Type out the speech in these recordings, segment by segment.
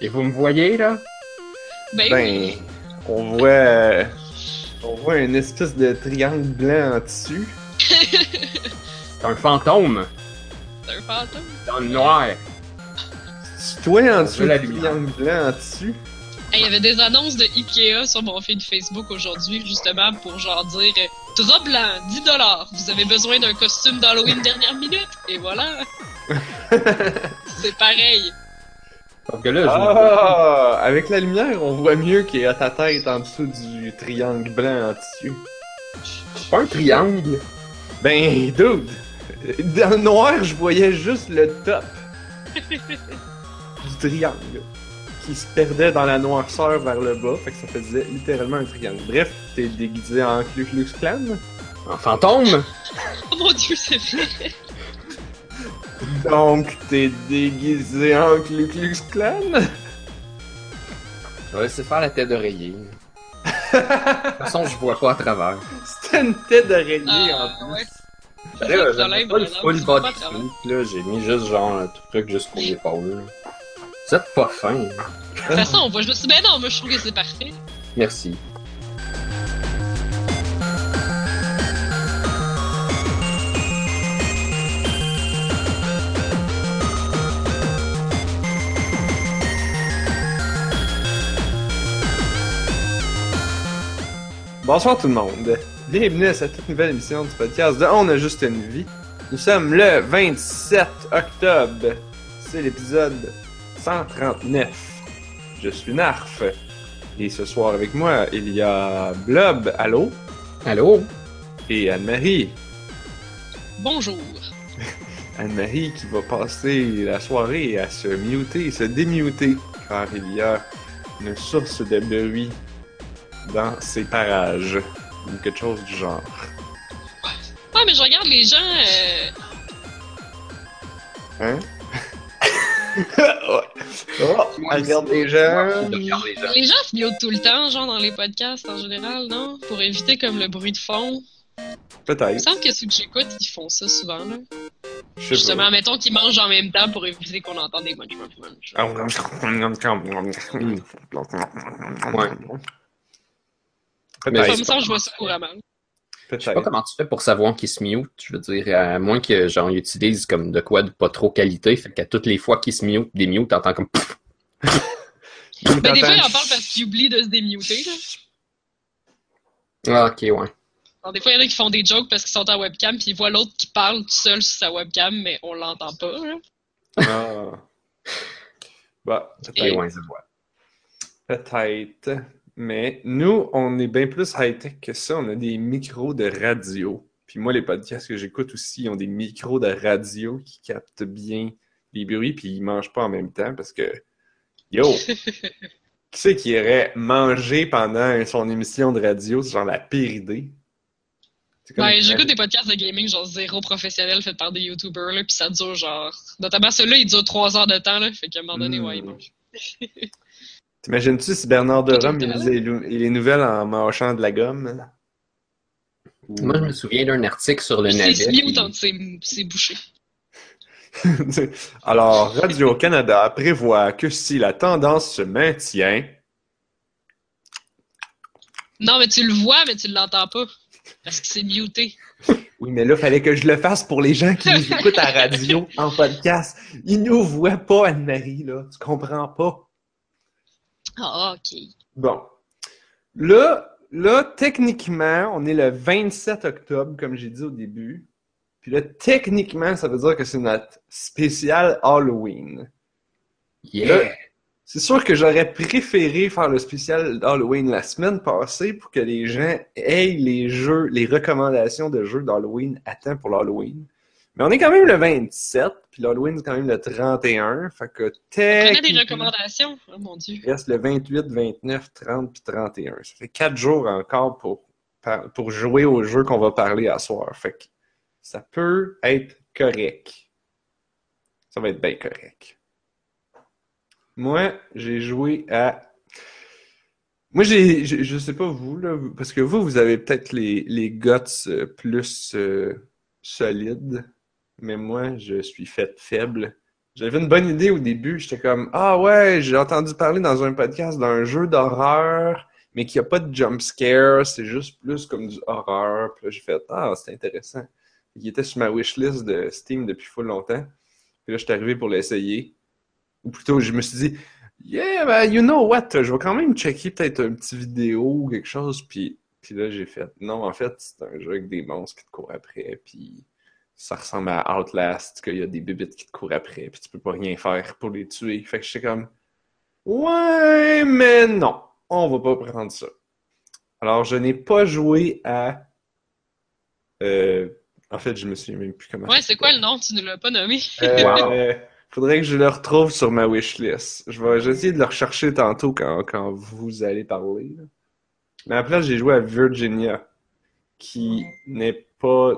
Et vous me voyez, là? Ben, Ben, oui. on voit, euh, on voit une espèce de triangle blanc en dessus. C'est un fantôme. C'est un fantôme. Dans le noir. C'est toi en dessous la du lumière. triangle blanc en dessus. Hey, Il y avait des annonces de Ikea sur mon feed Facebook aujourd'hui, justement, pour genre dire euh, Drap blanc, 10 Vous avez besoin d'un costume d'Halloween dernière minute? Et voilà! C'est pareil. Parce que là, je Ah, avec la lumière, on voit mieux qu'il y a ta tête en dessous du triangle blanc en dessus. C'est pas un triangle. Ben, dude, dans le noir, je voyais juste le top du triangle qui se perdait dans la noirceur vers le bas, fait que ça faisait littéralement un triangle. Bref, t'es déguisé en Ku Klux Klan. Un fantôme? Oh mon dieu, c'est vrai! Donc, t'es déguisé en Ku Klux Klan? Je vais laisser faire la tête d'oreiller. De toute façon, je vois pas à travers. C'était une tête d'oreiller Ah, en plus. ouais. Problème, pas le full body suit, là. J'ai mis juste genre un truc jusqu'aux épaules. là. Vous êtes pas fin. hein. De toute façon, on voit juste. Ben non, moi je trouve que c'est parfait. Merci. Bonsoir tout le monde. Bienvenue à cette toute nouvelle émission du podcast de On a juste une vie. Nous sommes le 27 octobre. C'est l'épisode 139. Je suis Narf. Et ce soir avec moi, il y a Blob, allô, Allô? et Anne-Marie. Bonjour. Anne-Marie qui va passer la soirée à se muter et se démuter car il y a une source de bruit dans ses parages ou quelque chose du genre. Ouais, mais je regarde les gens. euh, Hein? oh, oh, regarde les gens. Regarde les gens. Les gens se mutent tout le temps, genre dans les podcasts en général, non? Pour éviter comme le bruit de fond. Il me Peut-être. semble que ceux que j'écoute, ils font ça souvent, là. Je sais Justement, mettons qu'ils mangent en même temps pour éviter qu'on entende des munch munch munch. pas. Ouais. Ça Peut-être. me semble que je vois ça couramment. Je sais pas comment tu fais pour savoir qu'il se mute. Je veux dire, à moins que genre ils utilisent comme de quoi de pas trop qualité, fait qu'à toutes les fois qu'ils se mute, des mute, t'entends comme Ben, des fois, ils en parlent parce qu'ils oublient de se démuter, là. Ah, ok, ouais. Alors, des fois, il y en a qui font des jokes parce qu'ils sont en webcam, puis ils voient l'autre qui parle tout seul sur sa webcam, mais on l'entend pas, là. Ah. Bah, Et peut-être. ouais, je vois. Peut-être. Mais nous, on est bien plus high-tech que ça. On a des micros de radio. Puis moi, les podcasts que j'écoute aussi, ils ont des micros de radio qui captent bien les bruits, puis ils mangent pas en même temps parce que, yo, qui c'est qui irait manger pendant son émission de radio? C'est genre la pire idée. Ouais, j'écoute des podcasts de gaming, genre zéro professionnel, fait par des YouTubers, là, puis ça dure genre. Notamment celui-là, il dure trois heures de temps, là, fait qu'à un moment donné, Mm. ouais, il mange. T'imagines-tu si Bernard de Rome il lisait les nouvelles en mâchant de la gomme? Ou- Moi, je me souviens d'un article sur le C'est navet. semi puis- autant de ses, ses bouchées. Alors, Radio-Canada prévoit que si la tendance se maintient, Non, mais tu le vois, mais tu l'entends pas. Parce que c'est muté. oui, mais là, fallait que je le fasse pour les gens qui nous écoutent à radio, en podcast. Ils nous voient pas, Anne-Marie, là. Tu comprends pas? Ah, ok. Bon. Là, là, techniquement, on est le 27 octobre, comme j'ai dit au début. Puis là, techniquement, ça veut dire que c'est notre spécial Halloween. Yeah! C'est sûr que j'aurais préféré faire le spécial d'Halloween la semaine passée pour que les gens aient les jeux, les recommandations de jeux d'Halloween à temps pour l'Halloween. Mais on est quand même le 27, puis l'Halloween c'est quand même le 31, fait que Prenez des techniquement, recommandations. Oh mon dieu. il reste le 28, 29, 30 puis 31. Ça fait quatre jours encore pour, pour jouer au jeu qu'on va parler à soir. Fait que ça peut être correct. Ça va être bien correct. Moi, j'ai joué à. Moi, j'ai, je, je sais pas vous, là, parce que vous, vous avez peut-être les, les guts euh, plus euh, solides, mais moi, je suis fait faible. J'avais une bonne idée au début. J'étais comme, ah ouais, j'ai entendu parler dans un podcast d'un jeu d'horreur, mais qui a pas de jump scare, c'est juste plus comme du horreur. Puis là, j'ai fait, ah, c'est intéressant. Il était sur ma wishlist de Steam depuis full longtemps. Puis là, je suis arrivé pour l'essayer. Ou plutôt, je me suis dit, yeah, ben, you know what, je vais quand même checker peut-être un petit vidéo ou quelque chose. Puis, puis là, j'ai fait, non, en fait, c'est un jeu avec des monstres qui te courent après. Puis ça ressemble à Outlast, qu'il y a des bibites qui te courent après, puis tu peux pas rien faire pour les tuer. Fait que j'étais comme, ouais, mais non, on va pas prendre ça. Alors, je n'ai pas joué à. Euh, en fait, je me souviens même plus comment. Ouais, c'est quoi le nom? Tu ne l'as pas nommé. Euh, Faudrait que je le retrouve sur ma wishlist. Je vais, essayer de le rechercher tantôt quand, quand vous allez parler. Mais à la place, j'ai joué à Virginia, qui n'est pas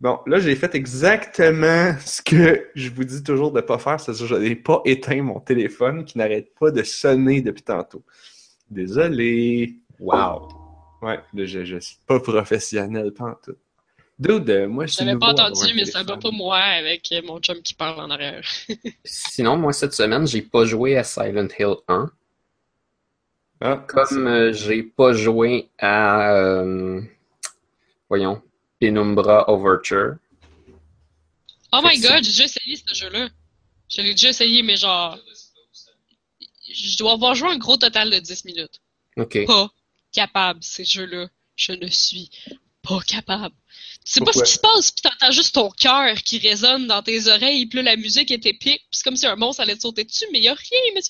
Bon, là, j'ai fait exactement ce que je vous dis toujours de ne pas faire, c'est-à-dire je n'ai pas éteint mon téléphone qui n'arrête pas de sonner depuis tantôt. Désolé. Wow. Ouais, là, je, je suis pas professionnel pantoute. Dude, euh, moi, je suis J'avais pas entendu, mais ça va pas moi avec mon chum qui parle en arrière. Sinon, moi, cette semaine, j'ai pas joué à Silent Hill 1. Ah, Comme euh, j'ai pas joué à... Euh, voyons, Penumbra Overture. Oh my god, j'ai déjà essayé ce jeu-là. Je l'ai déjà essayé, mais genre. Je dois avoir joué un gros total de 10 minutes. Ok. Pas capable, ces jeux-là. Je ne suis pas capable. Tu sais pas ce qui se passe, puis t'entends juste ton cœur qui résonne dans tes oreilles, puis là, la musique est épique, c'est comme si un monstre allait te sauter dessus, mais y a rien, mais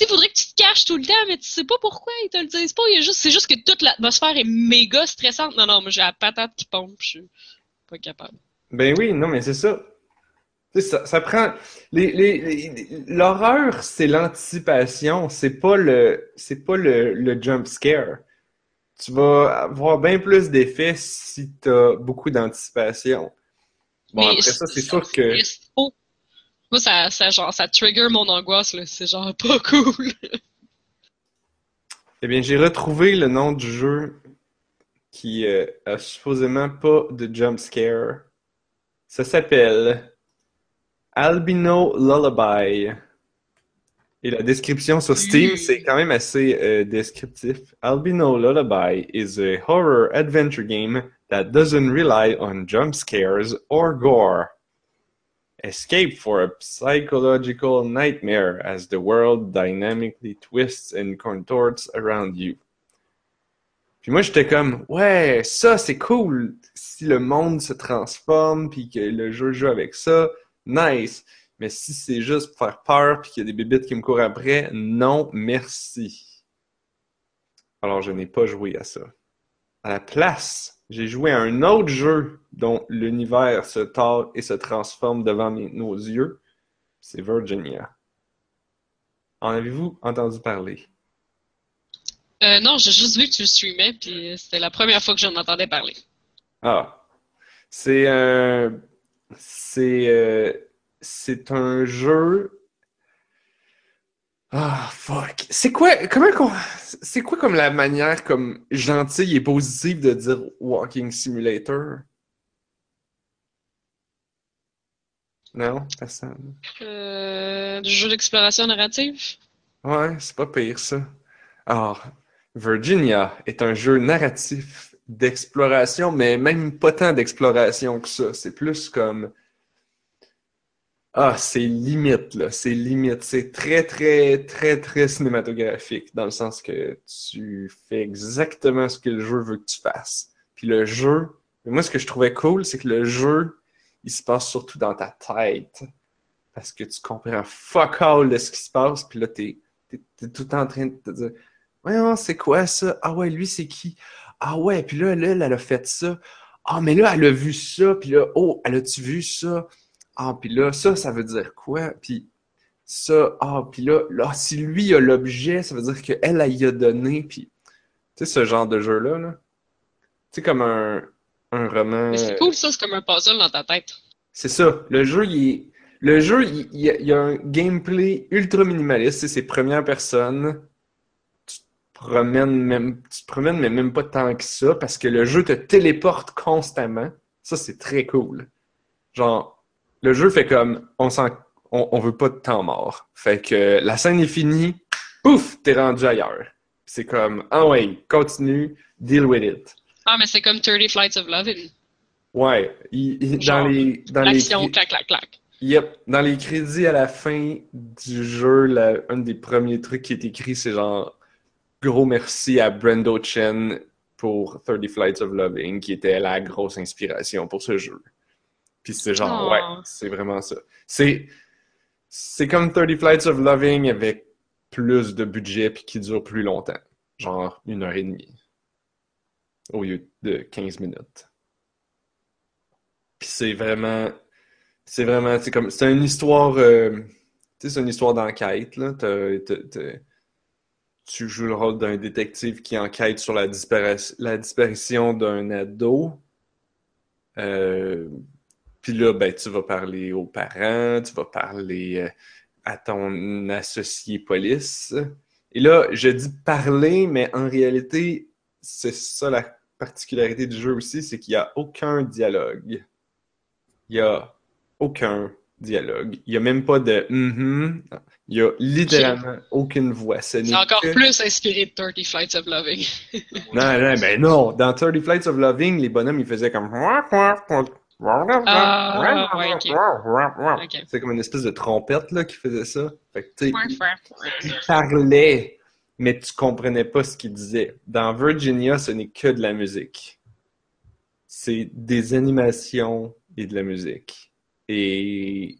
il faudrait que tu te caches tout le temps, mais tu sais pas pourquoi ils te le disent pas. Il juste, c'est juste que toute l'atmosphère est méga stressante. Non, non, moi j'ai la patate qui pompe, je suis pas capable. Ben oui, non, mais c'est ça. Ça, ça prend. L'horreur, c'est l'anticipation, c'est pas le, c'est pas le, le jump scare. Tu vas avoir bien plus d'effets si tu as beaucoup d'anticipation. Bon, après ça, c'est sûr que. Moi, ça, ça, genre, ça trigger mon angoisse, là. C'est genre pas cool. eh bien, j'ai retrouvé le nom du jeu qui euh, a supposément pas de jump scare. Ça s'appelle Albino Lullaby. Et la description sur Steam, c'est quand même assez euh, descriptif. Albino Lullaby is a horror adventure game that doesn't rely on jump scares or gore. Escape for a psychological nightmare as the world dynamically twists and contorts around you. Puis moi, j'étais comme, ouais, ça, c'est cool. Si le monde se transforme, puis que le jeu joue avec ça, nice. Mais si c'est juste pour faire peur, puis qu'il y a des bébites qui me courent après, non, merci. Alors, je n'ai pas joué à ça. À la place, j'ai joué à un autre jeu dont l'univers se tord et se transforme devant nos yeux. C'est Virginia. En avez-vous entendu parler? Euh, non, j'ai juste vu que tu le streamais, puis c'était la première fois que j'en entendais parler. Ah. C'est un. C'est. Euh, c'est un jeu ah, fuck. C'est quoi, comment qu'on, c'est quoi comme la manière comme gentille et positive de dire Walking Simulator? Non, personne. Euh, du jeu d'exploration narrative? Ouais, c'est pas pire ça. Alors, Virginia est un jeu narratif d'exploration, mais même pas tant d'exploration que ça. C'est plus comme ah, c'est limite, là. C'est limite. C'est très, très, très, très cinématographique, dans le sens que tu fais exactement ce que le jeu veut que tu fasses. Puis le jeu, moi, ce que je trouvais cool, c'est que le jeu, il se passe surtout dans ta tête. Parce que tu comprends fuck all de ce qui se passe, puis là, t'es es, tout en train de te dire Voyons, c'est quoi ça? Ah ouais, lui, c'est qui? Ah ouais, puis là, là, elle a fait ça. Ah, mais là, elle a vu ça, puis là, oh, elle a-tu vu ça? Ah, puis là, ça, ça veut dire quoi? Puis ça, ah, puis là, là, si lui a l'objet, ça veut dire qu'elle, elle y a donné. Puis, tu sais, ce genre de jeu-là, là. Tu sais, comme un, un roman. Mais c'est cool, ça, c'est comme un puzzle dans ta tête. C'est ça. Le jeu, il est. Le jeu, il, il, y a, un gameplay ultra minimaliste. C'est première personne. Tu te promènes même, tu te promènes, mais même pas tant que ça, parce que le jeu te téléporte constamment. Ça, c'est très cool. Genre, le jeu fait comme on sent on, on, veut pas de temps mort. Fait que la scène est finie, pouf, t'es rendu ailleurs. C'est comme ah ouais, continue, deal with it. Ah mais c'est comme 30 Flights of Loving. Ouais, dans les dans l'action clac clac clac. Yep, dans les crédits à la fin du jeu, un des premiers trucs qui est écrit, c'est genre gros merci à Brendo Chen pour 30 Flights of Loving, qui était la grosse inspiration pour ce jeu. Puis c'est genre, ouais, oh. c'est vraiment ça. C'est, c'est comme 30 Flights of Loving avec plus de budget puis qui dure plus longtemps. Genre une heure et demie. Au lieu de 15 minutes. Puis c'est vraiment. C'est vraiment. C'est comme. C'est une histoire. Euh, tu sais, c'est une histoire d'enquête, là. tu joues le rôle d'un détective qui enquête sur la, la disparition d'un ado. Euh, puis là, ben, tu vas parler aux parents, tu vas parler euh, à ton associé police. Et là, je dis parler, mais en réalité, c'est ça la particularité du jeu aussi, c'est qu'il n'y a aucun dialogue. Il n'y a aucun dialogue. Il n'y a même pas de mm Il n'y a littéralement aucune voix. C'est encore plus inspiré de 30 Flights of Loving. non, non, ben non. Dans 30 Flights of Loving, les bonhommes, ils faisaient comme ah, c'est comme une espèce de trompette là, qui faisait ça. Fait que, tu parlait, mais tu comprenais pas ce qu'il disait. Dans Virginia, ce n'est que de la musique. C'est des animations et de la musique. Et,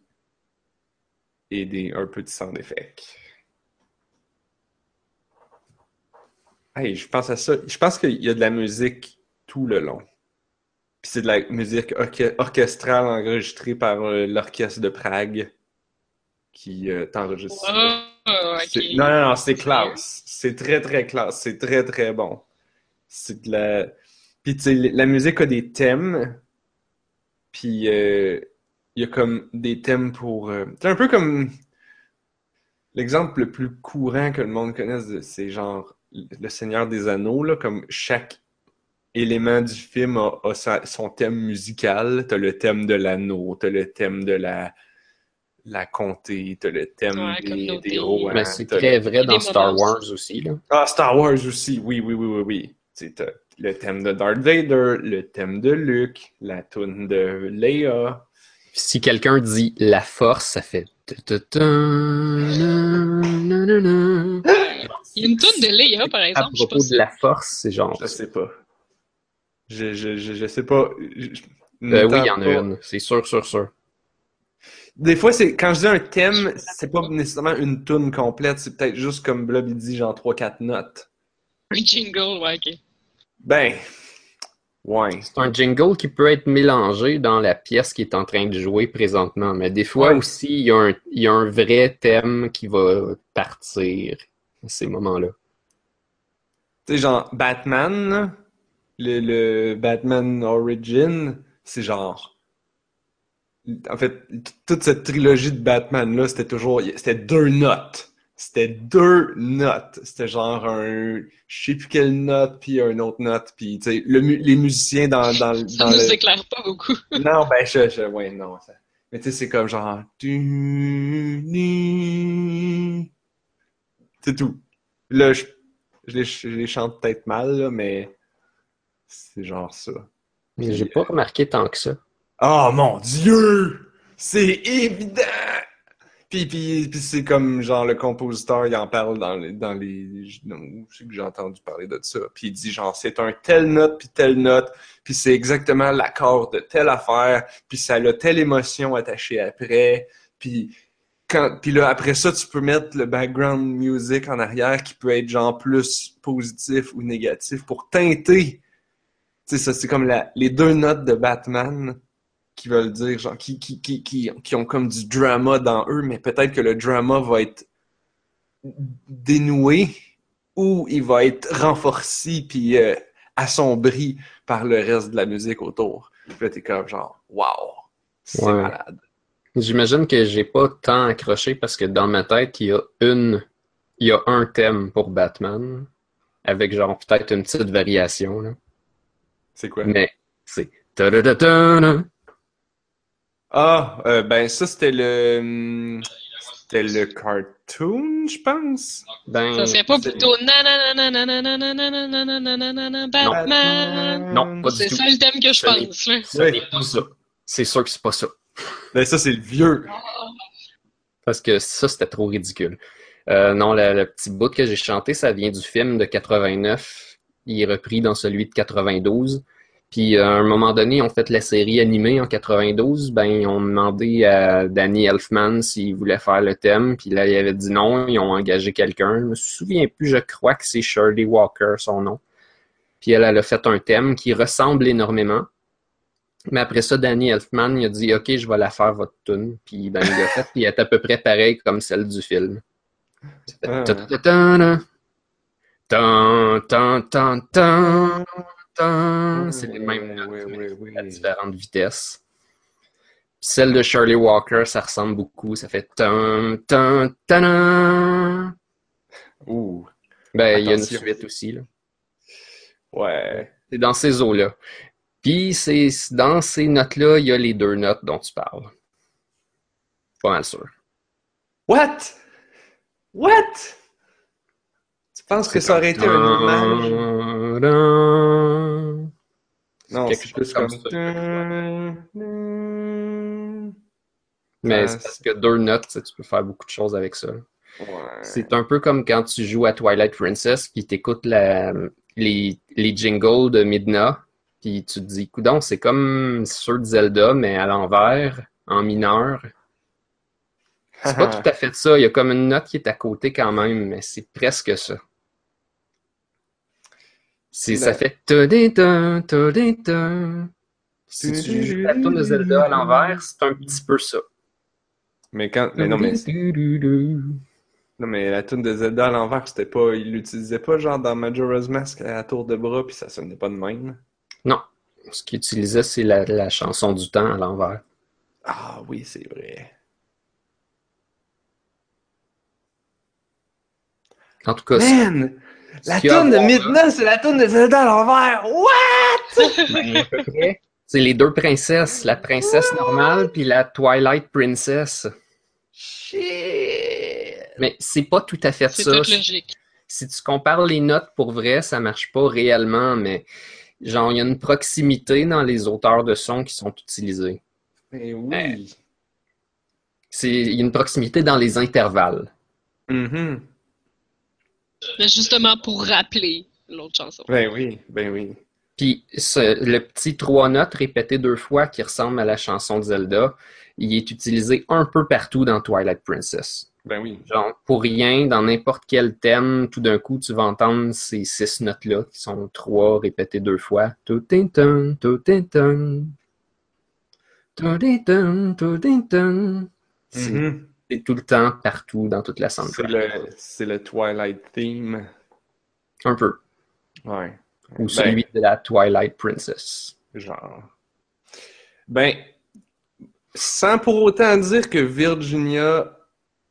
et des, un peu de sound effect. Hey, je pense à ça. Je pense qu'il y a de la musique tout le long c'est de la musique orchestrale enregistrée par euh, l'orchestre de Prague qui euh, t'enregistre. Oh, non, non, non, c'est classe. C'est très, très classe. C'est très, très bon. C'est de la. Puis, tu sais, la musique a des thèmes. Puis, euh, il y a comme des thèmes pour. c'est un peu comme. L'exemple le plus courant que le monde connaisse, c'est genre Le Seigneur des Anneaux, là, comme chaque élément du film a, son thème musical. T'as le thème de l'anneau, t'as le thème de la, la comté, t'as le thème des, des héros. Mais c'est très vrai dans Star Wars aussi. Là. Ah, Star Wars aussi, oui, oui, oui, oui, oui. T'as le thème de Darth Vader, le thème de Luke, la tune de Leia. Si quelqu'un dit la force, ça fait. Il y a une tune de Leia, par exemple. À propos de la force, c'est genre. Je sais pas. Je, je, je, sais pas. Ben oui, il y en a une. C'est sûr, sûr, sûr. Des fois, c'est quand je dis un thème, c'est pas nécessairement une tune complète. C'est peut-être juste comme Blob il dit, genre 3-4 notes. Un jingle, ouais, ok. Ben, ouais. C'est un jingle qui peut être mélangé dans la pièce qui est en train de jouer présentement. Mais des fois aussi, il y, a un, il y a un vrai thème qui va partir à ces moments-là. Tu sais, genre Batman, le, le Batman Origin, c'est genre. En fait, toute cette trilogie de Batman-là, c'était toujours. C'était deux notes. C'était deux notes. C'était genre un. Je sais plus quelle note, puis une autre note, puis tu sais, le, les musiciens dans. dans, ça nous éclaire pas beaucoup. non, ben, je. je ouais, non. Ça... Mais tu sais, c'est comme genre. C'est tout. Là, je, je, les, je les chante peut-être mal, là, mais c'est genre ça. Mais j'ai pas remarqué tant que ça. Oh mon Dieu! C'est évident! Puis, puis, puis c'est comme genre le compositeur, il en parle dans les. Dans les je sais que j'ai entendu parler de ça. Puis il dit genre c'est un telle note puis telle note, puis c'est exactement l'accord de telle affaire, puis ça a telle émotion attachée après. Puis quand, puis là après ça tu peux mettre le background music en arrière qui peut être genre plus positif ou négatif pour teinter sais, ça, c'est comme la, les deux notes de Batman qui veulent dire, genre, qui, qui, qui, qui, qui ont comme du drama dans eux, mais peut-être que le drama va être dénoué ou il va être renforcé puis euh, assombri par le reste de la musique autour. Puis là, t'es comme genre, wow, c'est malade. J'imagine que j'ai pas tant accroché parce que dans ma tête, il y a une, il y a un thème pour Batman avec genre peut-être une petite variation. Là. C'est quoi? Mais c'est. Ah, euh, ben ça, c'était le... Hum, c'était le cartoon, je pense. Ben, ça serait pas plutôt Batman. Non, pas C'est ça le thème que je pense. C'est pas ça. C'est sûr que c'est pas ça. Ben ça, c'est le vieux. Parce que ça, c'était trop ridicule. Euh, non, le, petit bout que j'ai chanté, ça vient du film de 89. Il est repris dans celui de 92. Puis à un moment donné, on fait la série animée en 92. Ben, ils ont demandé à Danny Elfman s'il voulait faire le thème. Puis là, il avait dit non. Ils ont engagé quelqu'un. Je me souviens plus, je crois que c'est Shirley Walker, son nom. Puis elle, elle a fait un thème qui ressemble énormément. Mais après ça, Danny Elfman, il a dit OK, je vais la faire votre tune. Puis ben, il l'a fait, puis elle est à peu près pareil comme celle du film. C'est les mêmes notes, à différentes vitesses. Celle de Shirley Walker, ça ressemble beaucoup. Ça fait. Ouh. Ben, il y a une suite aussi là. Ouais. C'est dans ces eaux-là. Puis c'est dans ces notes-là, il y a les deux notes dont tu parles. Pas mal sûr. What? What? Tu penses que ça aurait été un image? Non, c'est plus comme, ça. Mais c'est parce que deux notes, tu peux faire beaucoup de choses avec ça. C'est un peu comme quand tu joues à Twilight Princess puis t'écoutes la, les, les jingles de Midna, puis tu te dis, coudon, c'est comme sur Zelda, mais à l'envers, en mineur. C'est pas tout à fait ça. Il y a comme une note qui est à côté quand même, mais c'est presque ça. C'est, ça fait Si tu joues la tourne de Zelda à l'envers, c'est un petit peu ça. Mais quand. Mais non, mais. Non, mais la tune de Zelda à l'envers, c'était pas. Il l'utilisait pas genre dans Majora's Mask à la tour de bras, puis ça sonnait pas de même. Non. Ce qu'il utilisait, c'est la, la chanson du temps à l'envers. Ah oui, c'est vrai. En tout cas, Man! La toune de Midna, c'est la toune de Zelda à l'envers! What? Ben, c'est les deux princesses, la princesse normale puis la Twilight Princess. Shit! Mais c'est pas tout à fait ça. C'est logique. Si tu compares les notes pour vrai, ça marche pas réellement, mais genre, il y a une proximité dans les auteurs de son qui sont utilisés. Mais oui! Il y a une proximité dans les intervalles. Mm mais justement pour rappeler l'autre chanson. Ben oui, ben oui. Puis le petit trois notes répété deux fois qui ressemble à la chanson de Zelda, il est utilisé un peu partout dans Twilight Princess. Ben oui. Genre, pour rien, dans n'importe quel thème, tout d'un coup, tu vas entendre ces six notes-là qui sont trois répétées deux fois. Tout tout c'est tout le temps, partout, dans toute la soundtrack. C'est le, Twilight theme. Un peu. Ouais. Ou ben, celui de la Twilight Princess. Genre. Ben, sans pour autant dire que Virginia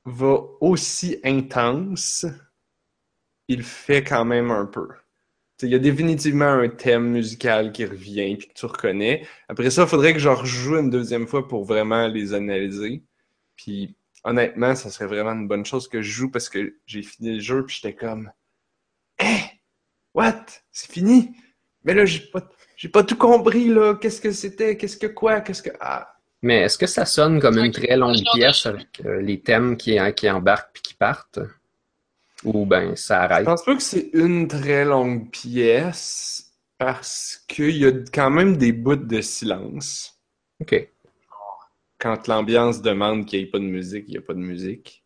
va aussi intense, il fait quand même un peu. Il y a définitivement un thème musical qui revient puis que tu reconnais. Après ça, il faudrait que je rejoue une deuxième fois pour vraiment les analyser. Puis honnêtement, ça serait vraiment une bonne chose que je joue parce que j'ai fini le jeu puis j'étais comme Hein? What? C'est fini? Mais là, j'ai pas, j'ai pas tout compris, là. Qu'est-ce que c'était? Qu'est-ce que quoi? Qu'est-ce que. Ah! Mais est-ce que ça sonne comme une très longue pièce avec euh, les thèmes qui, qui embarquent puis qui partent? Ou ben ça arrête? Je pense pas que c'est une très longue pièce parce qu'il y a quand même des bouts de silence. OK quand l'ambiance demande qu'il n'y ait pas de musique, il n'y a pas de musique.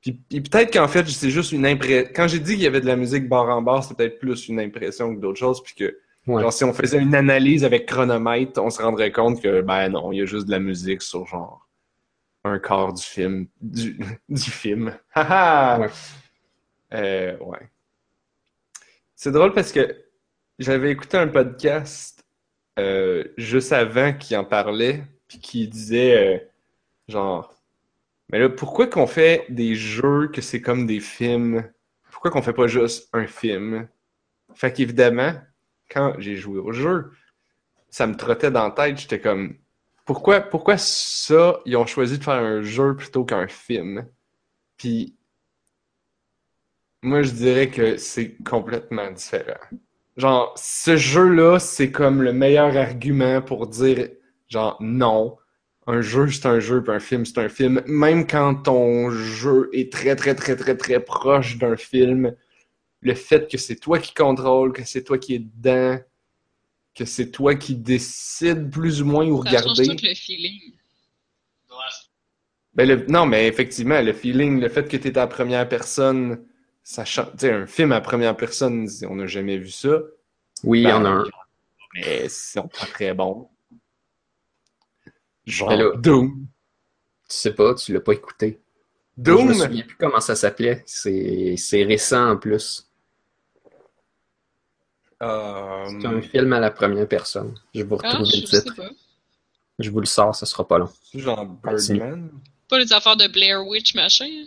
Puis, peut-être qu'en fait, c'est juste une impression. Quand j'ai dit qu'il y avait de la musique bar en bar, c'est peut-être plus une impression que d'autres choses. Puis que, genre, si on faisait une analyse avec chronomètre, on se rendrait compte que, ben non, il y a juste de la musique sur genre un quart du film. Du, du film. ouais. Euh, ouais. C'est drôle parce que j'avais écouté un podcast euh, juste avant qui en parlait puis qui disait euh, genre mais là pourquoi qu'on fait des jeux que c'est comme des films? Pourquoi qu'on fait pas juste un film? Fait qu'évidemment quand j'ai joué au jeu ça me trottait dans la tête j'étais comme pourquoi, pourquoi ça, ils ont choisi de faire un jeu plutôt qu'un film? Puis, moi, je dirais que c'est complètement différent. Genre, ce jeu-là, c'est comme le meilleur argument pour dire, genre, non, un jeu, c'est un jeu, puis un film, c'est un film. Même quand ton jeu est très, très, très, très, très proche d'un film, le fait que c'est toi qui contrôle, que c'est toi qui es dedans, que c'est toi qui décides plus ou moins où regarder. Ça tout le feeling. Ben non, mais effectivement, le feeling, le fait que tu es en première personne, ça change. Tu sais, un film à première personne, on n'a jamais vu ça. Oui, il y en a ben, un. Mais ils sont pas très bons. Genre Doom. Tu sais pas, tu l'as pas écouté. Doom? Je me souviens plus comment ça s'appelait. C'est récent en plus. Euh, c'est un film à la première personne. Je vais vous ah, retrouver le titre. Je vous le sors, ça sera pas long. Genre Birdman? Pas les affaires de Blair Witch, machin?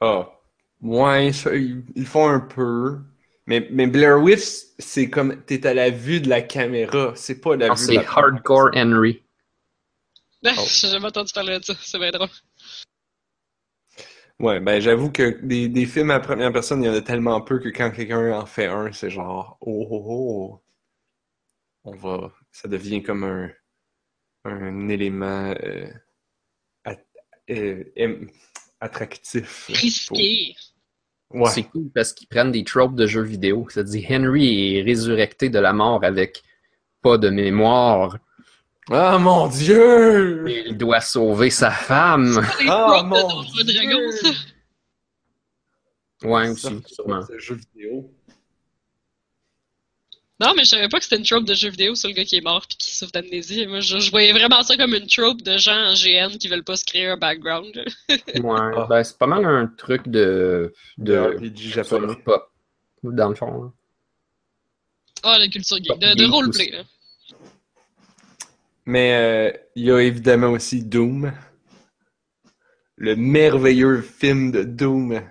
Ah. Ouais, ils, font un peu. Mais, mais Blair Witch, c'est comme t'es à la vue de la caméra, c'est pas la ah, vue de la C'est Hardcore Henry. Oh. J'ai jamais entendu parler de ça, c'est bien drôle. Ouais, ben j'avoue que des, des films à première personne, il y en a tellement peu que quand quelqu'un en fait un, c'est genre oh oh oh. On va. Ça devient comme un, un élément euh, euh, attractif. Risqué. Ouais. C'est cool parce qu'ils prennent des tropes de jeux vidéo. Ça dit Henry est résurrecté de la mort avec pas de mémoire. Ah mon dieu! Il doit sauver sa femme. Ah mon dieu! Ouais, aussi, sûrement. jeu vidéo. Non, mais je savais pas que c'était une trope de jeu vidéo sur le gars qui est mort puis qui souffre d'amnésie. Moi, je, voyais vraiment ça comme une trope de gens en GN qui veulent pas se créer un background. ouais, ah. ben c'est pas mal un truc de. de, RPG japonais. Pop, dans le fond. Ah, la culture geek, de, de roleplay. Là. Mais euh, il y a évidemment aussi Doom. Le merveilleux film de Doom.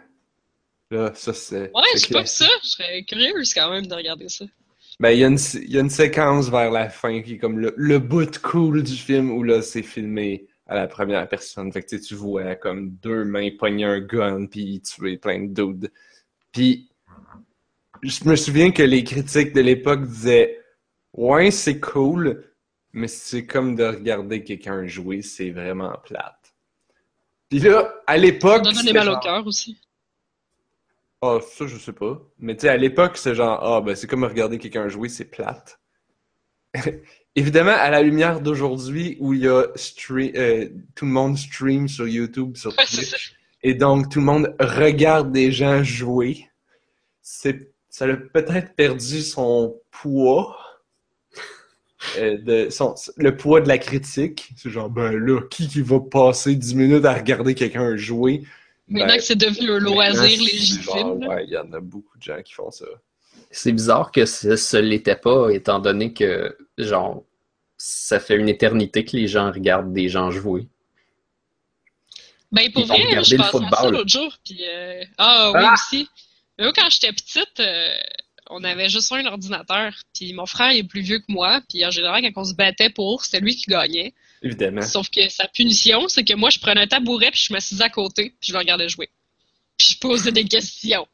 Là, ça c'est. Ouais, j'ai pas vu ça. Je serais curieuse quand même de regarder ça. Ben, il y, a une, y a une séquence vers la fin qui est comme le, le bout cool du film où là, c'est filmé à la première personne. Fait que tu vois comme deux mains pogner un gun puis tuer plein de dudes. Puis, je me souviens que les critiques de l'époque disaient Ouais, c'est cool, mais c'est comme de regarder quelqu'un jouer, c'est vraiment plate. Puis là, à l'époque. Ça donne mal au cœur aussi. Ah, ça, je sais pas. Mais tu sais, à l'époque, c'est genre, ah, ben, c'est comme regarder quelqu'un jouer, c'est plate. Évidemment, à la lumière d'aujourd'hui, où il y a euh, tout le monde stream sur YouTube, sur Twitch, et donc tout le monde regarde des gens jouer, c'est, ça a peut-être perdu son poids euh, de son, le poids de la critique. C'est genre, ben là, qui qui va passer 10 minutes à regarder quelqu'un jouer? Maintenant ben, que c'est devenu un loisir légitime. Ouais, il y en a beaucoup de gens qui font ça. C'est bizarre que ce, ne l'était pas, étant donné que, genre, ça fait une éternité que les gens regardent des gens jouer. Ben, pour vrai, je pensais à ça l'autre jour, puis... Euh, ah, oui, ah! aussi. Mais moi, quand j'étais petite, euh, on avait juste un ordinateur. Puis mon frère est plus vieux que moi. Puis en général, quand on se battait pour, c'était lui qui gagnait. Évidemment. Sauf que sa punition, c'est que moi, je prenais un tabouret puis je m'assisais à côté puis je le regardais jouer. Puis je posais des questions.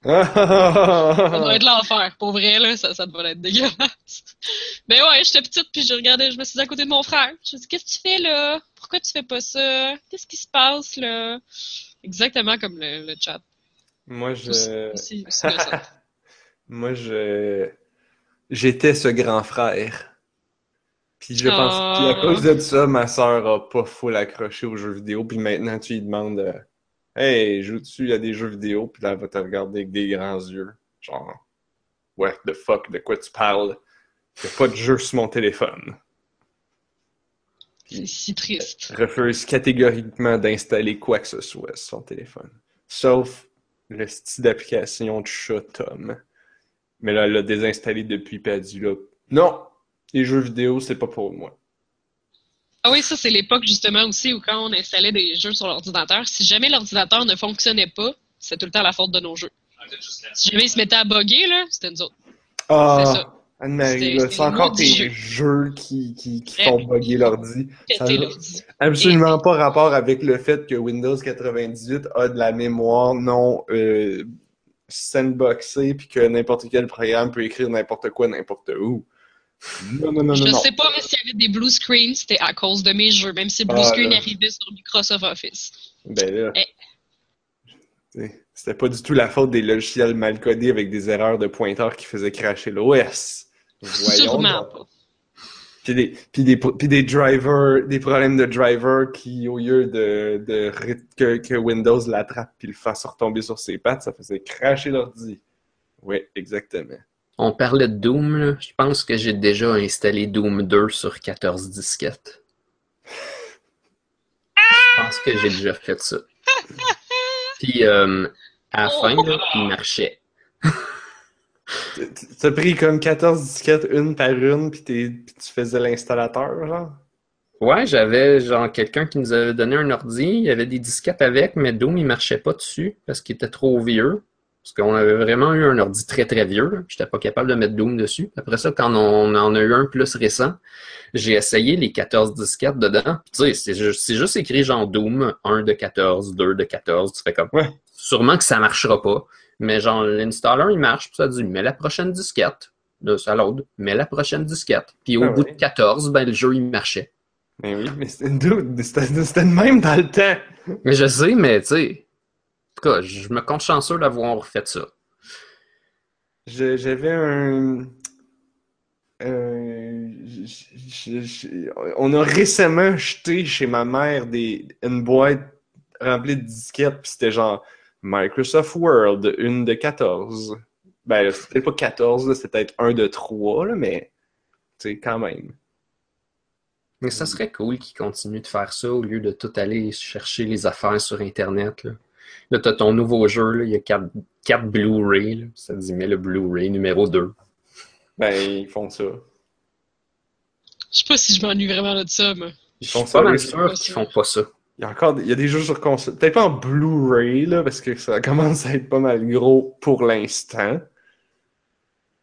ça doit être l'enfer. Pour vrai, là, ça, ça devrait être dégueulasse. Mais ouais, j'étais petite puis je regardais, je me suis à côté de mon frère. Je me dis, qu'est-ce que tu fais là? Pourquoi tu fais pas ça? Qu'est-ce qui se passe là? Exactement comme le, chat. Moi, je. Moi, je j'étais ce grand frère. Puis je pense qu'à à cause de ça, ma soeur a pas full accroché aux jeux vidéo. Puis maintenant, tu lui demandes euh, Hey, joues-tu à des jeux vidéo? Puis là, elle va te regarder avec des grands yeux. Genre, what the fuck, de quoi tu parles? Il pas de jeu sur mon téléphone. C'est si triste. Refuse catégoriquement d'installer quoi que ce soit sur son téléphone. Sauf le style d'application de chat Tom. Mais là, elle l'a désinstallé depuis, puis elle a dit là, non, les jeux vidéo, c'est pas pour moi. Ah oui, ça, c'est l'époque justement aussi où quand on installait des jeux sur l'ordinateur, si jamais l'ordinateur ne fonctionnait pas, c'était tout le temps la faute de nos jeux. Si jamais il se mettait à bugger, là, c'était nous autres. Ah, Anne-Marie, c'est encore tes jeux, qui, qui, qui font bugger l'ordi. Ça n'a absolument pas rapport avec le fait que Windows 98 a de la mémoire non euh, sandboxée puis que n'importe quel programme peut écrire n'importe quoi n'importe où. Non, non, non, je sais pas mais s'il y avait des blue screens, c'était à cause de mes jeux, même si blue ah, screen arrivait sur Microsoft Office. Ben là. Eh. C'était pas du tout la faute des logiciels mal codés avec des erreurs de pointeur qui faisaient cracher l'OS. Sûrement pas. Puis des, puis, des, puis des drivers, des problèmes de driver qui, au lieu de, de que, que, Windows l'attrape puis le fasse retomber sur ses pattes, ça faisait cracher l'ordi. Oui, exactement. On parlait de Doom, là. Je pense que j'ai déjà installé Doom 2 sur 14 disquettes. Je pense que j'ai déjà fait ça. Puis euh, à la fin, là, il marchait. T'as pris comme 14 disquettes une par une, puis, tu faisais l'installateur, genre? Ouais, j'avais genre quelqu'un qui nous avait donné un ordi, il y avait des disquettes avec, mais Doom il marchait pas dessus parce qu'il était trop vieux. Parce qu'on avait vraiment eu un ordi très très vieux, j'étais pas capable de mettre Doom dessus. Après ça, quand on en a eu un plus récent, j'ai essayé les 14 disquettes dedans. Tu sais, c'est juste, écrit genre Doom 1 de 14, 2 de 14, tu fais comme ouais. sûrement que ça marchera pas. Mais genre, l'installer, il marche, puis ça dit, mets la prochaine disquette. Là, ça mets la prochaine disquette. Puis au ah bout de 14, ben, le jeu, il marchait. Mais oui, mais c'était le même dans le temps. Mais je sais, mais tu sais. En tout cas, je me compte chanceux d'avoir fait ça. J'avais un. on a récemment acheté chez ma mère des, une boîte remplie de disquettes, puis c'était genre Microsoft World, une de 14. Ben, c'était pas 14, c'était peut-être un de 3, là, mais tu sais, quand même. Mais ça serait cool qu'ils continuent de faire ça au lieu de tout aller chercher les affaires sur Internet. Là, là t'as ton nouveau jeu, là, il y a 4, 4 Blu-ray. Ça dit, mais le Blu-ray numéro 2. Ben, ils font ça. Je sais pas si je m'ennuie vraiment de ça, mais. Ils font ça, mais sûr qu'ils font pas ça. Il y a encore il y a des jeux sur console. Peut-être pas en Blu-ray, là, parce que ça commence à être pas mal gros pour l'instant.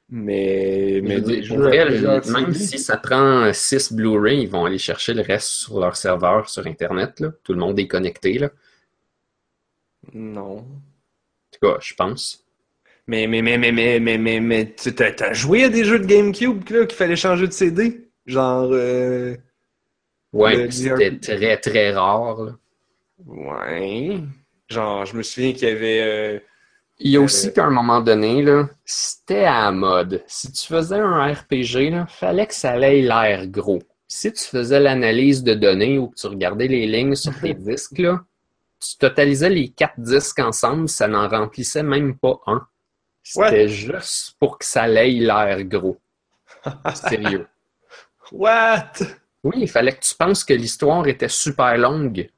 Mais, mais même si ça prend 6 Blu-ray, ils vont aller chercher le reste sur leur serveur sur Internet. Là. Tout le monde est connecté. Là. Non. En tout cas, je pense. Mais, mais, mais, mais, mais, mais, mais, mais, tu as joué à des jeux de GameCube qu'il fallait changer de CD? Genre. Euh... Ouais, c'était très, très rare. Là. Ouais. Genre, je me souviens qu'il y avait. Euh, il y a aussi qu'à un moment donné, là, c'était à la mode. Si tu faisais un RPG, là, fallait que ça ait l'air gros. Si tu faisais l'analyse de données ou que tu regardais les lignes sur tes disques, là, tu totalisais les quatre disques ensemble, ça n'en remplissait même pas un. C'était juste pour que ça ait l'air gros. Sérieux. What? Oui, il fallait que tu penses que l'histoire était super longue.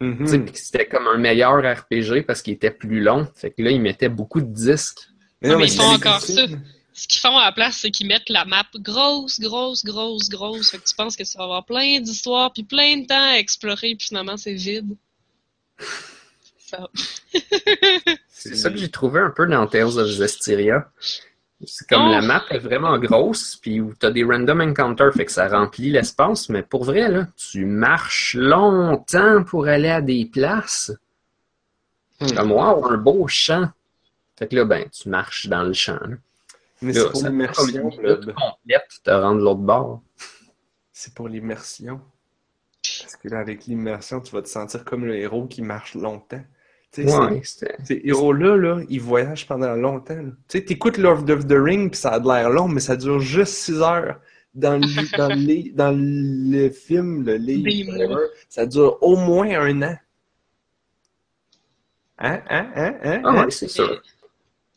Mm C'était comme un meilleur RPG parce qu'il était plus long. Fait que là, ils mettaient beaucoup de disques. Mais non, mais ils font encore ça. Ce qu'ils font à la place, c'est qu'ils mettent la map grosse, grosse, grosse, grosse. Fait que tu penses que ça va avoir plein d'histoires puis plein de temps à explorer, puis finalement, c'est vide. C'est ça que j'ai trouvé un peu dans Tales of Zestiria. C'est comme la oh! map est vraiment grosse, puis où tu as des random encounters, fait que ça remplit l'espace, mais pour vrai, là, tu marches longtemps pour aller à des places. Hmm. Comme, wow, un beau champ. Fait que là, ben, tu marches dans le champ. Mais c'est pour l'immersion. complète te rendre l'autre bord. C'est pour l'immersion. Parce que là, avec l'immersion, tu vas te sentir comme le héros qui marche longtemps. Ouais, ces héros-là, là, ils voyagent pendant longtemps. Tu sais, t'écoutes Lord of the Ring, puis ça a l'air long, mais ça dure juste 6 heures. Dans le, dans le, dans le film, le livre, ça dure au moins un an. Hein, hein, hein, hein? Ah ouais, c'est ça.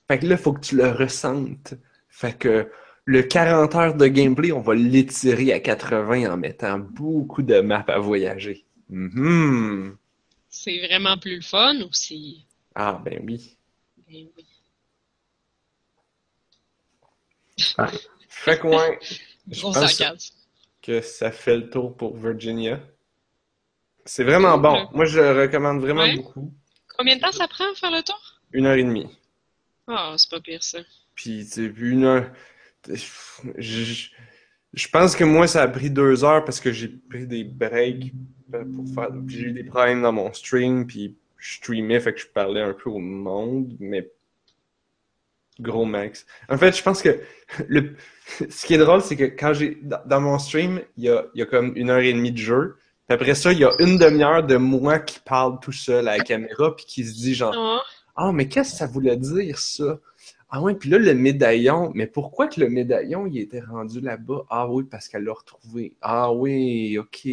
Fait que là, il faut que tu le ressentes. Fait que le 40 heures de gameplay, on va l'étirer à 80 en mettant beaucoup de maps à voyager. Mm c'est vraiment plus le fun ou c'est. Ah, ben oui. Ben oui. Fait que, ouais. je pense que ça fait le tour pour Virginia. C'est vraiment bon. Moi, je le recommande vraiment beaucoup. Combien de temps ça prend à faire le tour? Une heure et demie. Ah, c'est pas pire ça. Puis, tu une heure. Je, je pense que moi, ça a pris deux heures parce que j'ai pris des breaks pour faire. J'ai eu des problèmes dans mon stream, puis je streamais, fait que je parlais un peu au monde, mais gros max. En fait, je pense que le, ce qui est drôle, c'est que quand j'ai dans mon stream, il y a, il y a comme une heure et demie de jeu. Puis après ça, il y a une demi-heure de moi qui parle tout seul à la caméra, puis qui se dit genre, ah, oh, mais qu'est-ce que ça voulait dire ça? Ah ouais, puis là, le médaillon, mais pourquoi que le médaillon, il était rendu là-bas? Ah oui, parce qu'elle l'a retrouvé. Ah oui, ok.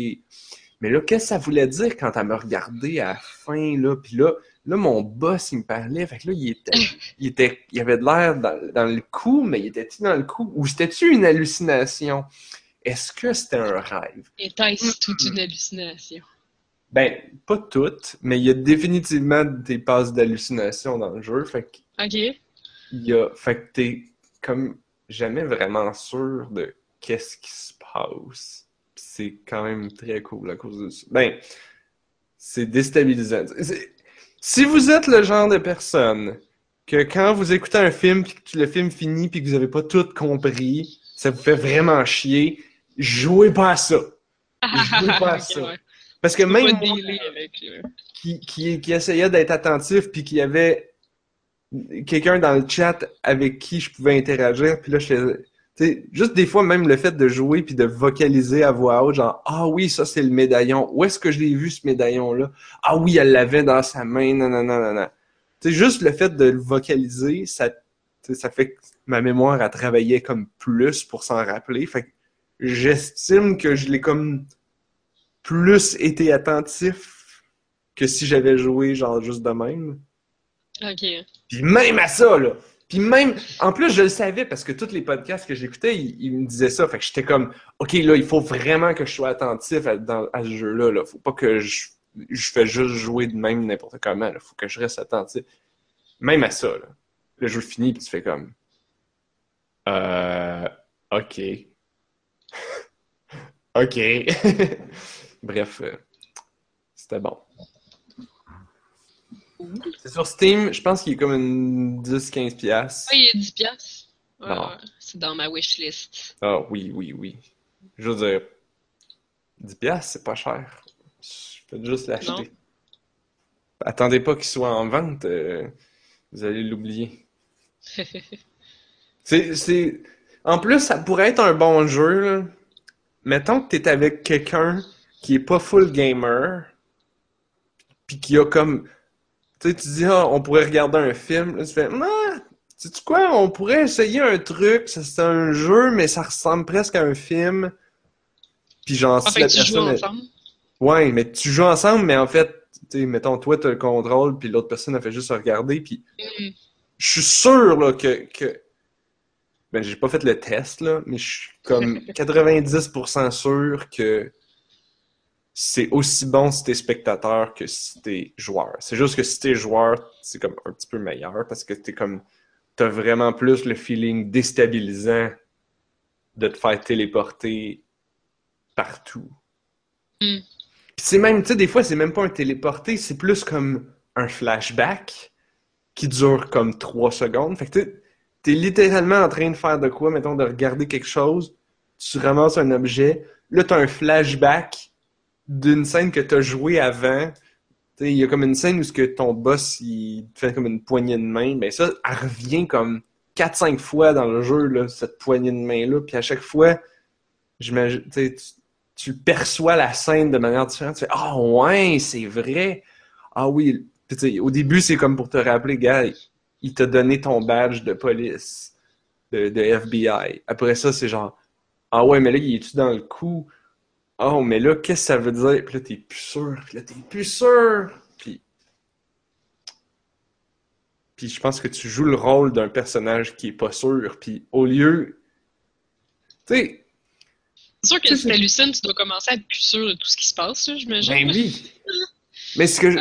Mais là, qu'est-ce que ça voulait dire quand elle me regardait à la fin, là? Puis là, là, mon boss, il me parlait. Fait que là, il était, il était, il avait de l'air dans, le cou, mais il était-tu dans le cou? Ou c'était-tu une hallucination? Est-ce que c'était un rêve? Était-ce toute une hallucination? Ben, pas toutes, mais il y a définitivement des passes d'hallucination dans le jeu. Fait que, OK il y a, fait que t'es comme jamais vraiment sûr de qu'est-ce qui se passe. C'est quand même très cool à cause de ça. Ben, c'est déstabilisant. Si vous êtes le genre de personne que quand vous écoutez un film puis que le film finit puis que vous avez pas tout compris, ça vous fait vraiment chier, jouez pas à ça. Jouez pas à ça. Parce que même moi, qui, qui, qui essayait d'être attentif puis qui avait quelqu'un dans le chat avec qui je pouvais interagir. Puis là, je sais, juste des fois, même le fait de jouer puis de vocaliser à voix haute, genre Ah oui, ça c'est le médaillon. Où est-ce que je l'ai vu ce médaillon-là? Ah oui, elle l'avait dans sa main, non, non, non, non, juste le fait de le vocaliser, ça, ça fait que ma mémoire a travaillé comme plus pour s'en rappeler. Fait que j'estime que je l'ai comme plus été attentif que si j'avais joué genre juste de même. OK. Puis même à ça, là. Puis même, en plus, je le savais parce que tous les podcasts que j'écoutais, ils, me disaient ça. Fait que j'étais comme, OK, là, il faut vraiment que je sois attentif à, ce jeu-là. Là. Faut pas que je, je fais juste jouer de même n'importe comment. Il faut que je reste attentif. Même à ça, là. Le jeu finit, puis tu fais comme, euh, OK. OK. Bref, euh, c'était bon. C'est sur Steam, je pense qu'il est comme une 10-15 pièces. Oui, il est 10 pièces. c'est dans ma wishlist. Ah oui, oui, oui. Je veux dire, 10 pièces, c'est pas cher. Je peux juste l'acheter. Attendez pas qu'il soit en vente, euh, vous allez l'oublier. c'est, En plus, ça pourrait être un bon jeu. Là. Mettons que t'es avec quelqu'un qui est pas full gamer, puis qui a comme tu sais, tu dis, ah, on pourrait regarder un film. Là, tu fais, ah, sais -tu quoi, on pourrait essayer un truc. C'est un jeu, mais ça ressemble presque à un film. Puis genre, ah, si la tu personne. Joues ensemble? Ouais, mais tu joues ensemble, mais en fait, tu sais, mettons, toi, tu as le contrôle, puis l'autre personne a fait juste regarder. Puis mm. je suis sûr là, que, que. Ben, j'ai pas fait le test, là, mais je suis comme 90% sûr que c'est aussi bon si t'es spectateur que si t'es joueur. C'est juste que si t'es joueur, c'est comme un petit peu meilleur parce que t'es comme t'as vraiment plus le feeling déstabilisant de te faire téléporter partout. Mm. C'est même, tu sais, des fois, c'est même pas un téléporté, c'est plus comme un flashback qui dure comme trois secondes. Fait que t'es littéralement en train de faire de quoi, mettons, de regarder quelque chose, tu ramasses un objet, là, t'as un flashback d'une scène que tu as jouée avant. Il y a comme une scène où ce que ton boss il fait comme une poignée de main. Ben ça, elle revient comme 4-5 fois dans le jeu, cette poignée de main-là. Puis à chaque fois, tu, tu perçois la scène de manière différente. Tu fais Ah ouais, c'est vrai. Ah oui. au début, c'est comme pour te rappeler, gars, il t'a donné ton badge de police, de, de FBI. Après ça, c'est genre Ah ouais, mais là, il est-tu dans le coup? Oh, mais là, qu'est-ce que ça veut dire? Puis là, t'es plus sûr. Puis là, t'es plus sûr. Puis. Puis je pense que tu joues le rôle d'un personnage qui est pas sûr. Puis au lieu. Tu sais. C'est sûr que si t'hallucines, tu dois commencer à être plus sûr de tout ce qui se passe, j'imagine. Ben oui. Mais ce que je...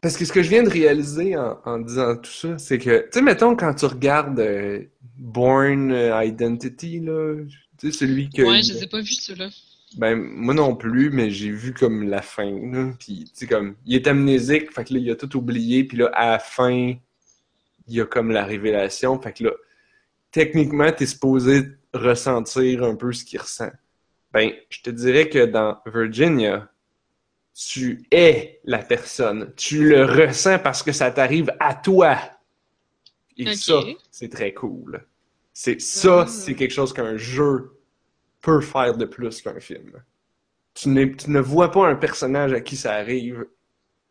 Parce que ce que je viens de réaliser en, disant tout ça, c'est que, tu sais, mettons, quand tu regardes euh, Born Identity, là, tu sais, celui que. Ouais, je les ai pas vus, ceux-là. Ben, moi non plus, mais j'ai vu comme la fin. Là. Puis, tu sais, comme, il est amnésique, fait que là, il a tout oublié. Puis là, à la fin, il y a comme la révélation. Fait que là, techniquement, t'es supposé ressentir un peu ce qu'il ressent. Ben, je te dirais que dans Virginia, tu es la personne. Tu le ressens parce que ça t'arrive à toi. Et ça, c'est très cool. C'est ça, ah. c'est quelque chose qu'un jeu peut faire de plus qu'un film. Tu, tu ne vois pas un personnage à qui ça arrive.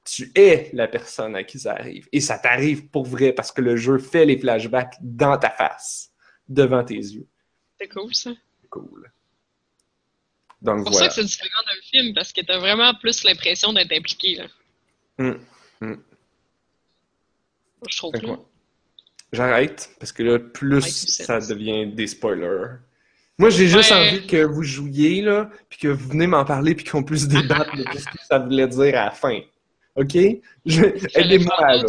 Tu es la personne à qui ça arrive. Et ça t'arrive pour vrai parce que le jeu fait les flashbacks dans ta face, devant tes yeux. C'est cool, ça. C'est cool. Donc, c'est pour ça que c'est différent d'un film, parce que t'as vraiment plus l'impression d'être impliqué. Là. Hum, hum. Je trouve J'arrête, parce que là, plus ça devient des spoilers. Moi, j'ai juste envie que vous jouiez, là, puis que vous venez m'en parler, puis qu'on puisse débattre de ce que ça voulait dire à la fin. OK? Aidez-moi, là.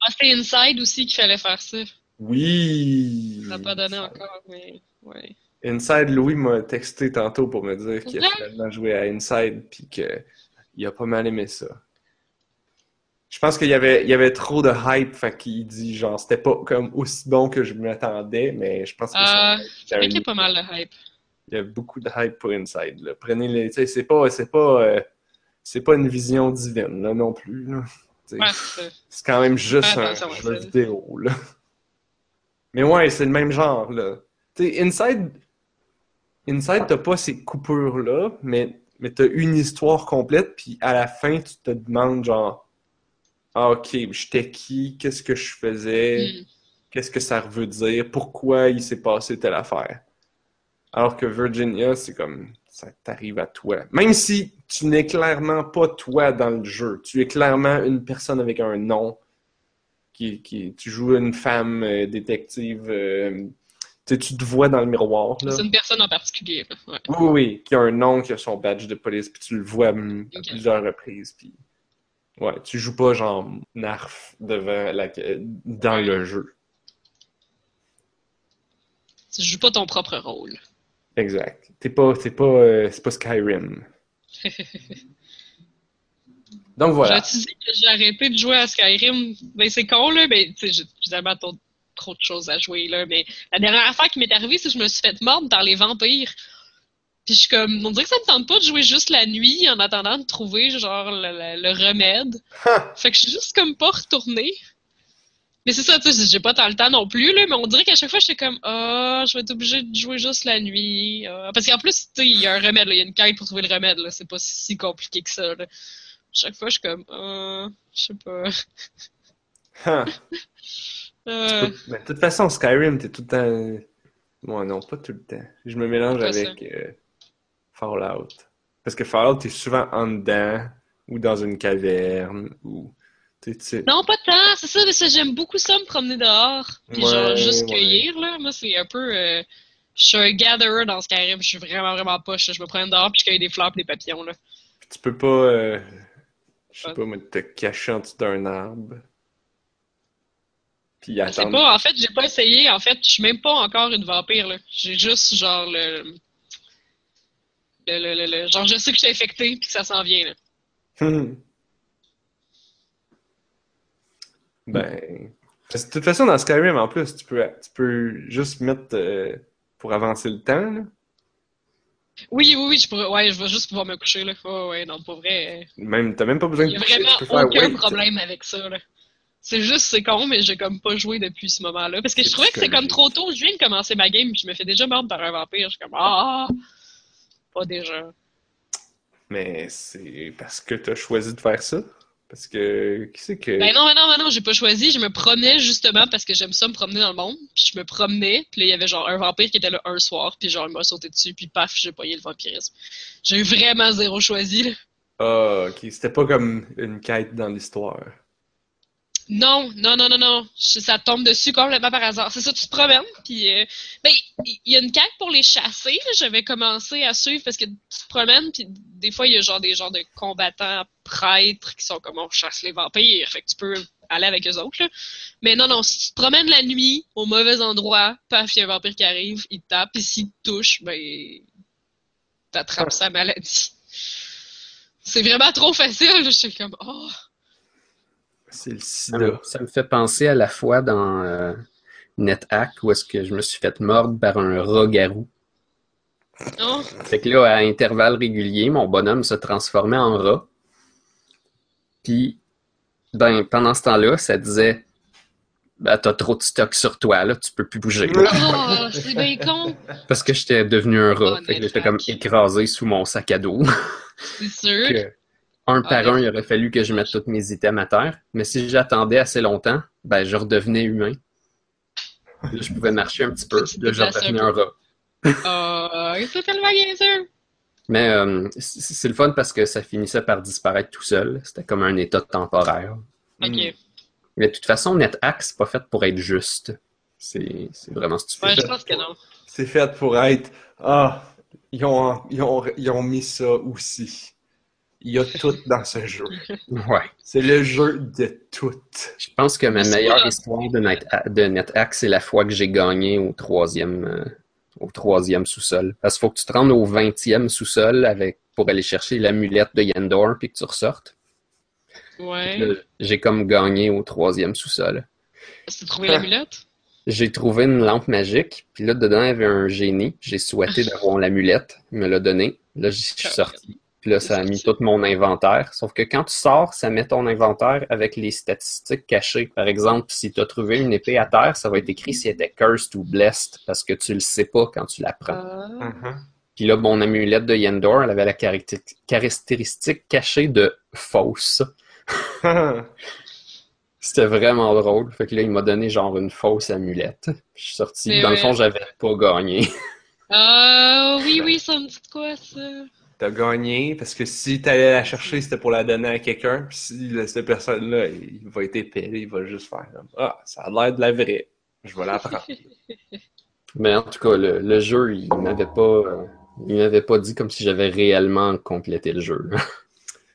Ah, c'est Inside aussi qu'il fallait faire ça. Oui! Ça n'a pas donné encore, mais... Ouais. Inside, Louis m'a texté tantôt pour me dire qu'il a finalement joué à Inside puis qu'il a pas mal aimé ça. Je pense qu'il y avait, il y avait trop de hype, fait qu'il dit genre c'était pas comme aussi bon que je m'attendais, mais je pense que euh, ça. qu'il y a pas mal de hype. Il y a beaucoup de hype pour Inside. Là. Prenez les, c'est pas, c'est pas, euh, c'est pas une vision divine là non plus. c'est quand même juste un jeu vidéo là. Mais ouais, c'est le même genre là. sais, Inside, Inside, t'as pas ces coupures-là, mais, mais t'as une histoire complète, puis à la fin, tu te demandes genre Ah ok, j'étais qui, qu'est-ce que je faisais, mm. qu'est-ce que ça veut dire, pourquoi il s'est passé telle affaire? Alors que Virginia, c'est comme ça t'arrive à toi. Même si tu n'es clairement pas toi dans le jeu, tu es clairement une personne avec un nom. Qui, qui tu joues une femme euh, détective euh, tu te vois dans le miroir. C'est une personne en particulier. Oui, oui, qui a un nom, qui a son badge de police, puis tu le vois hum, à plusieurs reprises. Puis... Ouais, tu joues pas genre narf devant la... dans le jeu. Tu joues pas ton propre rôle. Exact. T'es pas, c'est pas, euh, c'est pas Skyrim. Donc voilà. J'ai arrêté de jouer à Skyrim? Ben c'est con là, mais tu sais, j'ai trop de choses à jouer, là. Mais la dernière affaire qui m'est arrivée, c'est que je me suis fait mordre par les vampires. Puis je suis comme, on dirait que ça me tente pas de jouer juste la nuit en attendant de trouver, genre, le, remède. Fait que je suis juste comme pas retournée. Mais c'est ça, tu sais, j'ai pas tant le temps non plus, là, mais on dirait qu'à chaque fois, j'étais comme, ah, je vais être obligée de jouer juste la nuit. Ah. Parce qu'en plus, tu sais, il y a un remède, il y a une quête pour trouver le remède, là. C'est pas si compliqué que ça, là. Chaque fois, je suis comme, ah, je sais pas. Euh. Mais de toute façon, Skyrim, t'es tout le temps. Moi, non, pas tout le temps. Je me mélange avec euh, Fallout. Parce que Fallout, t'es souvent en dedans ou dans une caverne ou. Non, pas tant, c'est ça, mais ça, j'aime beaucoup ça, me promener dehors. Puis genre, juste cueillir, là. Moi, c'est un peu. Euh, je suis un gatherer dans Skyrim, je suis vraiment, vraiment poche. Je me promène dehors, puis je cueille des fleurs et des papillons, là. tu peux pas. je sais pas, te cacher en dessous d'un arbre. Puis pas, en fait, j'ai pas essayé. En fait, je suis même pas encore une vampire. J'ai juste genre le... Le, le, Genre, je sais que je suis infecté puis que ça s'en vient. Là. ben. De toute façon, dans Skyrim, en plus, tu peux, tu peux juste mettre euh, pour avancer le temps. Là. Oui, oui, oui, je pourrais, ouais, je vais juste pouvoir me coucher, là. Oh, ouais, non, pas vrai. Même, t'as même pas besoin de coucher. Vraiment aucun problème avec ça, là. C'est juste, c'est con, mais j'ai comme pas joué depuis ce moment-là. Parce que je trouvais que c'est comme trop tôt. Je viens de commencer ma game, puis je me fais déjà mordre par un vampire. Je suis comme, ah, pas déjà. Mais c'est parce que t'as choisi de faire ça? Parce que, qui c'est que. Ben non, ben non, ben non, j'ai pas choisi. Je me promenais justement parce que j'aime ça me promener dans le monde. Puis je me promenais, puis là, il y avait genre un vampire qui était là un soir, puis genre, il m'a sauté dessus, puis paf, j'ai pogné le vampirisme. J'ai eu vraiment zéro choisi. Ah, ok. C'était pas comme une quête dans l'histoire. Non, non, non, non, non. Ça tombe dessus complètement par hasard. C'est ça, tu te promènes, puis euh, ben, il y a une quête pour les chasser. J'avais commencé à suivre parce que tu te promènes, puis des fois, il y a genre des genres de combattants prêtres qui sont comme on chasse les vampires. Fait que tu peux aller avec eux autres. Là. Mais non, non, si tu te promènes la nuit au mauvais endroit, paf, il y a un vampire qui arrive, il te tape, et s'il te touche, ben t'attrapes sa maladie. C'est vraiment trop facile. Je suis comme oh. C'est le sida. Ça me fait penser à la fois dans, euh, NetHack où est-ce que je me suis fait mordre par un rat-garou. Oh. Fait que là, à intervalles réguliers, mon bonhomme se transformait en rat. Puis, ben, pendant ce temps-là, ça disait ben, t'as trop de stock sur toi, là, tu peux plus bouger. Oh, c'est bien con! Parce que j'étais devenu un rat. Oh, fait que j'étais comme écrasé sous mon sac à dos. C'est sûr. Un par Ah, un, il aurait fallu que je mette tous mes items à terre. Mais si j'attendais assez longtemps, ben, je redevenais humain. Là, je pouvais marcher un petit peu. Là, je redevenais un rat. Oh, c'est tellement bien sûr! Mais euh, c'est le fun parce que ça finissait par disparaître tout seul. C'était comme un état temporaire. Ok. Mm. Mais de toute façon, NetHack, c'est pas fait pour être juste. C'est c'est vraiment stupide. Ouais, je pense que non. C'est fait pour être. Ah, ils ont, ils, ont, ils ont mis ça aussi. Il y a tout dans ce jeu. Ouais. C'est le jeu de tout. Je pense que ma meilleure histoire de, Net, de NetHack, c'est la fois que j'ai gagné au troisième, euh, au troisième sous-sol. Parce qu'il faut que tu te rendes au vingtième sous-sol avec, pour aller chercher l'amulette de Yendor puis que tu ressortes. Ouais. J'ai comme gagné au troisième sous-sol. Tu as trouvé l'amulette? J'ai trouvé une lampe magique, puis là, dedans, il y avait un génie. J'ai souhaité d'avoir l'amulette. Il me l'a donné. Là, j'y suis sorti. Puis là, ça a mis tout mon inventaire. Sauf que quand tu sors, ça met ton inventaire avec les statistiques cachées. Par exemple, si tu as trouvé une épée à terre, ça va être écrit si elle était cursed ou blessed, parce que tu le sais pas quand tu la prends. Ah. Puis là, mon amulette de Yendor, elle avait la caracté- caractéristique cachée de fausse. C'était vraiment drôle. Fait que là, il m'a donné genre une fausse amulette. Je suis sorti. Mais Dans le fond, j'avais pas gagné. Ah, oui, oui, ça me dit quoi, ça? T'as gagné parce que si t'allais la chercher, c'était pour la donner à quelqu'un. Puis si cette personne-là, il va être épais, il va juste faire comme, Ah, ça a l'air de la vraie. Je vais la prendre. Mais en tout cas, le, le jeu, il m'avait pas, il m'avait pas dit comme si j'avais réellement complété le jeu.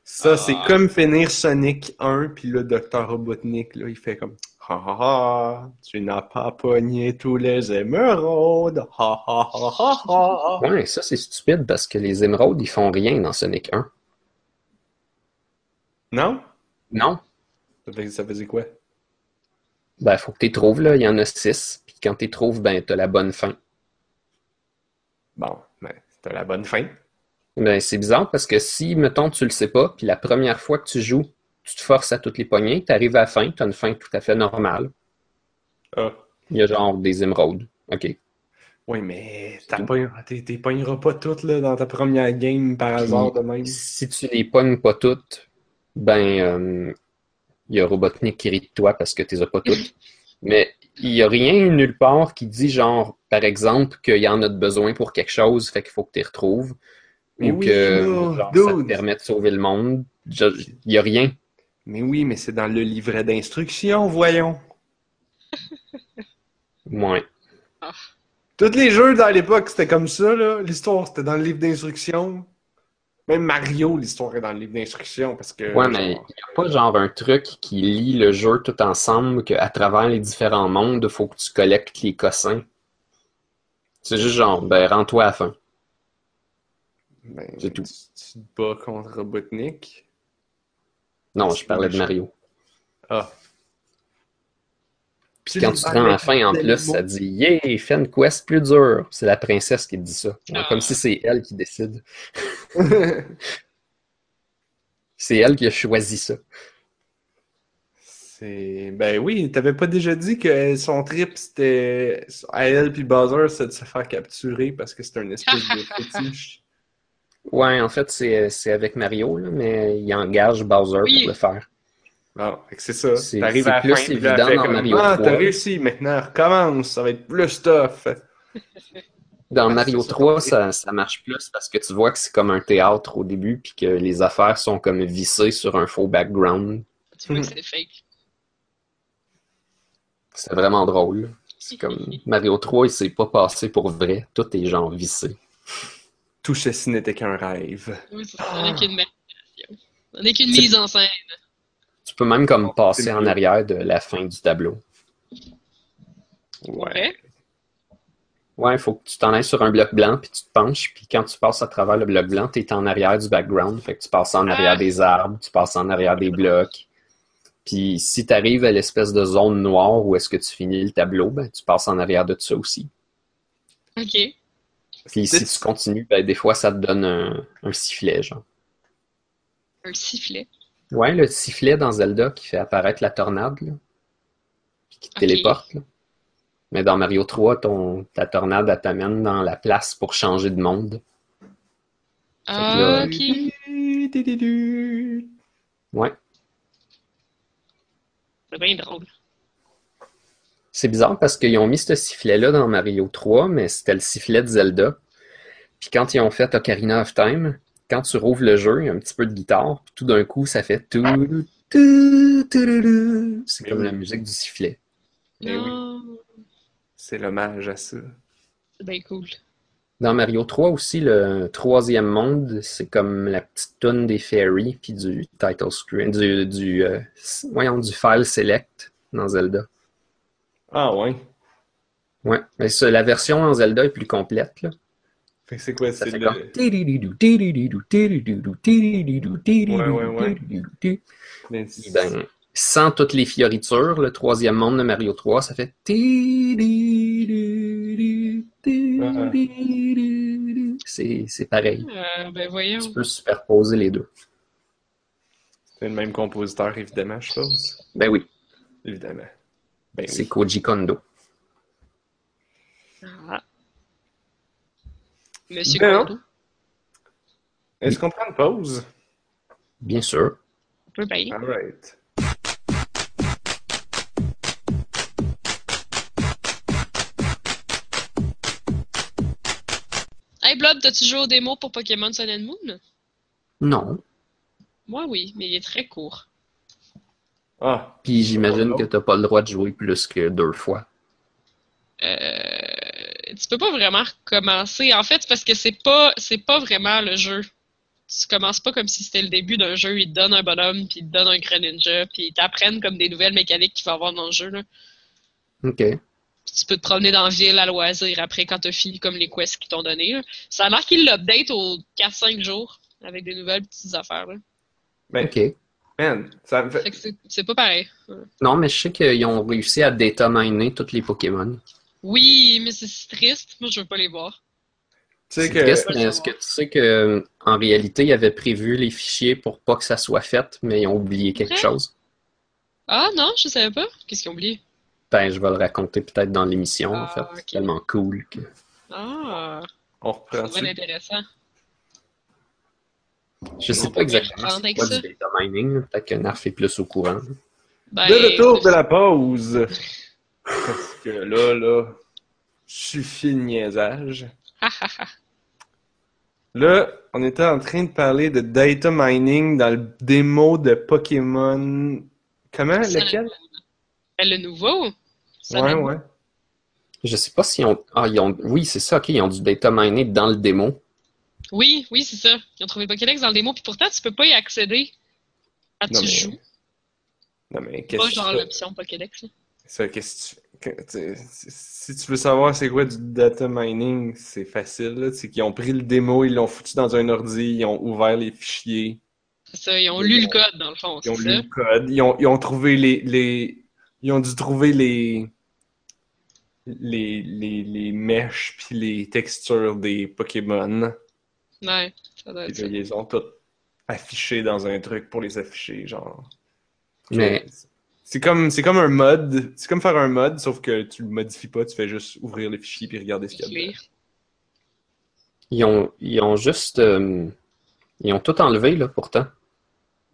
Ça, c'est Ah. comme finir Sonic 1, puis le Docteur Robotnik, là, il fait comme Ha ha ha, tu n'as pas pogné tous les émeraudes. Ha ha ha ha ha. ouais, ça c'est stupide parce que les émeraudes, ils font rien dans Sonic 1. Non? Non. Ça faisait quoi? Ben, faut que tu trouves, là. Il y en a six. Puis quand tu trouves, ben, t'as la bonne fin. Bon, ben, t'as la bonne fin. Ben, c'est bizarre parce que si, mettons, tu le sais pas, puis la première fois que tu joues, tu te forces à toutes les poignées, tu arrives à la fin, tu as une fin tout à fait normale. Ah. Il y a genre des émeraudes. OK. Oui, mais t'es- t'es pogneras pas toutes là, dans ta première game par hasard de même. Si tu les pognes pas toutes, ben, euh, il y a Robotnik qui rit de toi parce que tu les as pas toutes. Mais il y a rien nulle part qui dit, genre, par exemple, qu'il y en a de besoin pour quelque chose, fait qu'il faut que tu les retrouves. Mais ou oui, que genre, ça te permet de sauver le monde. Il y a rien. Mais oui, mais c'est dans le livret d'instructions, voyons. Ouais. Tous les jeux dans l'époque, c'était comme ça, là. L'histoire, c'était dans le livre d'instructions. Même Mario, l'histoire est dans le livre d'instructions parce que. Ouais, mais il n'y a pas genre un truc qui lie le jeu tout ensemble, qu'à travers les différents mondes, il faut que tu collectes les cossins. C'est juste genre, ben, rends-toi à la fin. Ben, c'est tout. Tu, tu te bats contre Robotnik. Non, je parlais de Mario. Ah. Puis quand tu te rends à la fin, en plus, ça dit Yeah, fais une quest plus dure. C'est la princesse qui te dit ça. Ah. Comme si c'est elle qui décide. C'est elle qui a choisi ça. C'est. Ben oui, t'avais pas déjà dit que son trip c'était. À elle puis Bowser, c'était de se faire capturer parce que c'était un espèce de fétiche. Ouais, en fait, c'est c'est avec Mario, là, mais il engage Bowser Oui. pour le faire. Bon, c'est ça. C'est- T'arrives c'est à la plus fin, évident dans comme, Mario Ah, 3. t'as réussi, maintenant recommence, ça va être plus tough. Dans Ouais, Mario c'est ça. 3, ça, ça marche plus parce que tu vois que c'est comme un théâtre au début, puis que les affaires sont comme vissées sur un faux background. Tu vois que c'est fake. C'est vraiment drôle. C'est comme Mario 3, il s'est pas passé pour vrai. Tout est genre vissé. Tout ceci n'était qu'un rêve. Oui, c'est ça. On n'est qu'une n'est qu'une mise en scène. Tu peux même comme passer en arrière de la fin du tableau. Ouais. Ouais, il faut que tu t'en ailles sur un bloc blanc, puis tu te penches, puis quand tu passes à travers le bloc blanc, tu es en arrière du background. Fait que tu passes en arrière Ah. des arbres, tu passes en arrière des blocs. Puis si tu arrives à l'espèce de zone noire où est-ce que tu finis le tableau, ben, tu passes en arrière de ça aussi. OK. Puis si tu continues, ben, des fois, ça te donne un, un sifflet, genre. Un sifflet. Ouais, le sifflet dans Zelda qui fait apparaître la tornade, là. Puis qui te téléporte, là. Mais dans Mario 3, ton, ta tornade, elle t'amène dans la place pour changer de monde. Ah, là- ok. Ouais. C'est bien drôle. C'est bizarre parce qu'ils ont mis ce sifflet-là dans Mario 3, mais c'était le sifflet de Zelda. Puis quand ils ont fait Ocarina of Time, quand tu rouvres le jeu, il y a un petit peu de guitare, puis tout d'un coup, ça fait tout, tout, tout, C'est comme oui. la musique du sifflet. Oui. C'est l'hommage à ça. C'est bien cool. Dans Mario 3 aussi, le troisième monde, c'est comme la petite toune des fairies puis du title screen, du, du, euh, voyons, du file select dans Zelda. Ah ouais. Ouais, mais ça, la version en Zelda est plus complète, là. Fait que c'est quoi? Ça C'est fait le... comme... Ouais, ouais, ouais. Mais Puis ben, sans toutes les fioritures, le troisième monde de Mario 3, ça fait... C'est c'est pareil. Euh, ben voyons. Tu peux superposer les deux. C'est le même compositeur, évidemment, je suppose. Ben oui, Évidemment. Ben c'est oui. Koji Kondo. Ah. Monsieur Ben, Kondo. Est-ce qu'on prend une pause? Bien sûr. On peut bien. Alright. Hey Blood, t'as-tu joué au démo pour Pokémon Sun and Moon? Non. Moi oui, mais il est très court. Ah, Puis j'imagine Oh, que t'as pas le droit de jouer plus que deux fois. Euh, tu peux pas vraiment recommencer. En fait, c'est parce que c'est pas c'est pas vraiment le jeu. Tu commences pas comme si c'était le début d'un jeu. Ils te donnent un bonhomme, puis ils te donnent un Greninja, puis ils t'apprennent comme des nouvelles mécaniques qu'il va y avoir dans le jeu. Là. OK. Puis tu peux te promener dans la ville à loisir après quand t'as fini comme les quests qu'ils t'ont donné. là. Ça a l'air qu'ils l'update aux 4-5 jours avec des nouvelles petites affaires. Là. ben, OK. Man, ça me fait... C'est- c'est pas pareil. Non, mais je sais qu'ils ont réussi à data miner tous les Pokémon. Oui, mais c'est si triste. Moi, je veux pas les voir. C'est que... triste, mais est-ce que tu sais que en réalité, ils avaient prévu les fichiers pour pas que ça soit fait, mais ils ont oublié quelque chose? Ah non, je savais pas. Qu'est-ce qu'ils ont oublié? Ben, je vais le raconter peut-être dans l'émission, en Ah, fait. C'est tellement cool que... Ah, On c'est reprend vraiment intéressant. Je sais On pas exactement c'est quoi ça. du data mining. Peut-être que Narf est plus au courant. Ben, De retour de la pause. Parce que là, là, suffit de niaisage. Là, on était en train de parler de data mining dans le démo de Pokémon. Comment? Ça- Lequel? Ben, le nouveau? Ça Ouais, ouais. Je sais pas si on... Ah, ils ont... Oui, c'est ça, ok, ils ont du data mining dans le démo. Oui, oui, c'est ça. Ils ont trouvé Pokédex dans le démo, puis pourtant, tu peux pas y accéder quand Non, tu mais- joues. Non, mais Pas qu'est-ce que genre tu l'option Pokédex. Ça, qu'est-ce que tu Si tu veux savoir c'est quoi du data mining, c'est facile. là. C'est qu'ils ont pris le démo, ils l'ont foutu dans un ordi, ils ont ouvert les fichiers, C'est ça, ils ont Ils lu ont- le code, dans le fond, ils ont c'est lu ça? le code, ils ont, ils ont trouvé les, les. Ils ont dû trouver les. Les, les, les mèches puis les textures des Pokémon. Ouais, ça doit Puis être là, ça. ils les ont toutes affichées dans un truc pour les afficher, genre. Mais C'est comme, c'est comme un mod. C'est comme faire un mod, sauf que tu le modifies pas, tu fais juste ouvrir les fichiers puis regarder ce qu'il y a dedans. Ils ont, ils ont juste... euh, Ils ont tout enlevé, là, pourtant.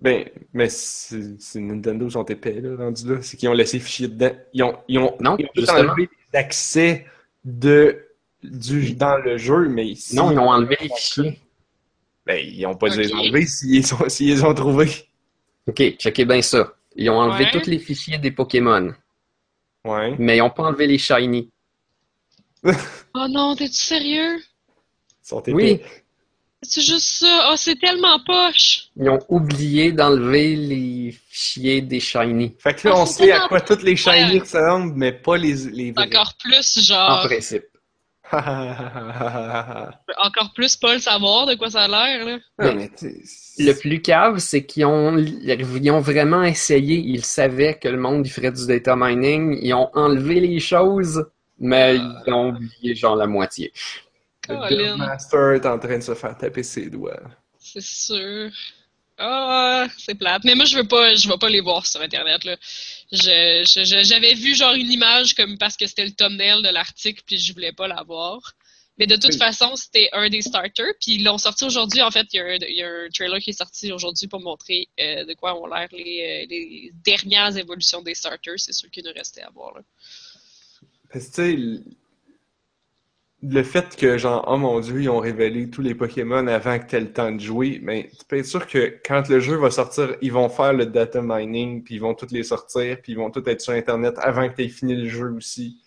Ben, mais c'est c'est Nintendo ils sont épais, là, rendu là. C'est qu'ils ont laissé les fichiers dedans. Ils ont, ils ont, Non, ils ont tout enlevé l'accès de, du, dans le jeu, mais ici, Non, ils ont enlevé les fichiers. ben, ils ont pas dû les enlever s'ils les ont, s'ils les ont trouvés. OK, checkez bien ça. Ils ont enlevé Ouais. tous les fichiers des Pokémon, Ouais. mais ils ont pas enlevé les shiny. Oh non, t'es-tu sérieux? Ils sont épais. Oui, C'est juste ça? Oh, c'est tellement poche. ils ont oublié d'enlever les fichiers des shiny. Fait que là, Ah, on sait à quoi toutes les shiny Ouais. ressemblent, mais pas les, les encore plus En genre. principe. Encore plus pas le savoir de quoi ça a l'air. Là. le plus cave, c'est qu'ils ont, ils ont vraiment essayé. Ils savaient que le monde il ferait du data mining. Ils ont enlevé les choses, mais ah. ils ont oublié genre la moitié. Le Master est en train de se faire taper ses doigts. C'est sûr. Ah, c'est plate. Mais moi, je veux pas, je vais pas les voir sur Internet, là. J'avais vu, genre, une image comme parce que c'était le thumbnail de l'article, puis je voulais pas la voir. Mais de toute façon, c'était un des starters. Puis ils l'ont sorti aujourd'hui. En fait, il y, a un trailer qui est sorti aujourd'hui pour montrer euh, de quoi ont l'air les, euh, les, dernières évolutions des starters. C'est sûr qu'il nous restait à voir. Là. Parce que, tu sais, le fait que, genre, oh mon dieu, ils ont révélé tous les Pokémon avant que tu aies le temps de jouer, mais tu peux être sûr que quand le jeu va sortir, ils vont faire le data mining, puis ils vont tous les sortir, puis ils vont tous être sur Internet avant que tu aies fini le jeu aussi.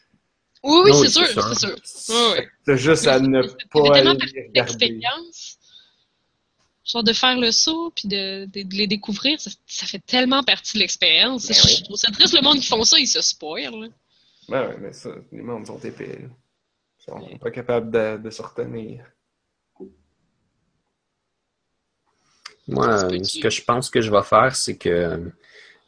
Oui, oui, c'est sûr, c'est sûr. C'est juste à ne pas aller regarder. Genre de faire le saut, puis de, de, les découvrir, ça, fait tellement partie de l'expérience. Ben je trouve ça triste, le monde qui font ça, ils se spoilent. Ouais, ouais, mais ça, les mondes sont épais. Ils sont pas capables de, de se retenir. Moi, ce que je pense que je vais faire, c'est que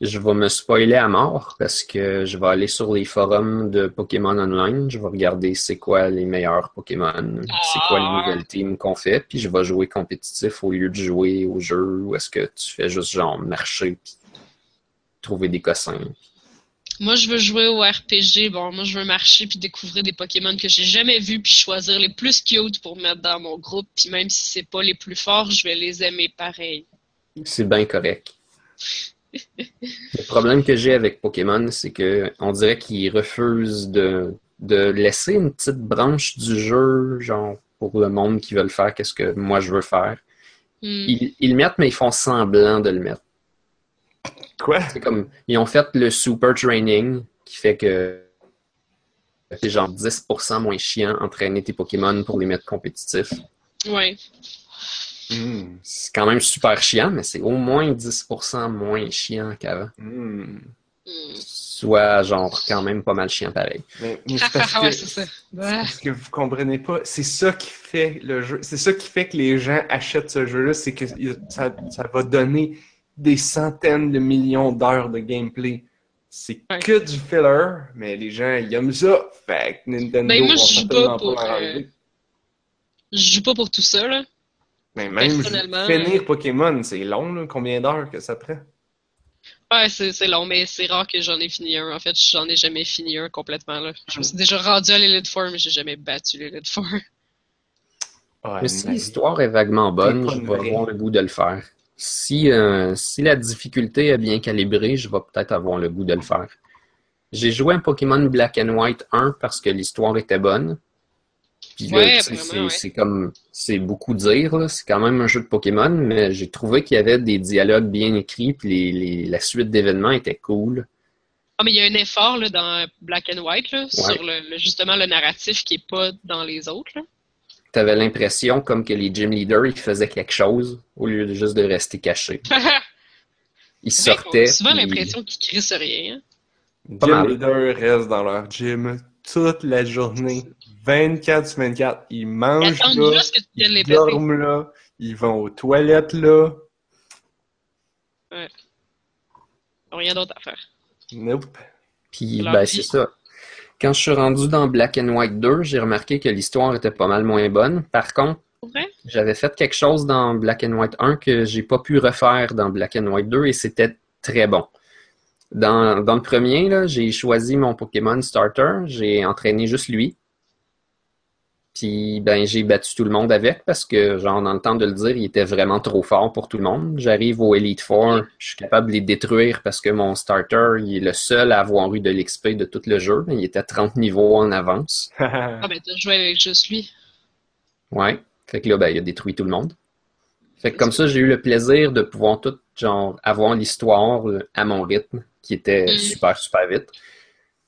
je vais me spoiler à mort parce que je vais aller sur les forums de Pokémon Online. Je vais regarder c'est quoi les meilleurs Pokémon, c'est quoi les ah! nouvelles teams qu'on fait, puis je vais jouer compétitif au lieu de jouer au jeu où est-ce que tu fais juste genre marcher puis trouver des cossins. Moi, je veux jouer au RPG. Bon, moi, je veux marcher puis découvrir des Pokémon que j'ai jamais vus puis choisir les plus cute pour mettre dans mon groupe. Puis même si c'est pas les plus forts, je vais les aimer pareil. C'est bien correct. Le problème que j'ai avec Pokémon, c'est que on dirait qu'ils refusent de, laisser une petite branche du jeu, genre pour le monde qui veut le faire, qu'est-ce que moi je veux faire. Hmm. Ils, ils le mettent, mais ils font semblant de le mettre. Quoi? C'est comme, ils ont fait le super training qui fait que c'est genre 10% moins chiant entraîner tes Pokémon pour les mettre compétitifs. Ouais. Hmm. C'est quand même super chiant, mais c'est au moins 10% moins chiant qu'avant. Hmm. Soit genre quand même pas mal chiant pareil. Mais, c'est parce, que, vous comprenez pas. C'est ça qui fait le jeu. C'est ça qui fait que les gens achètent ce jeu-là, c'est que ça, ça va donner des centaines de millions d'heures de gameplay. C'est que du filler, mais les gens ils aiment ça. Fait que Nintendo ben, moi, je joue pas pour. Euh, je joue pas pour tout ça, là. Mais même finir Pokémon, c'est long, là. Combien d'heures que ça prend? Ouais, c'est long, mais c'est rare que j'en ai fini un. En fait, j'en ai jamais fini un complètement, là. Je me suis déjà rendu à l'Elite Four, mais j'ai jamais battu l'Elite Four. Ouais, mais si l'histoire est vaguement bonne, je vais avoir le goût de le faire. Si, euh, si la difficulté est bien calibrée, je vais peut-être avoir le goût de le faire. J'ai joué un Pokémon Black and White 1 parce que l'histoire était bonne. Puis c'est comme c'est beaucoup dire, c'est quand même un jeu de Pokémon, mais j'ai trouvé qu'il y avait des dialogues bien écrits, puis les, la suite d'événements était cool. Ah, mais il y a un effort là, dans Black and White là, sur le, justement le narratif qui n'est pas dans les autres. Là tu avais l'impression comme que les gym leaders, ils faisaient quelque chose au lieu de juste de rester cachés. Ils sortaient. souvent l'impression qu'ils crissent rien. Les gym leaders restent dans leur gym toute la journée, 24 sur 24. Ils mangent là, ils dorment là, ils vont aux toilettes là. Ouais. Rien d'autre à faire. Nope. Puis, ben, c'est ça. Quand je suis rendu dans Black and White 2, j'ai remarqué que l'histoire était pas mal moins bonne. Par contre, j'avais fait quelque chose dans Black and White 1 que j'ai pas pu refaire dans Black and White 2 et c'était très bon. Dans, dans le premier, j'ai choisi mon Pokémon Starter, j'ai entraîné juste lui. Puis ben j'ai battu tout le monde avec parce que, genre, dans le temps de le dire, il était vraiment trop fort pour tout le monde. J'arrive au Elite Four, je suis capable de les détruire parce que mon starter, il est le seul à avoir eu de l'XP de tout le jeu. Il était à 30 niveaux en avance. ah ben t'as joué avec juste lui. Ouais. Fait que là, ben, il a détruit tout le monde. Fait que comme ça, j'ai eu le plaisir de pouvoir tout, genre, avoir l'histoire à mon rythme, qui était mm. super, super vite.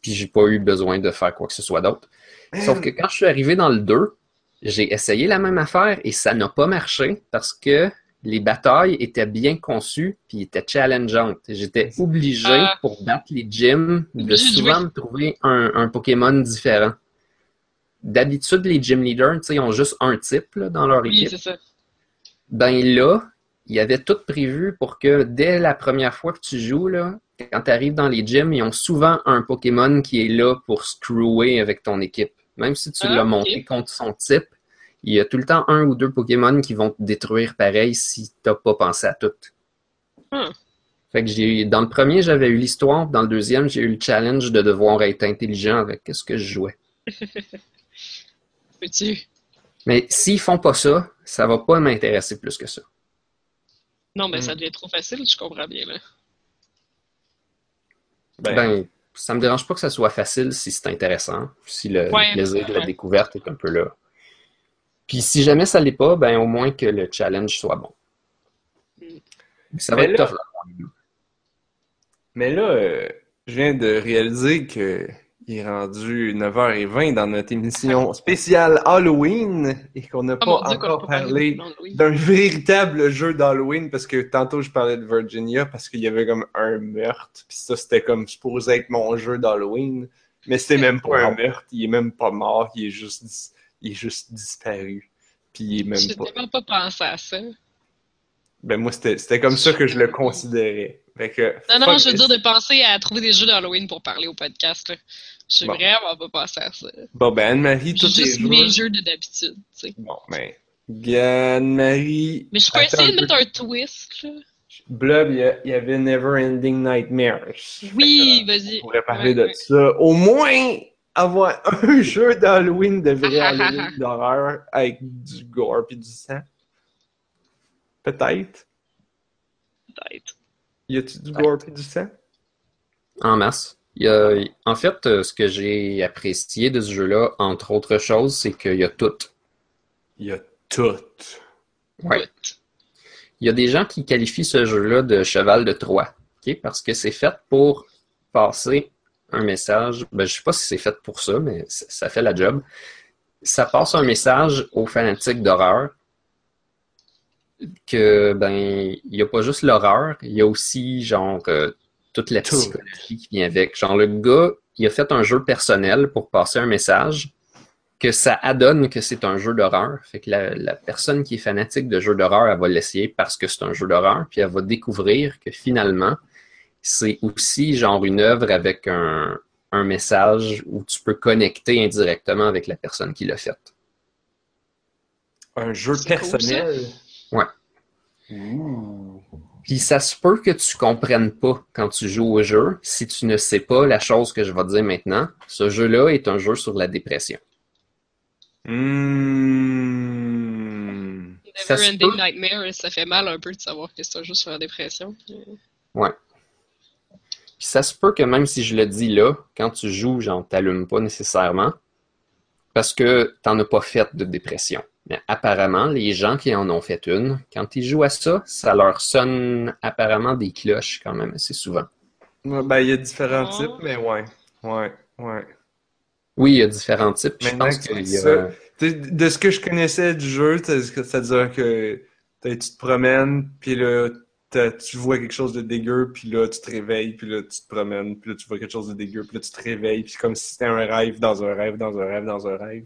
Puis j'ai pas eu besoin de faire quoi que ce soit d'autre. Sauf que quand je suis arrivé dans le 2, j'ai essayé la même affaire et ça n'a pas marché parce que les batailles étaient bien conçues puis étaient challengeantes. J'étais obligé, ah. pour battre les gyms, de souvent me trouver un, Pokémon différent. d'habitude, les gym leaders, ils ont juste un type dans leur oui, équipe. ça. Ben là, il y avait tout prévu pour que dès la première fois que tu joues, là, quand tu arrives dans les gyms, ils ont souvent un Pokémon qui est là pour screwer avec ton équipe. Même si tu Ah, l'as monté contre son type, il y a tout le temps un ou deux Pokémon qui vont te détruire pareil si t'as pas pensé à tout. Hmm. Fait que j'ai dans le premier, j'avais eu l'histoire, dans le deuxième, j'ai eu le challenge de devoir être intelligent avec ce que je jouais. Peux-tu? Mais s'ils font pas ça, ça va pas m'intéresser plus que ça. Non, mais Hmm. ça devient trop facile, je comprends bien, là. Ben, Ben, ça me dérange pas que ça soit facile si c'est intéressant, si le Ouais, plaisir de la découverte est un peu là. Puis si jamais ça l'est pas, ben au moins que le challenge soit bon. Mm. Ça va Mais être là- tough. là. Mais là, euh, je viens de réaliser que il est rendu 9h20 dans notre émission spéciale Halloween et qu'on n'a Oh pas encore pas parlé d'un véritable jeu d'Halloween parce que tantôt je parlais de Virginia parce qu'il y avait comme un meurtre puis ça c'était comme supposé être mon jeu d'Halloween mais c'était même pas un meurtre il est même pas mort il est juste dis- il est juste disparu puis il est même J'ai pas tellement pas pensé à ça. ben moi c'était c'était comme ça que je le considérais fait que Non, non, je veux dire de penser à trouver des jeux d'Halloween pour parler au podcast. là. Je suis Bon. vraiment pas pensé à ça. bon ben Anne-Marie tous tes juste mes jeux de d'habitude, tu sais. bon ben Anne-Marie Mais je peux essayer un de mettre un twist, là. Blob, il y, a- il y avait Never Ending Nightmares. Oui, euh, vas-y. On pourrait parler Ouais, de ouais. ça. Au moins, avoir un jeu d'Halloween, de vrai Halloween d'horreur, avec du gore puis du sang. Peut-être. Peut-être. Y a-tu du gore puis du sang? En masse. Il y a- en fait, euh, ce que j'ai apprécié de ce jeu-là, entre autres choses, c'est qu'il y a tout. Y a tout. Ouais. Il y a des gens qui qualifient ce jeu-là de cheval de Troie, parce que c'est fait pour passer un message. Ben, je sais pas si c'est fait pour ça, mais ça fait la job. Ça passe un message aux fanatiques d'horreur que ben il n'y a pas juste l'horreur, il y a aussi genre euh, toute la psychologie qui vient avec. Genre le gars, il a fait un jeu personnel pour passer un message que ça adonne que c'est un jeu d'horreur. Fait que la, la personne qui est fanatique de jeux d'horreur, elle va l'essayer parce que c'est un jeu d'horreur, puis elle va découvrir que finalement, c'est aussi genre une œuvre avec un, un message où tu peux connecter indirectement avec la personne qui l'a fait. Un jeu C'est cool, personnel? Ouais. Ouh. Puis ça se peut que tu comprennes pas quand tu joues au jeu si tu ne sais pas la chose que je vais te dire maintenant. Ce jeu-là est un jeu sur la dépression. Mmh. Ça se Never Ending peut. Nightmare, ça fait mal un peu de savoir que c'est un jeu sur la dépression. Ouais. Puis ça se peut que même si je le dis là, quand tu joues, genre, t'allumes pas nécessairement parce que t'en as pas fait de dépression. Mais apparemment, les gens qui en ont fait une, quand ils jouent à ça, ça leur sonne apparemment des cloches quand même assez souvent. Ben, il y a différents Oh. types, mais ouais. Ouais, ouais. Oui, il y a différents types. puis Je Maintenant pense que y a... ça, De ce que je connaissais du jeu, c'est-à-dire que tu te promènes, puis là, t'as- tu vois quelque chose de dégueu, puis là, tu te réveilles, puis là, tu te promènes, puis là, tu vois quelque chose de dégueu, puis là, tu te réveilles, puis c'est comme si c'était un rêve dans un rêve, dans un rêve, dans un rêve.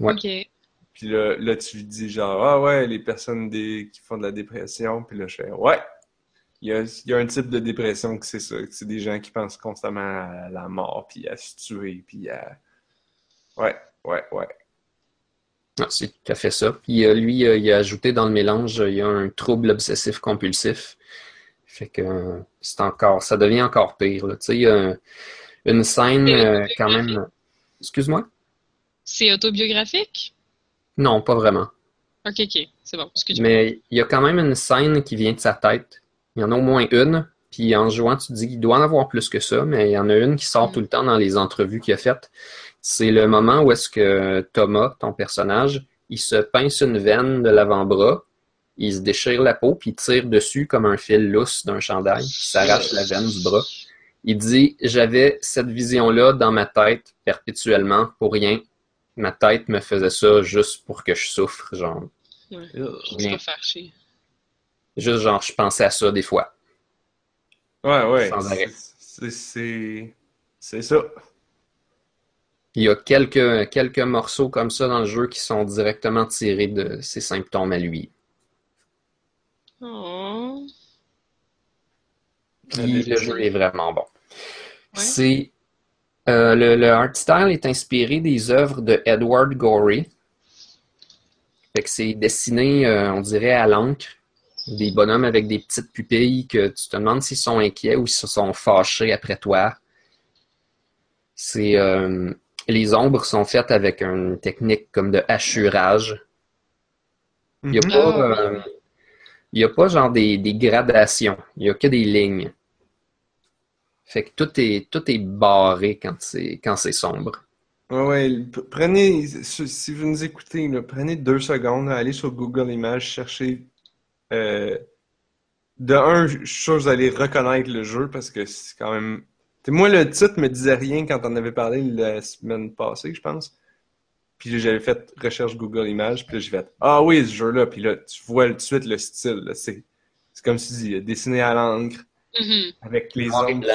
Ouais. Ok. Puis là, là, tu lui dis genre, ah ouais, les personnes des... qui font de la dépression, puis là, je fais, ouais. Il y a, il y a un type de dépression que c'est ça, que c'est des gens qui pensent constamment à la mort, puis à se tuer, puis à... Ouais, ouais, ouais. Ah, c'est tout à fait ça. Puis euh, lui, euh, il a ajouté dans le mélange, euh, il y a un trouble obsessif compulsif. Fait que c'est encore, ça devient encore pire. là. Tu sais, il y a un- une scène quand même. Excuse-moi? C'est autobiographique? Non, pas vraiment. Ok, ok. C'est bon. Excuse-moi. Mais il y a quand même une scène qui vient de sa tête. Il y en a au moins une. Puis en jouant, tu te dis qu'il doit en avoir plus que ça, mais il y en a une qui sort Mm. tout le temps dans les entrevues qu'il a faites. C'est le moment où est-ce que Thomas, ton personnage, il se pince une veine de l'avant-bras, il se déchire la peau, puis il tire dessus comme un fil lousse d'un chandail, qui s'arrache la veine du bras. Il dit J'avais cette vision-là dans ma tête perpétuellement pour rien. Ma tête me faisait ça juste pour que je souffre, genre. Ouais. Juste faire chier. Juste genre, je pensais à ça des fois. Ouais, ouais. Sans arrêt. C'est, c'est, c'est ça. Il y a quelques, quelques morceaux comme ça dans le jeu qui sont directement tirés de ses symptômes à lui. Oh. le jeu est vraiment bon. C'est euh, le, le, art style est inspiré des œuvres de Edward Gorey. Fait que c'est dessiné, euh, on dirait, à l'encre. Des bonhommes avec des petites pupilles que tu te demandes s'ils sont inquiets ou s'ils sont fâchés après toi. C'est euh, les ombres sont faites avec une technique comme de hachurage. Il n'y a, mm-hmm. pas, a pas genre des, des gradations. Il n'y a que des lignes. Fait que tout est, tout est barré quand c'est, quand c'est sombre. Ouais, prenez, si vous nous écoutez, prenez deux secondes, allez sur Google Images, cherchez. Euh, de un, je suis sûr que vous allez reconnaître le jeu parce que c'est quand même. moi, le titre me disait rien quand on avait parlé la semaine passée, je pense. Puis j'avais fait recherche Google Images, puis là, j'ai fait Ah oui, ce jeu-là. Puis là, tu vois tout de suite le style. C'est, c'est comme si dit, dessiné à l'encre, mm-hmm. avec les ombres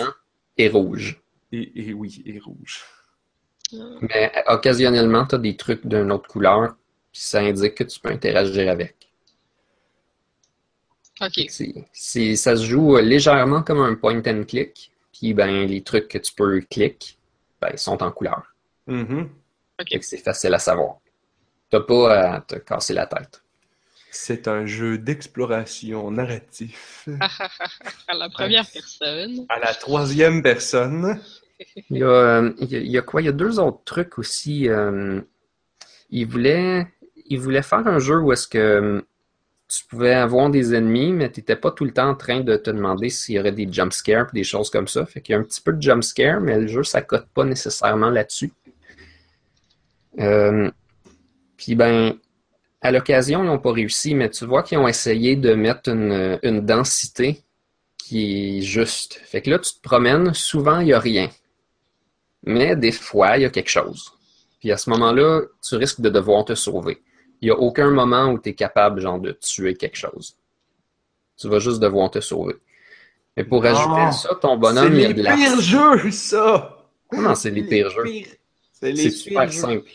et rouge. Et, oui, et rouge. Mais occasionnellement, tu as des trucs d'une autre couleur, puis ça indique que tu peux interagir avec. OK. C'est, ça se joue légèrement comme un point and click, puis ben, les trucs que tu peux cliquer, ben, sont en couleur. Mm c'est facile à savoir. T'as pas à te casser la tête. C'est un jeu d'exploration narratif. à la première personne. À la troisième personne. Il y, a, euh, il y a, quoi? Il y a deux autres trucs aussi. Euh, il, voulait, il voulait faire un jeu où est-ce que euh, tu pouvais avoir des ennemis, mais tu n'étais pas tout le temps en train de te demander s'il y aurait des jumpscares et des choses comme ça. Fait qu'il y a un petit peu de jumpscare, mais le jeu, ça cote pas nécessairement là-dessus. puis ben, à l'occasion, ils n'ont pas réussi, mais tu vois qu'ils ont essayé de mettre une, densité qui est juste. Fait que là, tu te promènes, souvent, il n'y a rien. Mais des fois, il y a quelque chose. Puis à ce moment-là, tu risques de devoir te sauver. Il n'y a aucun moment où tu es capable, genre, de tuer quelque chose. Tu vas juste devoir te sauver. Mais pour ajouter à ça, ton bonhomme, il y a de la... C'est les pires jeux, ça! Comment c'est les pires jeux? C'est super simple.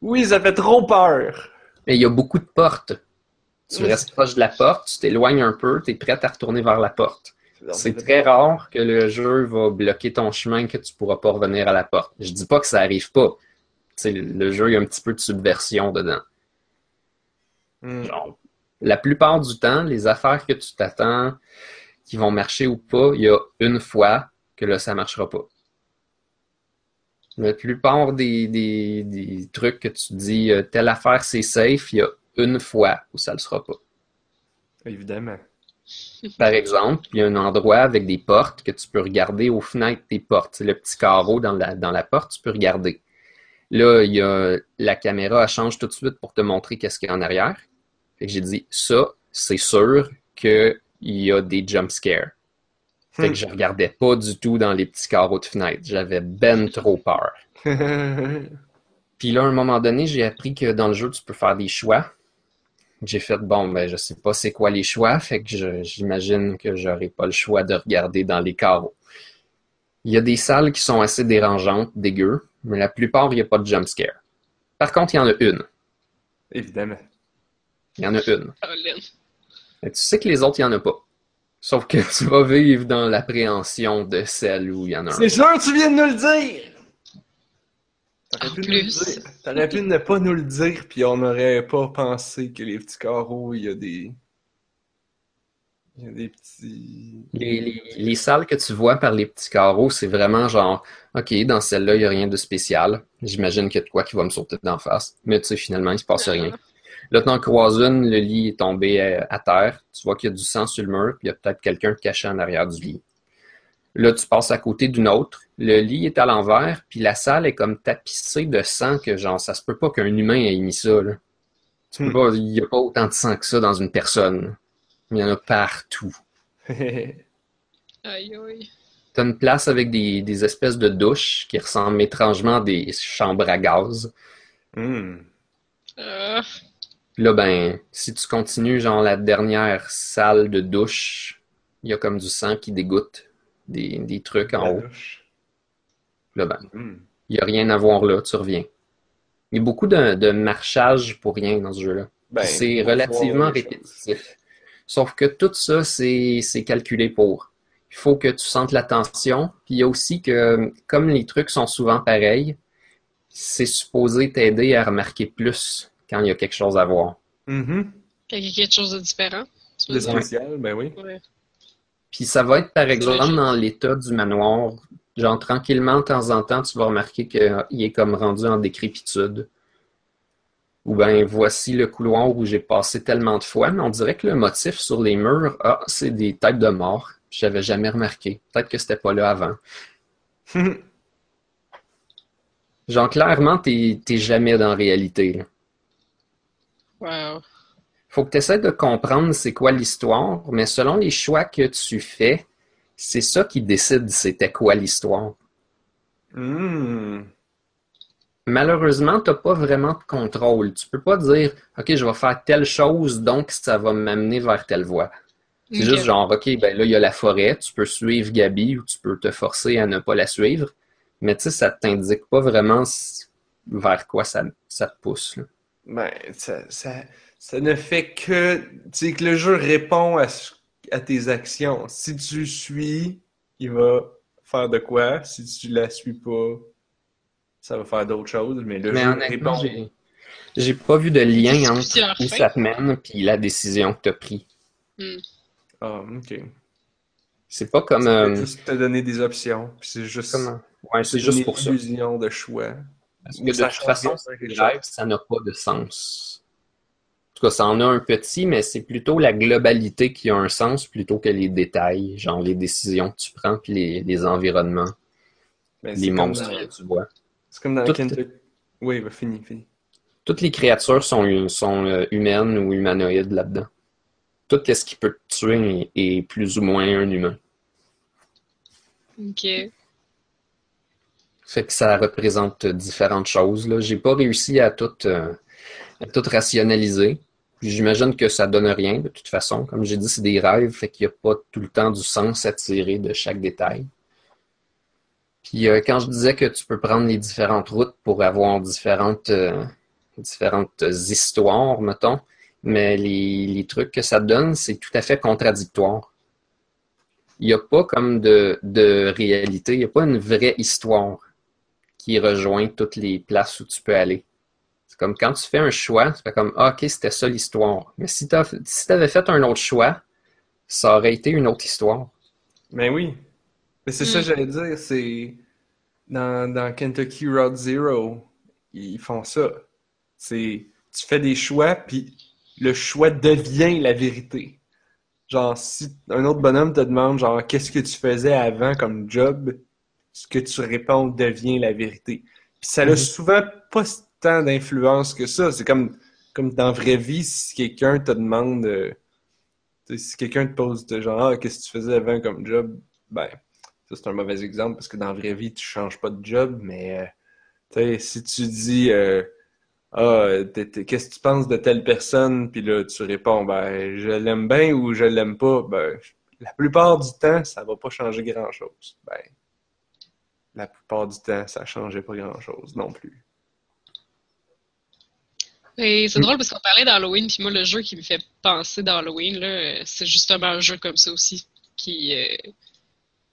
Oui, ça fait trop peur. Mais il y a beaucoup de portes. Tu restes proche de la porte, tu t'éloignes un peu, tu es prêt à retourner vers la porte. C'est très rare que le jeu va bloquer ton chemin que tu pourras pas revenir à la porte. Je dis pas que ça arrive pas. le jeu, il y a un petit peu de subversion dedans. Hmm. la plupart du temps, les affaires que tu t'attends qui vont marcher ou pas, il y a une fois que là, ça marchera pas. La plupart des, trucs que tu dis, euh, telle affaire c'est safe, il y a une fois où ça ne le sera pas. Évidemment. Par exemple, il y a un endroit avec des portes que tu peux regarder aux fenêtres des portes. C'est le petit carreau dans la, dans la porte, tu peux regarder. Là, il y a, la caméra elle change tout de suite pour te montrer qu'est-ce qu'il y a en arrière. Fait que j'ai dit, ça, c'est sûr qu'il y a des jump scares. Fait que hmm. je regardais pas du tout dans les petits carreaux de fenêtre. J'avais ben trop peur. Puis là, à un moment donné, j'ai appris que dans le jeu, tu peux faire des choix. J'ai fait, bon, ben, je sais pas c'est quoi les choix, fait que j'imagine que j'aurai pas le choix de regarder dans les carreaux. Il y a des salles qui sont assez dérangeantes, dégueu, mais la plupart, il n'y a pas de jump scare. Par contre, il y en a une. Évidemment. Il y en a une. tu sais que les autres, il n'y en a pas. Sauf que tu vas vivre dans l'appréhension de celle où il y en a un. C'est sûr que tu viens de nous le dire! T'aurais pu, T'aurais pu ne pas nous le dire, puis on n'aurait pas pensé que les petits carreaux, il y a des. Il y a des petits. Les, les, salles que tu vois par les petits carreaux, c'est vraiment genre, OK, dans celle-là, il n'y a rien de spécial. J'imagine qu'il y a de quoi qui va me sauter d'en face. Mais tu sais, finalement, il se passe rien. Là, tu en croises une, le lit est tombé euh, à, terre. Tu vois qu'il y a du sang sur le mur, puis il y a peut-être quelqu'un caché en arrière du lit. Là, tu passes à côté d'une autre. Le lit est à l'envers, puis la salle est comme tapissée de sang que, genre, ça se peut pas qu'un humain ait mis ça. Là. Tu hmm. il n'y a pas autant de sang que ça dans une personne. Il y en a partout. aïe aïe. T'as une place avec des, espèces de douches qui ressemblent étrangement à des chambres à gaz. Hmm. Euh, Là, ben, si tu continues, genre la dernière salle de douche, il y a comme du sang qui dégoûte des, trucs en haut. Là, ben, hmm. Il n'y a rien à voir là, tu reviens. Il y a beaucoup de, marchage pour rien dans ce jeu-là. Ben, c'est relativement répétitif. Sauf que tout ça, c'est calculé pour. Il faut que tu sentes la tension. Puis il y a aussi que, comme les trucs sont souvent pareils, c'est supposé t'aider à remarquer plus quand il y a quelque chose à voir. Mm-hmm. Quand il y a quelque chose de différent. De spécial, ben oui. Puis ça va être, par exemple, dans l'état du manoir. Genre, tranquillement, de temps en temps, tu vas remarquer qu'il est comme rendu en décrépitude. Ou bien, voici le couloir où j'ai passé tellement de fois, mais on dirait que le motif sur les murs, ah, c'est des têtes de mort. J'avais jamais remarqué. Peut-être que c'était pas là avant. Genre, clairement, t'es jamais dans la réalité. Wow. Faut que tu essaies de comprendre c'est quoi l'histoire, mais selon les choix que tu fais, c'est ça qui décide c'était quoi l'histoire. Hmm. Malheureusement, tu n'as pas vraiment de contrôle. Tu peux pas dire OK, je vais faire telle chose, donc ça va m'amener vers telle voie. C'est juste genre OK, ben là, il y a la forêt, tu peux suivre Gabi ou tu peux te forcer à ne pas la suivre. Mais tu sais, ça t'indique pas vraiment vers quoi ça, ça te pousse. Ben, ça, ça, ne fait que, tu que le jeu répond à, à tes actions. Si tu suis, il va faire de quoi. Si tu la suis pas, ça va faire d'autres choses. Mais le jeu répond. J'ai pas vu de lien entre où ça te mène et la décision que tu as prise. Hmm. Ah, ok. C'est pas comme. Euh, juste te donner des options. c'est juste. Ouais, c'est juste pour ça. illusion de choix. Parce que de toute façon, ça n'a pas de sens. En tout cas, ça en a un petit, mais c'est plutôt la globalité qui a un sens plutôt que les détails, genre les décisions que tu prends puis les, les environnements, ben, les monstres que tu vois. C'est comme dans Kentucky. Oui, bah, fini, fini. Toutes les créatures sont, sont euh, humaines ou humanoïdes là-dedans. Tout ce qui peut te tuer est plus ou moins un humain. Ok. Fait que ça représente différentes choses. Là. J'ai pas réussi à tout, euh, à rationaliser. J'imagine que ça donne rien de toute façon. Comme j'ai dit, c'est des rêves, fait qu'il n'y a pas tout le temps du sens à tirer de chaque détail. Puis euh, quand je disais que tu peux prendre les différentes routes pour avoir différentes, euh, différentes histoires, mettons, mais les, les trucs que ça donne, c'est tout à fait contradictoire. Il n'y a pas comme de, de réalité, il n'y a pas une vraie histoire qui rejoint toutes les places où tu peux aller. C'est comme quand tu fais un choix, tu fais comme ah, OK, c'était ça l'histoire. Mais si tu avais fait un autre choix, ça aurait été une autre histoire. Mais ben oui. Mais c'est ça que hmm. j'allais dire, c'est dans, dans, Kentucky Road Zero, ils font ça. C'est tu fais des choix, puis le choix devient la vérité. Genre, si un autre bonhomme te demande, genre, qu'est-ce que tu faisais avant comme job, ce que tu réponds devient la vérité. Puis ça n'a mhm. souvent pas tant d'influence que ça. C'est comme, comme dans la vraie vie, si quelqu'un te demande, euh, si quelqu'un te pose de genre, ah, qu'est-ce que tu faisais avant comme job, ben, ça c'est un mauvais exemple parce que dans la vraie vie, tu changes pas de job, mais euh, si tu dis, euh, ah, qu'est-ce que tu penses de telle personne, puis là, tu réponds, ben, je l'aime bien ou je l'aime pas, ben, la plupart du temps, ça va pas changer grand-chose. Ben, la plupart du temps, ça changeait pas grand-chose non plus. c'est drôle parce qu'on parlait d'Halloween, puis moi, le jeu qui me fait penser d'Halloween, c'est justement un jeu comme ça aussi, qui, euh,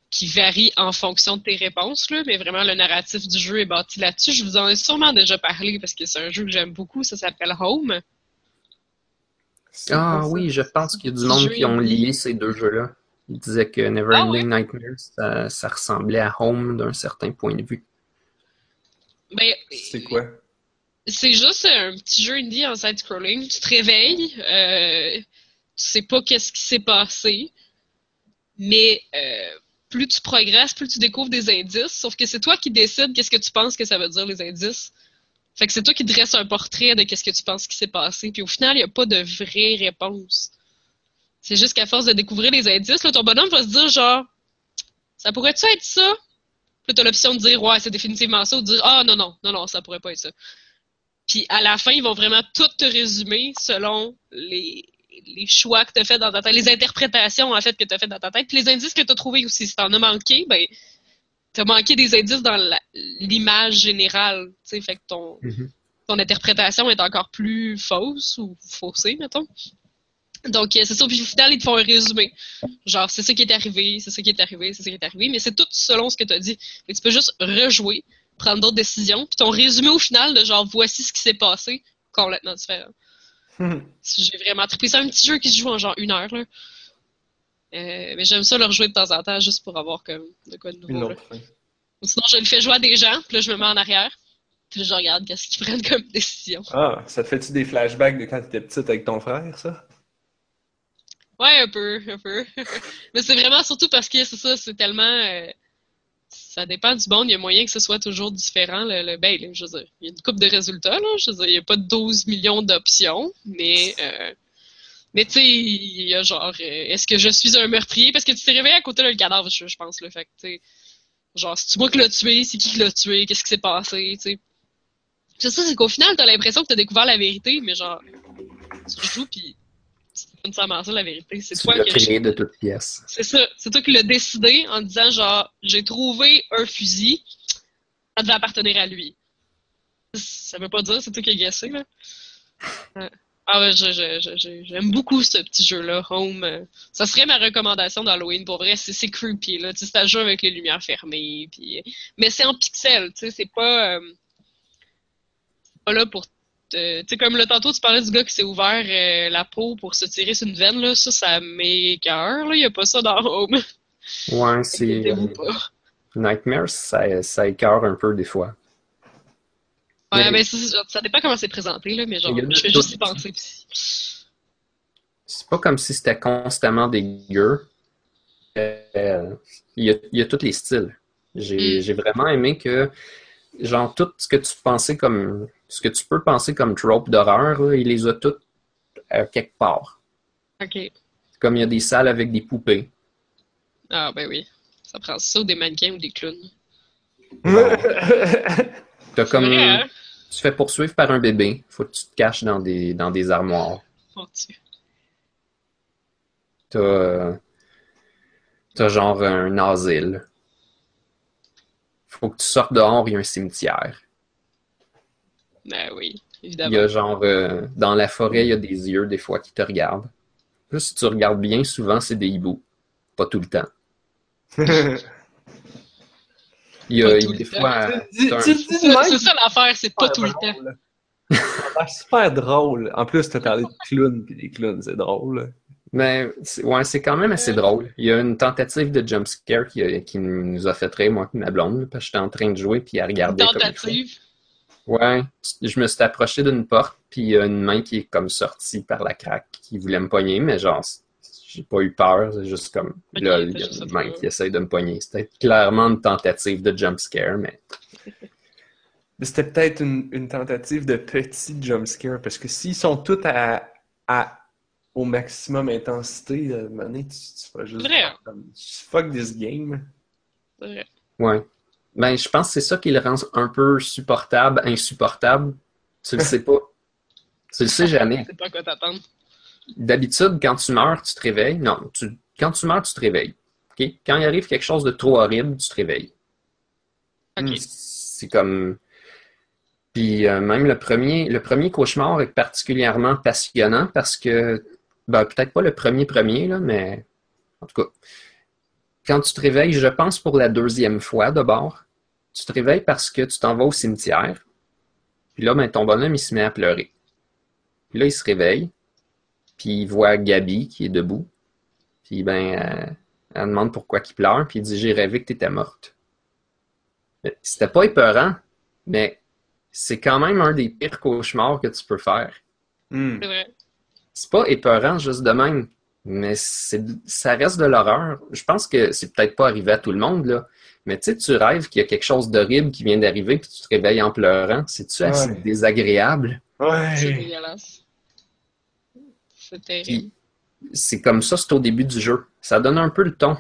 qui varie en fonction de tes réponses, là, mais vraiment, le narratif du jeu est bâti là-dessus. Je vous en ai sûrement déjà parlé parce que c'est un jeu que j'aime beaucoup, ça s'appelle Home. Ah oui, je pense qu'il y a du monde qui ont lié ces deux jeux-là. Il disait que Neverending ah Nightmares, ça, ressemblait à Home d'un certain point de vue. Ben, c'est quoi? C'est juste un petit jeu indie en side-scrolling. Tu te réveilles, euh, tu sais pas qu'est-ce qui s'est passé, mais euh, plus tu progresses, plus tu découvres des indices, sauf que c'est toi qui décides qu'est-ce que tu penses que ça veut dire les indices. Fait que c'est toi qui dresses un portrait de qu'est-ce que tu penses qui s'est passé. Puis au final, il n'y a pas de vraie réponse. C'est juste qu'à force de découvrir les indices, là, ton bonhomme va se dire genre ça pourrait-tu être ça? Puis t'as l'option de dire ouais, c'est définitivement ça, ou de dire Ah non, non, non, non, ça pourrait pas être ça. Puis à la fin, ils vont vraiment tout te résumer selon les, les choix que tu as fait dans ta tête, les interprétations en fait que tu as fait dans ta tête, puis les indices que tu as trouvés aussi. Si t'en as manqué, ben t'as manqué des indices dans l'image générale, tu sais, fait que ton, mm-hmm. ton interprétation est encore plus fausse ou faussée, mettons. Donc, euh, c'est ça. Puis au final, ils te font un résumé. Genre, c'est ça qui est arrivé, c'est ça qui est arrivé, c'est ça qui est arrivé. Mais c'est tout selon ce que tu as dit. Fait tu peux juste rejouer, prendre d'autres décisions. Puis ton résumé au final de genre, voici ce qui s'est passé, complètement différent. J'ai vraiment trippé. C'est un petit jeu qui se joue en genre une heure. Là. Euh, mais j'aime ça le rejouer de temps en temps juste pour avoir comme de quoi de nouveau. Sinon, je le fais jouer à des gens, puis là, je me mets en arrière. Puis je regarde qu'est-ce qu'ils prennent comme décision. Ah, ça te fait-tu des flashbacks de quand tu étais petite avec ton frère, ça? Ouais, un peu, un peu. Mais c'est vraiment surtout parce que c'est ça, c'est tellement. Euh, ça dépend du monde, il y a moyen que ce soit toujours différent. Le, ben, je veux dire, il y a une coupe de résultats, là. Je veux il n'y a pas 12 millions d'options, mais. Euh, mais tu sais, il y a genre, euh, est-ce que je suis un meurtrier? Parce que tu t'es réveillé à côté d'un cadavre, je, pense, là. Fait que, tu genre, c'est-tu moi qui l'ai tué? C'est qui qui l'a tué? Qu'est-ce qui s'est passé? Tu sais. C'est ça, c'est qu'au final, t'as l'impression que t'as découvert la vérité, mais genre, tu puis c'est pas ça la vérité. C'est toi qui créé de toute pièce. C'est ça. C'est toi qui l'as décidé en disant genre j'ai trouvé un fusil, ça devait appartenir à lui. Ça veut pas dire c'est toi qui as guessé là. Ah ouais, j'aime beaucoup ce petit jeu-là, Home. Ça serait ma recommandation d'Halloween. Pour vrai, c'est creepy, là. Tu sais, c'est un jeu avec les lumières fermées. Puis... Mais c'est en pixels, tu sais, c'est pas... Euh, pas là pour tu sais, comme le tantôt, tu parlais du gars qui s'est ouvert euh, la peau pour se tirer sur une veine, là. Ça, ça m'écœure, là. Il n'y a pas ça dans Home. Ouais, c'est. Euh, Nightmares, ça, ça écœure un peu des fois. Ouais, mais... ben, ça, ça dépend comment c'est présenté, là, mais genre, je fais juste y penser. C'est pas comme si c'était constamment dégueu. Il y, a, y, a, tous les styles. J'ai mm. vraiment aimé que, genre, tout ce que tu pensais comme ce que tu peux penser comme trope d'horreur, il les a toutes à quelque part. OK. Comme il y a des salles avec des poupées. Ah, ben oui. Ça prend ça ou des mannequins ou des clowns. T'as comme. Hein? Tu te fais poursuivre par un bébé. Faut que tu te caches dans des, dans des armoires. Oh, T'as. Euh, t'as genre un asile. Faut que tu sortes dehors, il y a un cimetière. Ben oui, évidemment. Il y a genre, euh, dans la forêt, il y a des yeux des fois qui te regardent. Là, si tu regardes bien, souvent, c'est des hiboux. Pas tout le temps. il y a, des fois. C'est ça l'affaire, c'est pas tout le temps. C'est super drôle. En plus, tu as parlé de clowns, puis des clowns, c'est drôle. Mais ouais, c'est quand même assez drôle. Il y a une tentative de jumpscare qui, qui nous a fait rire, moi et ma blonde, parce que j'étais en train de jouer puis à regarder. Une tentative? Ouais, je me suis approché d'une porte, puis il y a une main qui est comme sortie par la craque, qui voulait me pogner, mais genre, j'ai pas eu peur, c'est juste comme, là, il y a une main qui essaye de me pogner. C'était clairement une tentative de jump scare, mais... C'était peut-être une, tentative de petit jump scare, parce que s'ils sont tous à, à, au maximum intensité, euh, tu, tu vas juste... Comme, fuck this game. Vrai. Ouais. Ben, je pense que c'est ça qui le rend un peu supportable, insupportable. Tu le sais pas. tu le sais jamais. sais pas quoi t'attendre. D'habitude, quand tu meurs, tu te réveilles. Non, tu... quand tu meurs, tu te réveilles. Quand il arrive quelque chose de trop horrible, tu te réveilles. Hmm, c'est comme. Puis euh, même le premier, le premier cauchemar est particulièrement passionnant parce que, ben, peut-être pas le premier premier, là, mais en tout cas, quand tu te réveilles, je pense pour la deuxième fois d'abord, tu te réveilles parce que tu t'en vas au cimetière. Puis là, ben, ton bonhomme, il se met à pleurer. Puis là, il se réveille. Puis il voit Gabi qui est debout. Puis ben, euh, elle, demande pourquoi il pleure. Puis il dit J'ai rêvé que tu étais morte. C'était pas épeurant, mais c'est quand même un des pires cauchemars que tu peux faire. Hmm. C'est vrai. C'est pas épeurant juste de même. Mais ça reste de l'horreur. Je pense que c'est peut-être pas arrivé à tout le monde, là. Mais tu sais, tu rêves qu'il y a quelque chose d'horrible qui vient d'arriver, puis tu te réveilles en pleurant. C'est-tu assez désagréable? Ouais. C'est dégueulasse. C'est terrible. C'est comme ça, c'est au début du jeu. Ça donne un peu le ton.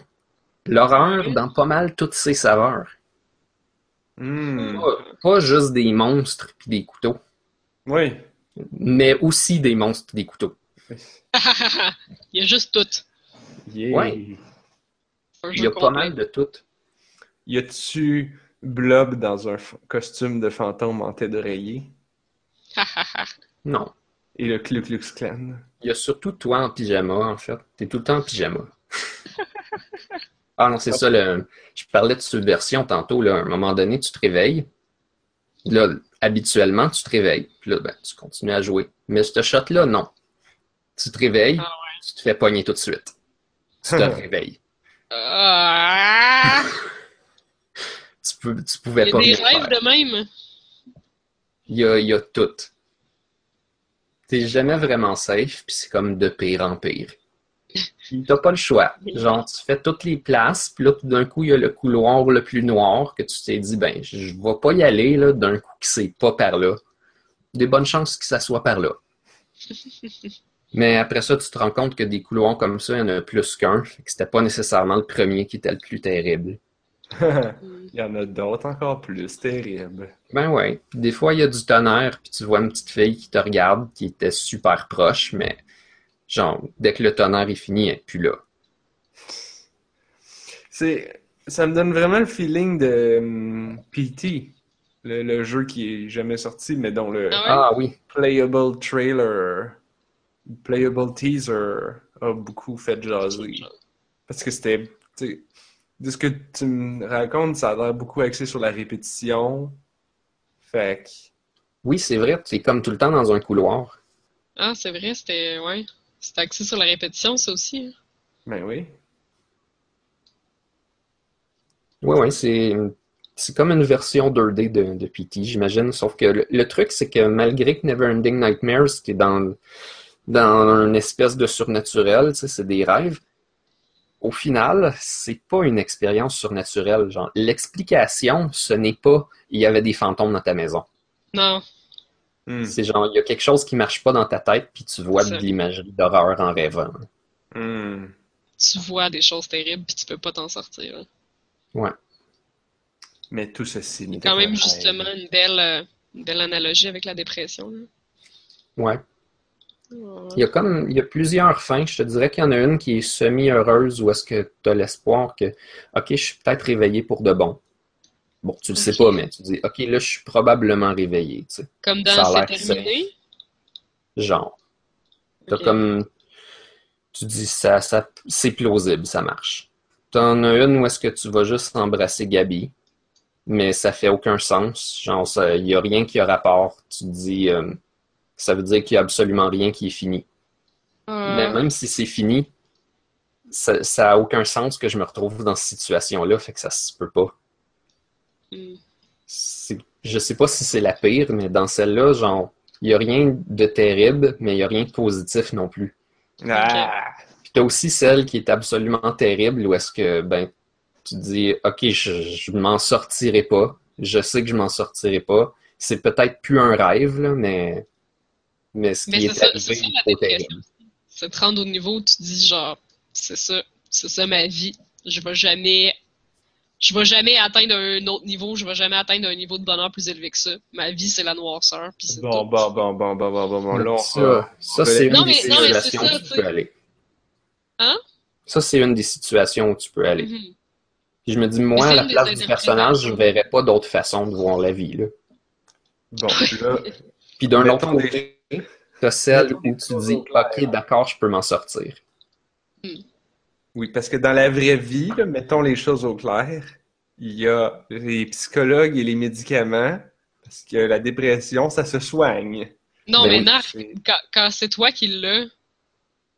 L'horreur dans pas mal toutes ses saveurs. Hmm. Pas, juste des monstres puis des couteaux. Oui. Mais aussi des monstres et des couteaux. Il y a juste tout. Oui. Il y a pas mal de tout. Y a-tu Blob dans un costume de fantôme en tête d'oreiller? non. Et le Klu Klux Klan? Il y a surtout toi en pyjama, en fait. T'es tout le temps en pyjama. ah non, c'est ça, le... je parlais de subversion tantôt, là. À un moment donné, tu te réveilles. Là, habituellement, tu te réveilles. Puis là, ben, tu continues à jouer. Mais ce shot-là, non. Tu te réveilles, ah tu te fais pogner tout de suite. Tu te réveilles. Tu, tu pouvais pas. Il y a des rêves de même. Il y a, il y a tout. T'es jamais vraiment safe, puis c'est comme de pire en pire. T'as pas le choix. Genre, tu fais toutes les places, puis là, tout d'un coup, il y a le couloir le plus noir que tu t'es dit, ben, je vais pas y aller, là, d'un coup, que c'est pas par là. Des bonnes chances que ça soit par là. Mais après ça, tu te rends compte que des couloirs comme ça, il y en a plus qu'un. que c'était pas nécessairement le premier qui était le plus terrible. il y en a d'autres encore plus terribles. Ben ouais. des fois, il y a du tonnerre, puis tu vois une petite fille qui te regarde, qui était super proche, mais genre, dès que le tonnerre est fini, elle n'est plus là. C'est... Ça me donne vraiment le feeling de um, PT, le, jeu qui est jamais sorti, mais dont le ah, oui. playable trailer playable teaser a beaucoup fait jaser. Parce que c'était. De ce que tu me racontes, ça a l'air beaucoup axé sur la répétition. Fait que... Oui, c'est vrai. Tu es comme tout le temps dans un couloir. Ah, c'est vrai, c'était. Ouais. C'était axé sur la répétition, ça aussi. Hein. Ben oui. Oui, oui, c'est. C'est comme une version 2D de, de PT, j'imagine. Sauf que le, le truc, c'est que malgré que Neverending Nightmares, qui est dans dans une espèce de surnaturel, tu sais, c'est des rêves. Au final, c'est pas une expérience surnaturelle. Genre, l'explication, ce n'est pas il y avait des fantômes dans ta maison. Non. Hmm. C'est genre, il y a quelque chose qui marche pas dans ta tête, puis tu vois de l'imagerie d'horreur en rêvant. Hmm. Tu vois des choses terribles, puis tu peux pas t'en sortir. Ouais. Mais tout ceci C'est quand même justement une belle, euh, une belle analogie avec la dépression. Ouais. Il y a comme il y a plusieurs fins. Je te dirais qu'il y en a une qui est semi-heureuse où est-ce que tu as l'espoir que OK, je suis peut-être réveillé pour de bon. Bon, tu le sais pas, mais tu dis OK, là, je suis probablement réveillé. Comme dans C'est terminé? Genre. T'as comme tu dis ça, ça c'est plausible, ça marche. T'en as une où est-ce que tu vas juste embrasser Gabi, mais ça fait aucun sens. Genre, il n'y a rien qui a rapport. Tu dis euh, ça veut dire qu'il n'y a absolument rien qui est fini. Mais même si c'est fini, ça n'a aucun sens que je me retrouve dans cette situation-là, fait que ça se peut pas. Mm. Je sais pas si c'est la pire, mais dans celle-là, genre, il n'y a rien de terrible, mais il n'y a rien de positif non plus. Ah. Puis t'as aussi celle qui est absolument terrible, où est-ce que, ben, tu dis, OK, je, ne m'en sortirai pas. Je sais que je m'en sortirai pas. C'est peut-être plus un rêve, là, mais mais ce qui est, ça, arrivé, c'est te rendre au niveau où tu dis genre, c'est ça, c'est ça ma vie. Je vais jamais, je vais jamais atteindre un autre niveau, je vais jamais atteindre un niveau de bonheur plus élevé que ça. Ma vie, c'est la noirceur. Puis c'est bon, bon, bon, bon, bon, bon, bon, bon, là, ça, ça c'est une des situations où tu peux aller. Hein? Ça, c'est une des situations où tu peux aller. Mm-hmm. Puis je me dis, moi, à la place du personnage, je verrais pas d'autre façon de voir la vie, là. Bon, là... Puis d'un autre côté, T'as celle où tu dis, OK, d'accord, je peux m'en sortir. Hmm. Oui, parce que dans la vraie vie, mettons les choses au clair, il y a les psychologues et les médicaments, parce que la dépression, ça se soigne. Non, ben mais quand, c'est toi qui l'as,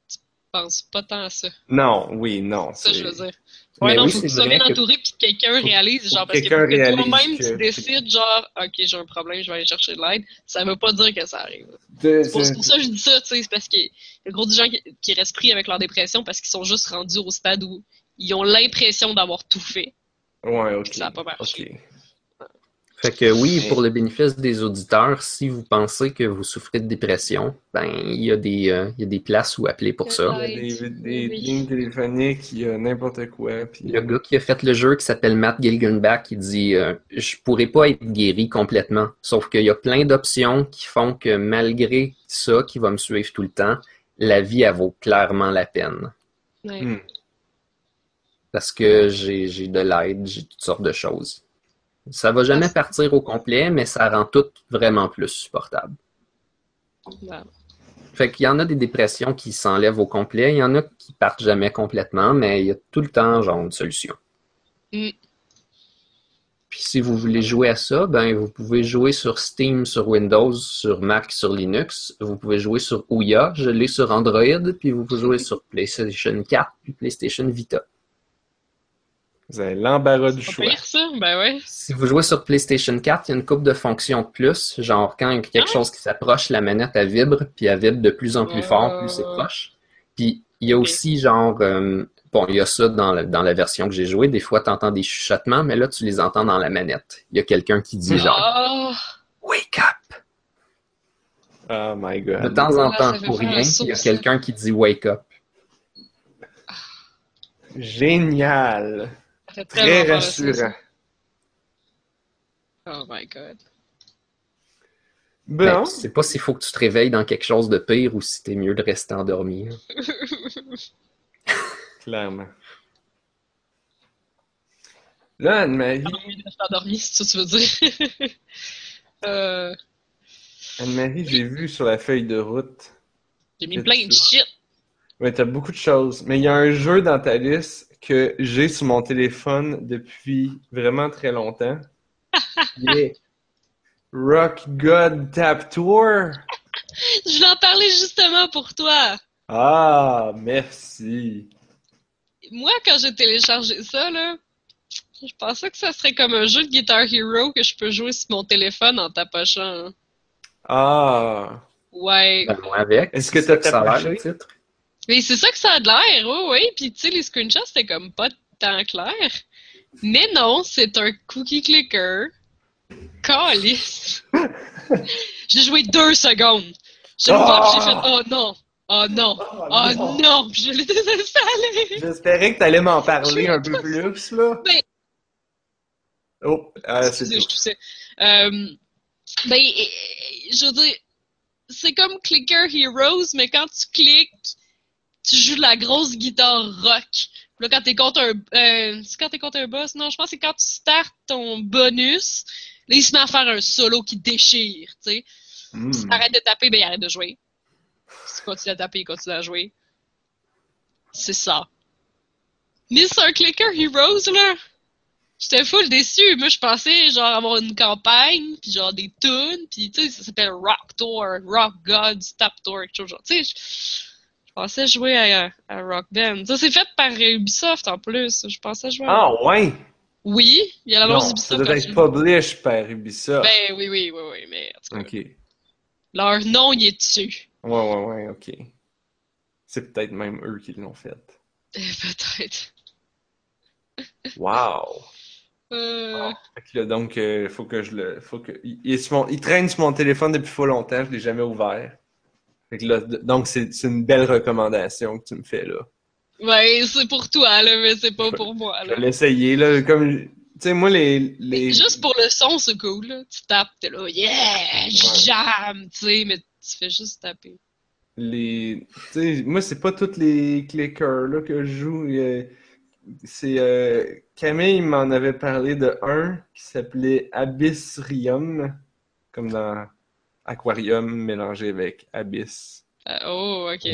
tu penses pas tant à ça. Non, oui, non. Ça, je veux dire. Ouais, non, faut que tu sois bien entouré puis que quelqu'un réalise, genre, parce que, que toi-même, tu décides, genre, OK, j'ai un problème, je vais aller chercher de l'aide, ça veut pas dire que ça arrive. C'est pour, ça que je dis ça, tu sais, c'est parce qu'il y a gros de gens qui, qui restent pris avec leur dépression parce qu'ils sont juste rendus au stade où ils ont l'impression d'avoir tout fait. Ouais, OK. Ça n'a pas marché. Fait que oui, pour le bénéfice des auditeurs, si vous pensez que vous souffrez de dépression, ben il y a des, euh, il y a des places où appeler pour ça. Il y a des, lignes téléphoniques, il y a n'importe quoi. Puis... Le gars qui a fait le jeu qui s'appelle Matt Gilgenbach, il dit euh, Je pourrais pas être guéri complètement. Sauf qu'il y a plein d'options qui font que malgré ça, qui va me suivre tout le temps, la vie, elle vaut clairement la peine. Hmm. parce que j'ai de l'aide, j'ai toutes sortes de choses. Ça va jamais partir au complet, mais ça rend tout vraiment plus supportable. Fait qu'il y en a des dépressions qui s'enlèvent au complet, il y en a qui partent jamais complètement, mais il y a tout le temps genre une solution. Mm. Puis si vous voulez jouer à ça, ben vous pouvez jouer sur Steam sur Windows, sur Mac sur Linux, vous pouvez jouer sur Ouya, je l'ai sur Android, puis vous pouvez jouer sur PlayStation 4 puis PlayStation Vita. Vous avez l'embarras du choix. ça, ben ouais. Si vous jouez sur PlayStation 4, il y a une coupe de fonctions de plus, genre quand il y a quelque ah chose qui s'approche, la manette elle vibre, puis elle vibre de plus en plus fort, plus c'est proche. Puis il y a aussi genre euh, Bon, il y a ça dans la, dans la version que j'ai jouée. Des fois, tu entends des chuchotements, mais là, tu les entends dans la manette. Il y a quelqu'un qui dit genre oh. Wake up! Oh my god. De temps en temps, pour rien, il y a quelqu'un qui dit Wake up. Génial! Très rassurant. Oh my god. Bon. Ben, sais pas s'il faut que tu te réveilles dans quelque chose de pire ou si t'es mieux de rester endormi. Clairement. Là, Anne-Marie. endormi, c'est ça que tu veux dire? euh... Anne-Marie, j'ai vu sur la feuille de route. J'ai mis plein de shit. Ouais, t'as beaucoup de choses. Mais il y a un jeu dans ta liste que j'ai sur mon téléphone depuis vraiment très longtemps. yeah. Rock God Tap Tour. Je voulais en parler justement pour toi. Ah, merci moi, quand j'ai téléchargé ça, là, je pensais que ça serait comme un jeu de Guitar Hero que je peux jouer sur mon téléphone en tapochant. Hein. Ah! Ouais. Ben, avec. Est-ce que t'as tapé le titre? Mais c'est ça que ça a l'air, oui, oui. Puis tu sais, les screenshots, c'était comme pas tant clair. Mais non, c'est un cookie clicker. Calice! j'ai joué deux secondes. J'ai oh! j'ai fait « Oh non! Oh non! Oh, oh non! Je l'ai désinstallé! J'espérais que tu allais m'en parler un peu plus, là. Ben... Oh, ah, c'est tout. Je euh, ben, je veux dire, c'est comme Clicker Heroes, mais quand tu cliques, tu joues de la grosse guitare rock. Là, quand t'es contre un... Euh, quand t'es contre un boss? Non, je pense que c'est quand tu startes ton bonus, là, il se met à faire un solo qui déchire, tu sais. Mm. Si t'arrêtes de taper, ben il arrête de jouer. Si tu continues à taper, il continue à jouer. C'est ça. Mais c'est un Clicker Heroes, là. J'étais full déçu. Moi, je pensais, genre, avoir une campagne, puis genre des tunes, puis tu sais, ça s'appelle Rock Tour, Rock Gods, Tap Tour, quelque chose genre. Tu sais, pensais jouer à, à, Rock Band. Ça, c'est fait par Ubisoft, en plus. Je pensais jouer à... Ah, ouais! Oui, il y a la non, Ubisoft. Ça doit être published par Ubisoft. Ben oui, oui, oui, oui, mais en tout cas, OK. Leur nom, il est dessus. Ouais, ouais, ouais, ok. C'est peut-être même eux qui l'ont fait. peut-être. Wow! Euh... donc, il euh, faut que je le. Faut que... Il, traîne sur mon téléphone depuis fort longtemps, je ne l'ai jamais ouvert. Fait que là, donc, c'est une belle recommandation que tu me fais là. Ouais, c'est pour toi, là, mais c'est pas pour moi. Là. Je vais l'essayer, là. Comme. Tu sais, moi, les, les. Juste pour le son, c'est cool, là. Tu tapes, t'es là, yeah, jam, tu sais, mais tu fais juste taper. Les. sais, moi, c'est pas tous les clickers là, que je joue. C'est. Euh... Camille m'en avait parlé de un qui s'appelait Abyssrium, comme dans Aquarium mélangé avec Abyss. Euh, oh, ok.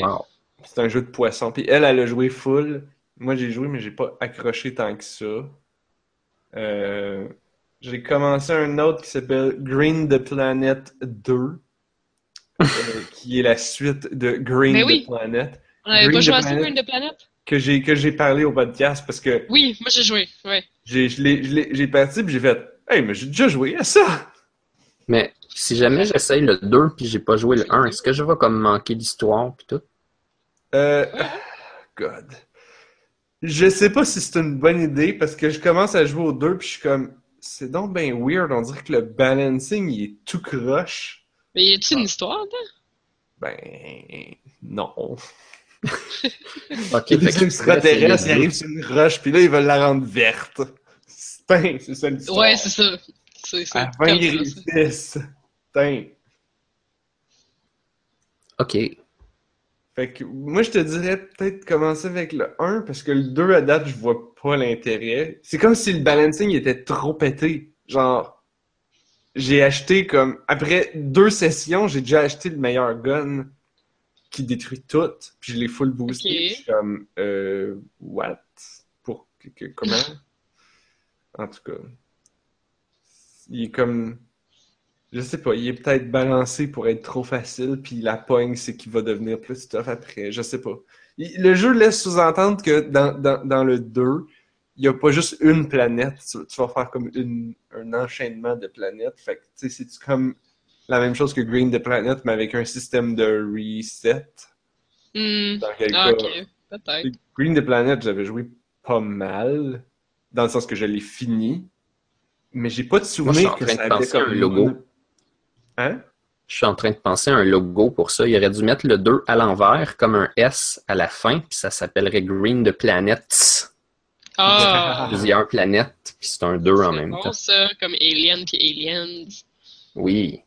C'est un jeu de poisson. Puis elle, elle a joué full. Moi, j'ai joué, mais j'ai pas accroché tant que ça. Euh, j'ai commencé un autre qui s'appelle Green the Planet 2. Euh, qui est la suite de Green the Planet. On avait pas joué à Green the Planet? Que j'ai, que j'ai parlé au podcast parce que. Oui, moi j'ai joué, ouais. J'ai, j'ai parti puis j'ai fait Hey, mais j'ai déjà joué à ça! Mais si jamais j'essaye le 2 puis j'ai pas joué le 1, est-ce que je vais comme manquer l'histoire puis tout? Euh. God. Je sais pas si c'est une bonne idée parce que je commence à jouer au 2 puis je suis comme. C'est donc bien weird, on dirait que le balancing il est tout croche. Mais y a-t-il une histoire, là? Ben, non. ok, des extraterrestres, ils arrivent sur une roche, puis là, ils veulent la rendre verte. c'est ça l'histoire. Ouais, c'est ça. C'est ça. La ils Ok. Fait que moi, je te dirais peut-être commencer avec le 1 parce que le 2 à date, je vois pas l'intérêt. C'est comme si le balancing était trop pété. Genre, j'ai acheté comme. Après deux sessions, j'ai déjà acheté le meilleur gun qui détruit tout, puis je l'ai full boosté. Ok. Je suis comme, euh, what? Pour comment? En tout cas, il est comme, je sais pas, il est peut-être balancé pour être trop facile, puis la pogne, c'est qu'il va devenir plus tough après, je sais pas. Il- le jeu laisse sous-entendre que dans, dans, dans le 2, il y a pas juste une planète, tu, tu vas faire comme une, un enchaînement de planètes, fait que, tu sais, c'est comme la même chose que Green the Planet, mais avec un système de reset? Hmm. Dans quel Ah, peut-être. Green the Planet, j'avais joué pas mal, dans le sens que je l'ai fini, mais j'ai pas de Moi, je suis souvenir en que ça de avait comme un logo. Hein? Je suis en train de penser à un logo pour ça. Il aurait dû mettre le 2 à l'envers comme un S à la fin, puis ça s'appellerait Green the Planets. Ah! Plusieurs planètes, puis c'est un 2 en C'est même bon, temps. ça, comme Alien puis Aliens. Oui.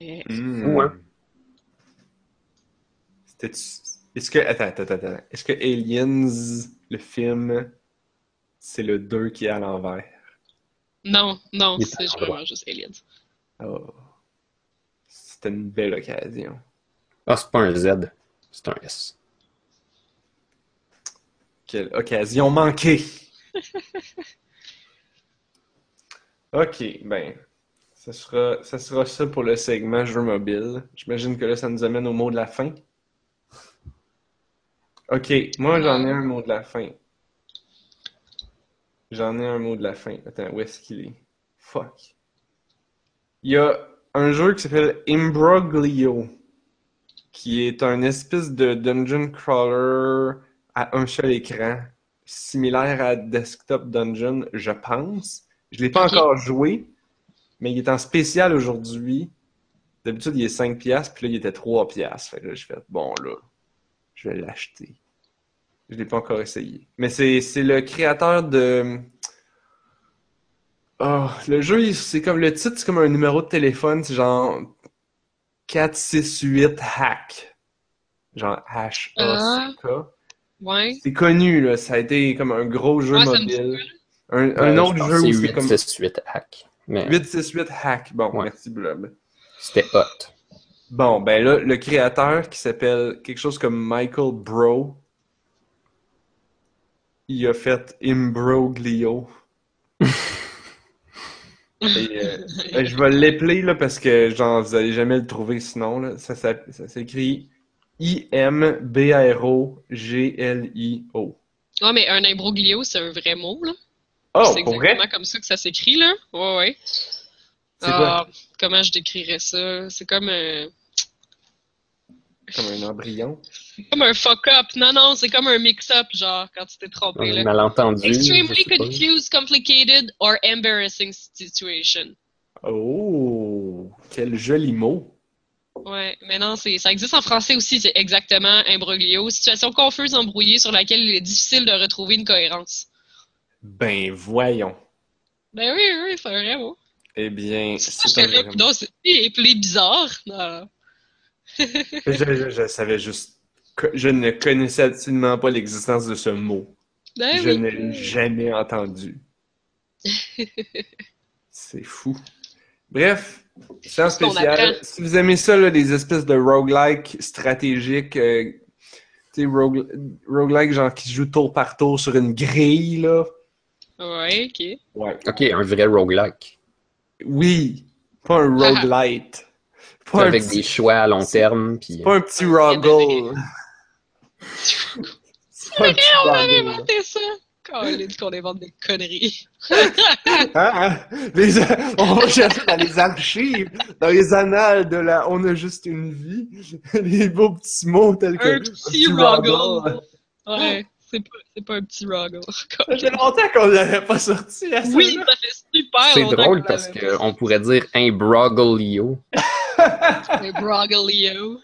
Eh, Hmm. Fou, hein? C'était. Est-ce que. Attends, attends, attends. Est-ce que Aliens, le film, c'est le 2 qui est à l'envers? Non, non, c'est vraiment juste Aliens. Oh. C'était une belle occasion. Ah, c'est pas un Z, c'est un S. Quelle occasion manquée! ok, ben. Ça sera, ça sera ça pour le segment jeu mobile. J'imagine que là, ça nous amène au mot de la fin. Ok, moi j'en ai un mot de la fin. J'en ai un mot de la fin. Attends, où est-ce qu'il est? Fuck. Il y a un jeu qui s'appelle Imbroglio, qui est un espèce de dungeon crawler à un seul écran, similaire à Desktop Dungeon, je pense. Je l'ai pas encore joué, mais il est en spécial aujourd'hui. D'habitude, il est 5 piastres, puis là, il était 3 piastres. Fait que là, je fais, bon, là, je vais l'acheter. Je l'ai pas encore essayé. Mais c'est le créateur de... Oh, le jeu, c'est comme le titre, c'est comme un numéro de téléphone, c'est genre 468 hack. Genre H-A-C-K. Ouais. C'est connu, là. Ça a été comme un gros jeu Ouais, mobile. Un, autre pense jeu où c'est comme 8, 6, 8 hack. Mais 868 hack. Bon, Ouais. merci Blob. c'était hot. Bon, ben là, le créateur qui s'appelle quelque chose comme Michael Bro, il a fait Imbroglio. Et, euh, ben, je vais l'épeler là parce que genre vous allez jamais le trouver sinon là. Ça, s'écrit I M B R O G L I O. Ouais, mais un imbroglio, c'est un vrai mot, là. Oh, c'est vrai? exactement comme ça que ça s'écrit, là. Ouais, ouais. Ah, comment je décrirais ça? C'est comme un... Comme un embryon. c'est comme un fuck-up. Non, non, c'est comme un mix-up, genre, quand tu t'es trompé, Un là. malentendu. Extremely confused, complicated, or embarrassing situation. Oh, quel joli mot. Ouais, mais non, c'est, ça existe en français aussi, c'est exactement imbroglio. Situation confuse, embrouillée, sur laquelle il est difficile de retrouver une cohérence. Ben voyons. Ben oui, oui, c'est un vrai mot. Eh bien, C'est ça, c'est un vrai non, c'est bizarre. Non. Je, je- je savais juste. que- Je ne connaissais absolument pas l'existence de ce mot. Ben je oui. ne l'ai jamais entendu. C'est fou. Bref, c'est en ce qu'on spécial. apprend. Si vous aimez ça, là, des espèces de roguelike stratégiques, euh, tu sais, rogue, roguelike genre qui se joue tour par tour sur une grille, là. Ouais, ok. Ouais. Ok, un vrai roguelike. Oui, pas un roguelite. Avec petit, des choix à long terme. Puis... pas un petit roggle. C'est pas un petit On avait inventé ça! Quand on dit qu'on invente des conneries. Hein, hein? Les- on va chercher dans les archives, dans les annales de la On a juste une vie, les beaux petits mots tels que Un petit roggle. Ouais, c'est pas, c'est pas un petit roggle. Ça fait longtemps qu'on l'avait pas sorti à ça. Oui, ça fait super C'est longtemps drôle qu'on parce qu'on pourrait dire un broglio. Un broglio.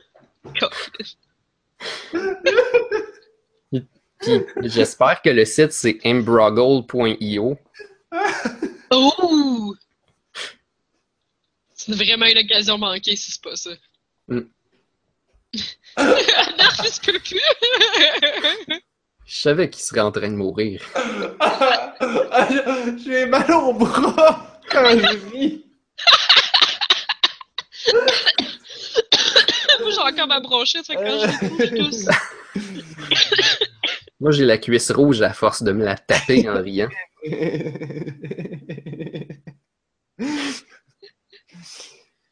Puis j'espère que le site c'est imbroggle.io. Oh! C'est vraiment une occasion manquée si c'est pas ça. Narfus peut plus! Je savais qu'il serait en train de mourir. J'ai mal au bras quand je ris. Moi, j'ai encore ma bronchite, fait que quand je. Moi, j'ai la cuisse rouge à force de me la taper en riant.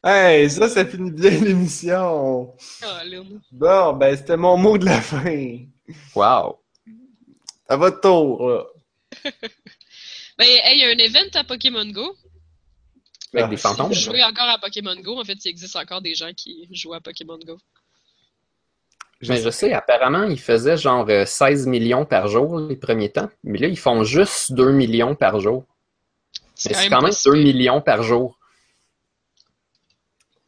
hey, ça, ça finit bien l'émission. Lune. Bon, ben, c'était mon mot de la fin. Wow! À votre tour, là. Ben, hey, il y a un event à Pokémon Go. Avec Ah, des fantômes? Vous jouez encore à Pokémon Go. En fait, il existe encore des gens qui jouent à Pokémon Go. Mais je sais, apparemment, ils faisaient genre euh, 16 millions par jour les premiers temps. Mais là, ils font juste 2 millions par jour. Mais c'est quand même pas 2 si- millions par jour.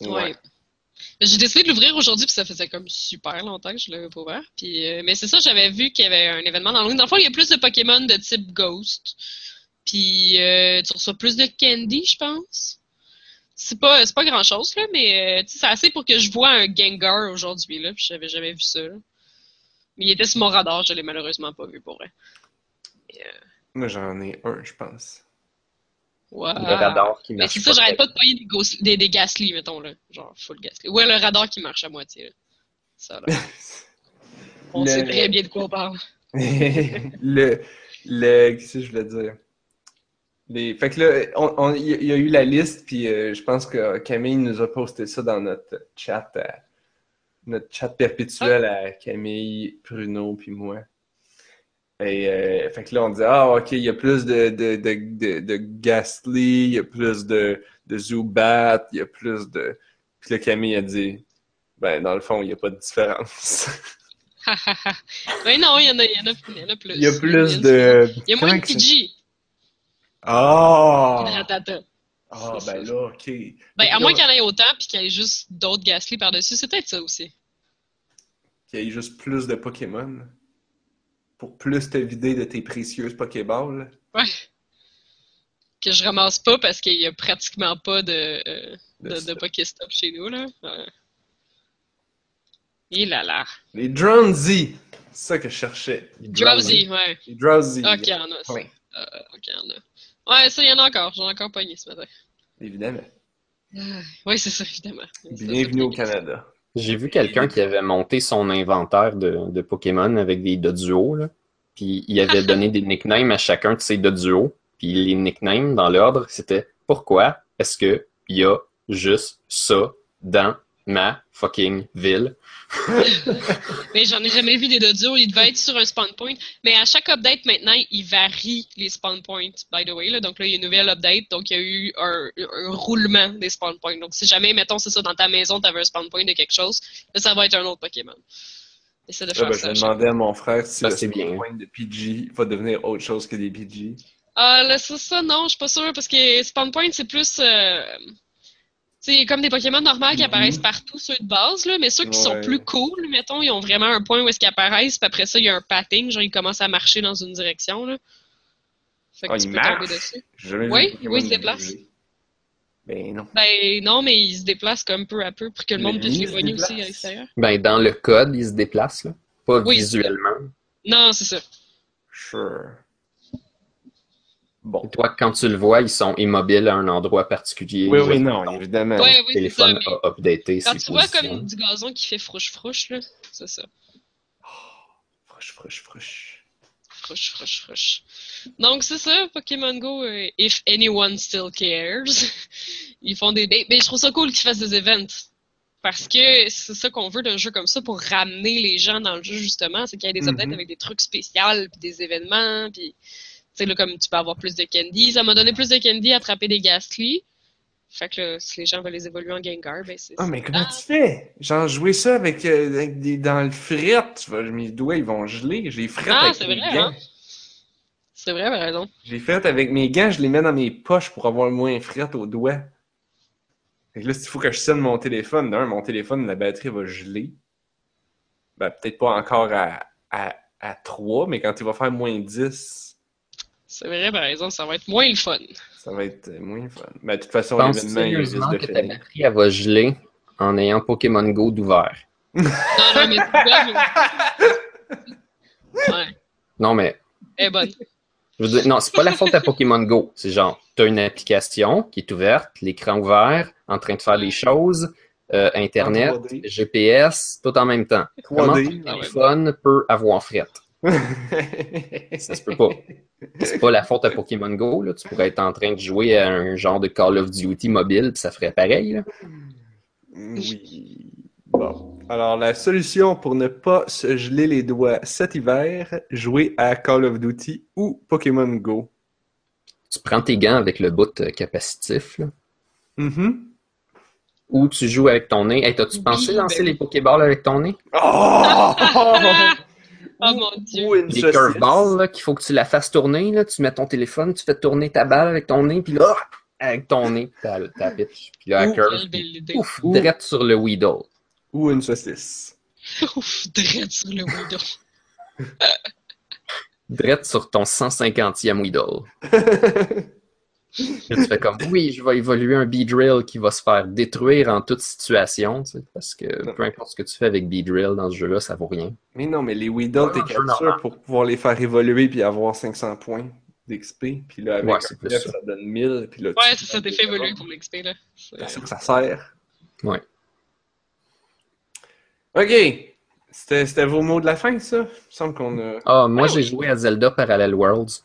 Ouais. J'ai décidé de l'ouvrir aujourd'hui, puis ça faisait comme super longtemps que je l'avais pas ouvert. Puis, euh, mais c'est ça, j'avais vu qu'il y avait un événement dans le Dans le fond, il y a plus de Pokémon de type Ghost. Puis euh, tu reçois plus de Candy, je pense. C'est pas, pas grand chose, là, mais euh, c'est assez pour que je vois un Gengar aujourd'hui, là. Puis j'avais jamais vu ça. là. Mais il était sur mon radar, je l'ai malheureusement pas vu pour vrai. Moi, j'en ai un, je pense. Le radar qui Mais marche c'est ça, j'arrête pas de payer des, gos- des, des Gasly, mettons, là. Genre, full Gasly. Ouais, le radar qui marche à moitié, là. Ça, là. On Le- sait très bien de quoi on parle. le, le, qu'est-ce que je voulais dire? Les, fait que là, on, on- il y a- il y a eu la liste, puis euh, je pense que Camille nous a posté ça dans notre chat, euh, notre chat perpétuel à Camille, Pruno, puis moi. Et euh, fait que là, on dit, ah, ok, il y a plus de, de, de, de, de Ghastly, il y a plus de, de Zubat, il y a plus de. Puis là, Camille a dit, ben, dans le fond, il n'y a pas de différence. Mais non, il y en a, il y en a, il y en a plus. Il y a plus de. Il y a moins de Pidgey. Ah! Ratata. Ah, ben là, ok. Ben, à Là, moins qu'il y en ait autant, puis qu'il y ait juste d'autres Gasly par-dessus, c'est peut-être ça aussi. Qu'il y ait juste plus de Pokémon. Pour plus te vider de tes précieuses Pokéballs. Ouais. Que je ramasse pas parce qu'il y a pratiquement pas de, euh, De de, de stock. Pokéstop chez nous, là. Ouais. Et là là. Les Drowsy! C'est ça que je cherchais. Les Drowsy, ouais. Les Drowsy. Ok, il y en a. Ouais. Euh, ok, il y en a. Ouais, ça, il y en a encore. J'en ai encore pogné ce matin. Évidemment. Oui, c'est ça, évidemment. Bienvenue au Canada. J'ai vu quelqu'un qui avait monté son inventaire de, de Pokémon avec des Doduo, là. Puis il avait donné des nicknames à chacun de ces Doduo. Puis les nicknames, dans l'ordre, c'était Pourquoi est-ce que il y a juste ça dans ma fucking ville? Mais j'en ai jamais vu des dodio. Il devait être sur un spawn point. Mais à chaque update, maintenant, il varie les spawn points, by the way. Là. Donc là, il y a une nouvelle update. Donc, il y a eu un, un roulement des spawn points. Donc, si jamais, mettons, c'est ça, dans ta maison, tu avais un spawn point de quelque chose, là, ça va être un autre Pokémon. Essaie de Ah, faire ben, ça. je demander à mon frère si Ça, le c'est bien. point de PG va devenir autre chose que des PG. Ah, là, ça, ça, non, je suis pas sûre. Parce que spawn point, c'est plus. Euh... C'est comme des Pokémon normaux qui Mhm. apparaissent partout, ceux de base, là, mais ceux qui sont plus cool, mettons, ils ont vraiment un point où est-ce qu'ils apparaissent, puis après ça, il y a un pathing, genre ils commencent à marcher dans une direction, là. Fait que Ah, tu ils peux tomber marchent? dessus. Oui, oui, ils se déplacent. Ben non. Ben non, mais ils se déplacent comme peu à peu pour que le monde puisse les voyer aussi à l'extérieur. Ben, dans le code, il se déplace, là. Pas Oui. visuellement. Non, c'est ça. Sure. Bon. Et toi, quand tu le vois, ils sont immobiles à un endroit particulier. Oui, oui, non, évidemment. Ouais, oui, ça. téléphone mais a updaté Quand ses tu vois comme du gazon qui fait frouche-frouche, là, c'est ça. Frouche, frouche, frouche. Frouche, frouche, frouche. Donc, c'est ça, Pokémon Go, euh, if anyone still cares. Ils font des. Mais, mais je trouve ça cool qu'ils fassent des events. Parce que c'est ça qu'on veut d'un jeu comme ça pour ramener les gens dans le jeu, justement. C'est qu'il y a des Mhm. updates avec des trucs spéciaux, puis des événements, puis. Tu sais, là, comme tu peux avoir plus de candy. Ça m'a donné plus de candy à attraper des Ghastly. Fait que là, si les gens veulent les évoluer en Gengar, ben c'est. Ah, mais comment Ah. tu fais? Genre, jouer ça avec, euh, avec des, dans le fret, tu vas, mes doigts, ils vont geler. J'ai fret Ah, avec c'est mes vrai, gants. hein? C'est vrai, par raison. J'ai fait avec mes gants, je les mets dans mes poches pour avoir moins fret aux doigts. Fait que là, s'il faut que je sonne mon téléphone, d'un, mon téléphone, la batterie va geler. Ben, peut-être pas encore à, à, à 3, mais quand il va faire moins 10, C'est vrai, par exemple, ça va être moins le fun. ça va être euh, moins fun. Ben, de toute façon, l'événement, il risque de que ta batterie, elle va geler en ayant Pokémon Go d'ouvert? Non, non, mais Ouais. Non, mais. Elle est bonne. Je veux dire, non, c'est pas la faute à Pokémon Go. C'est genre, tu as une application qui est ouverte, l'écran ouvert, en train de faire des choses, euh, Internet, En 3D. GPS, tout en même temps. Comment 3D. ton téléphone peut avoir fret? Ça se peut pas. C'est pas la faute à Pokémon Go. Là. Tu pourrais être en train de jouer à un genre de Call of Duty mobile, puis ça ferait pareil. Là. Oui. Bon. Alors, la solution pour ne pas se geler les doigts cet hiver, jouer à Call of Duty ou Pokémon Go. Tu prends tes gants avec le bout euh, capacitif, là, Mhm. ou tu joues avec ton nez. Hey, t'as-tu Oui, pensé ben lancer les Pokéballs avec ton nez? Oh! Oh mon dieu. Ou une Les saucisse. curveballs, là, qu'il faut que tu la fasses tourner, là, tu mets ton téléphone, tu fais tourner ta balle avec ton nez, puis là, avec ton nez, t'as ta pitch. Puis là, Ou- curve, puis ouf, Ou- direct sur le Weedle. Ou une saucisse. Ouf, direct sur le window. Direct sur ton 150e Weedle. Là, tu fais comme, oui, je vais évoluer un Beedrill qui va se faire détruire en toute situation, tu sais, parce que peu importe ce que tu fais avec Beedrill dans ce jeu-là, ça vaut rien. Mais non, mais les Weedle, t'es normal. pour pouvoir les faire évoluer puis avoir 500 points d'XP. Puis là, avec Ouais, un ça. ça donne 1000. Puis là, Ouais, c'est ça, t'es fait évoluer pour l'XP, là. C'est- ça que ça sert. Ouais. OK. C'était c'était vos mots de la fin, ça? Il me semble qu'on a... Ah, moi, j'ai joué à Zelda Parallel Worlds.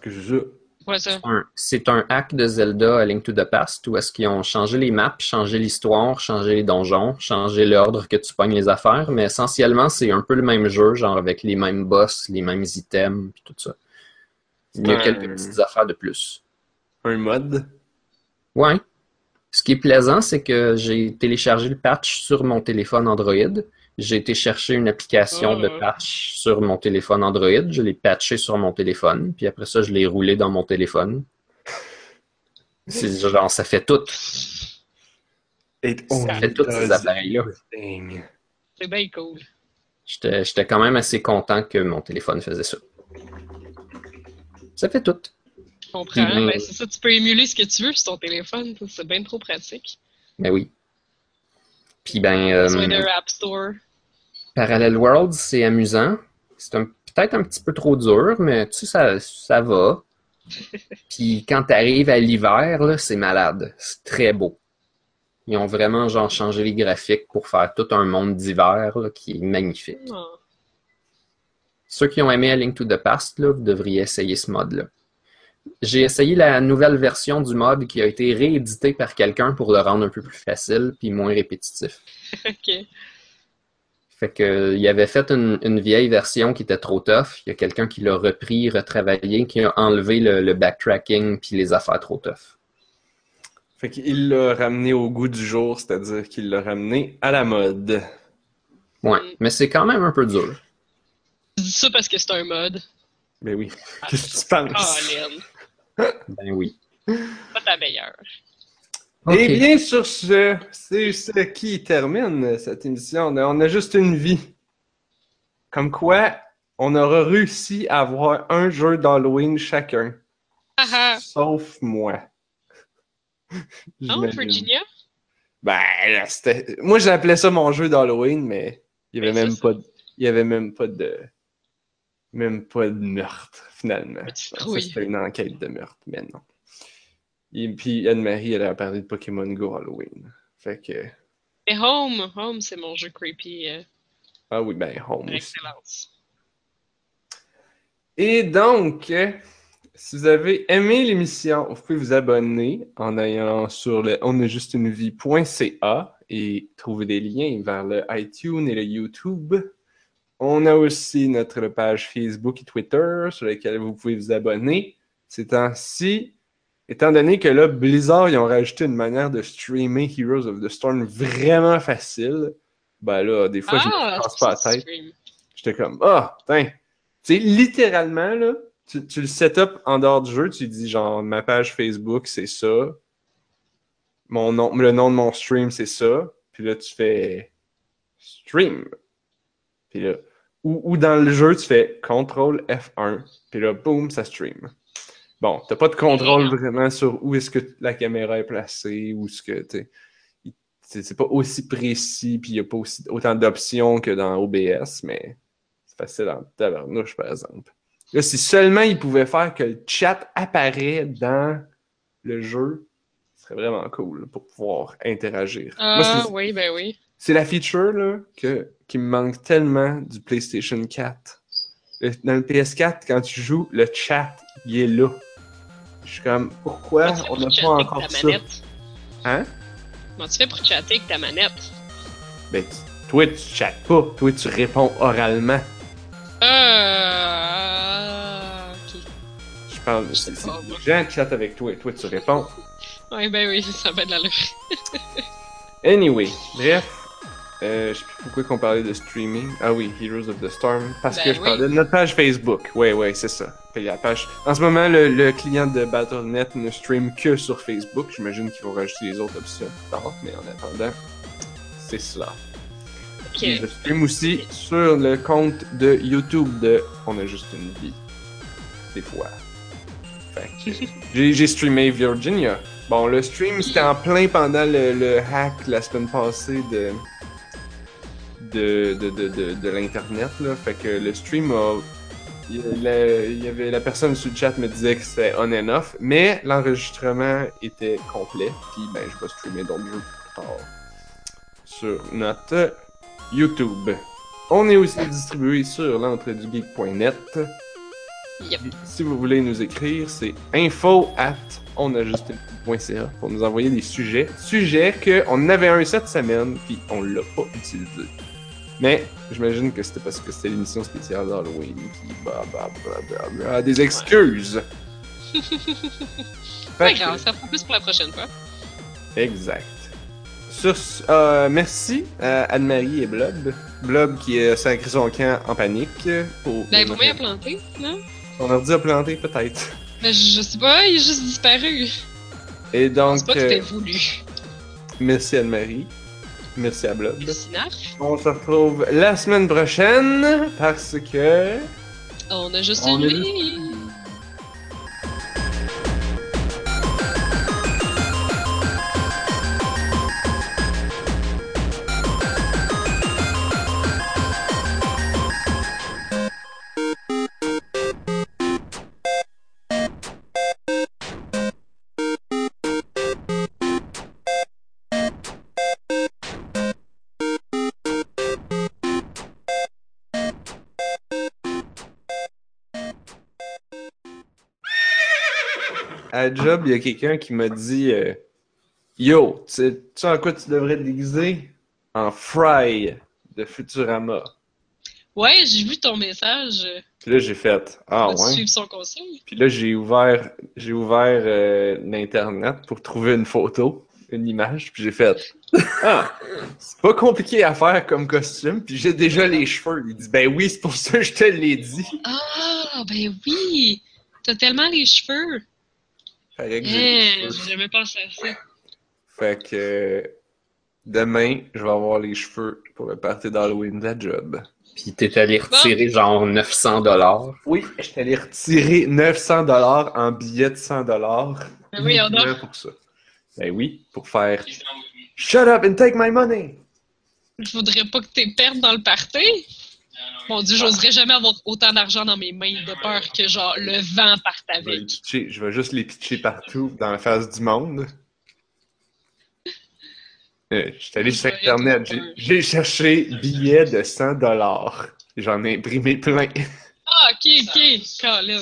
Que je joue. Ouais, ça. un- c'est un hack de Zelda à Link to the Past où est-ce qu'ils ont changé les maps, changé l'histoire, changé les donjons, changé l'ordre que tu pognes les affaires, mais essentiellement, c'est un peu le même jeu, genre avec les mêmes boss, les mêmes items, puis tout ça. Il y a un- quelques petites affaires de plus. Un mode. Ouais. Ce qui est plaisant, c'est que j'ai téléchargé le patch sur mon téléphone Android. J'ai été chercher une application Ah. de patch sur mon téléphone Android. Je l'ai patché sur mon téléphone. Puis après ça, je l'ai roulé dans mon téléphone. C'est genre, ça fait tout. It Ça fait tous ces appareils-là. C'est bien cool. J'étais j'étais quand même assez content que mon téléphone faisait ça. Ça fait tout. Je comprends. Ben, c'est ça, tu peux émuler ce que tu veux sur ton téléphone. C'est bien trop pratique. Mais oui. Puis ben, euh, App Store. Parallel Worlds, c'est amusant. C'est peut-être un petit peu trop dur, mais tu sais, ça, ça va. Puis quand t'arrives à l'hiver, là, c'est malade. C'est très beau. Ils ont vraiment genre changé les graphiques pour faire tout un monde d'hiver là, qui est magnifique. Oh. Ceux qui ont aimé A Link to the Past, là, vous devriez essayer ce mode-là. J'ai essayé la nouvelle version du mode qui a été réédité par quelqu'un pour le rendre un peu plus facile puis moins répétitif. Ok. Fait que, il avait fait une, une vieille version qui était trop tough. Il y a quelqu'un qui l'a repris, retravaillé, qui a enlevé le, le backtracking puis les affaires trop tough. Fait qu'il l'a ramené au goût du jour, c'est-à-dire qu'il l'a ramené à la mode. Ouais, mais c'est quand même un peu dur. Tu dis ça parce que c'est un mode. Ben oui. Qu'est-ce que tu penses? Ah, Lynn. Ben oui. Pas ta meilleure. Et Eh bien, sur ce, c'est ce qui termine cette émission. On a juste une vie. Comme quoi, on aura réussi à avoir un jeu d'Halloween chacun. Ah ah. Sauf moi. Oh, J'imagine. Virginia? Ben, là, c'était. Moi, j'appelais ça mon jeu d'Halloween, mais il y avait Ben, même pas de... Il y avait même pas de. Même pas de meurtre, finalement. C'était une enquête de meurtre, mais non. Et puis Anne-Marie, elle a parlé de Pokémon Go Halloween. Fait que. Et Home. Home, c'est mon jeu creepy euh, Ah oui, ben, Home excellence. Et donc, si vous avez aimé l'émission, vous pouvez vous abonner en allant sur le onajustunevie.ca et trouver des liens vers le iTunes et le YouTube. On a aussi notre page Facebook et Twitter sur lesquelles vous pouvez vous abonner. Ces temps-ci, étant donné que là, Blizzard, ils ont rajouté une manière de streamer Heroes of the Storm vraiment facile, ben là, des fois, je me Ah, passe c'est pas la tête. J'étais comme, ah, putain. Tu sais, littéralement, là, tu, tu le setup en dehors du jeu, tu dis genre, ma page Facebook, c'est ça. Mon nom, le nom de mon stream, c'est ça. Puis là, tu fais stream. Puis là, ou, ou dans le jeu, tu fais contrôle F1. Puis là, boum, ça stream. Bon, t'as pas de contrôle vraiment sur où est-ce que la caméra est placée, ou ce que, c'est pas aussi précis, puis il n'y a pas aussi, autant d'options que dans OBS, mais c'est facile en tavernouche, par exemple. Là, si seulement il pouvait faire que le chat apparaît dans le jeu, ce serait vraiment cool pour pouvoir interagir. Ah, oui, ben oui. C'est la feature là, que, qui me manque tellement du PlayStation 4. Dans le PS4, quand tu joues, le chat, il est là. Je suis comme, pourquoi on n'a pas encore ça? Hein? Comment tu fais pour chatter avec ta manette? Ben, toi, tu chattes pas. Toi, tu réponds oralement. Euh. Ok. Je parle. Si les gens chattent avec toi et toi, tu réponds. Ouais, ben oui, ça va de l'allure. anyway, bref. Euh, je sais plus pourquoi qu'on parlait de streaming. Ah oui, Heroes of the Storm. Parce ben que je parlais de notre page Facebook. Ouais, ouais, c'est ça. La page... En ce moment, le, client de Battle.net ne stream que sur Facebook. J'imagine qu'ils vont rajouter les autres options mais en attendant, c'est cela. Je stream aussi sur le compte de YouTube de On a juste une vie. Des fois. J'ai streamé Virginia. Bon, le stream, c'était en plein pendant le hack la semaine passée de de, de, de, de, l'Internet. Là. Fait que le stream a. Il y avait la personne sur le chat me disait que c'était on and off, mais l'enregistrement était complet. Puis ben je vais streamer d'autres jeux plus tard sur notre YouTube. On est aussi distribué sur l'entredugeek.net. Yep. Si vous voulez nous écrire, c'est info at onajusté.ca pour nous envoyer des sujets. Sujets qu'on avait un cette semaine, puis on l'a pas utilisé. Mais j'imagine que c'était parce que c'était l'émission spéciale d'Halloween qui bah, bah, bah, des excuses. Pas grave, ça fera plus pour la prochaine fois. Exact. Sur, euh, merci à Anne-Marie et Blob. Blob qui a sacré son camp en panique. Pour, ben, pour a planté, non? On a dit à planter, peut-être. Ben, je sais pas, il est juste disparu. Et donc. Je pense pas que c'était voulu. Merci Anne-Marie. Merci à Blob. Merci On se retrouve la semaine prochaine parce que. On a juste une vie. À job, il y a quelqu'un qui m'a dit euh, Yo, tu sais en quoi tu devrais te déguiser? En Fry de Futurama. Ouais, j'ai vu ton message. Puis là, j'ai fait Ah ouais. suivre son conseil? Puis là, j'ai ouvert, j'ai ouvert euh, l'Internet pour trouver une photo, une image, puis j'ai fait Ah, c'est pas compliqué à faire comme costume, puis j'ai déjà les cheveux. Il dit Ben oui, c'est pour ça que je te l'ai dit. Ah, ben oui, t'as tellement les cheveux. Fallait que j'ai jamais pensé à ça. Fait que demain, je vais avoir les cheveux pour le party d'Halloween de la job. Puis t'es allé retirer genre 900 dollars. Oui, j'étais allé retirer 900 dollars en billets de 100 dollars. Ben oui, on a. pour ça. Ben oui, pour faire Shut up and take my money. Je voudrais pas que t'es pertes dans le party. Mon Dieu, j'oserais jamais avoir autant d'argent dans mes mains de peur que genre le vent parte avec. Je vais, juste les pitcher partout dans la face du monde. Euh, je suis allé sur Internet, j'ai cherché billets de 100 dollars. J'en ai imprimé plein. Ah, ok, ok, Colin.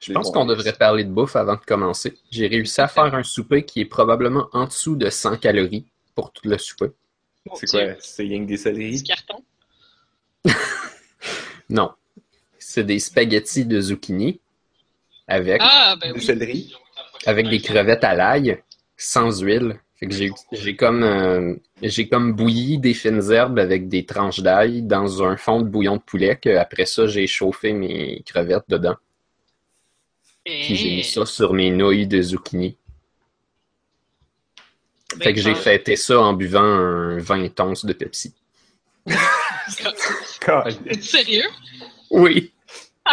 Je pense qu'on devrait parler de bouffe avant de commencer. J'ai réussi à faire un souper qui est probablement en dessous de 100 calories pour tout le souper. C'est quoi? C'est rien que des céleris? Du carton? non. C'est des spaghettis de zucchini avec ah, ben céleri. Avec des crevettes à l'ail, sans huile. j'ai comme euh, j'ai comme bouilli des fines herbes avec des tranches d'ail dans un fond de bouillon de poulet que après ça j'ai chauffé mes crevettes dedans. Puis j'ai mis ça sur mes nouilles de zucchini. fait que j'ai fêté ça en buvant un 20 onces de Pepsi. Sérieux? Oui.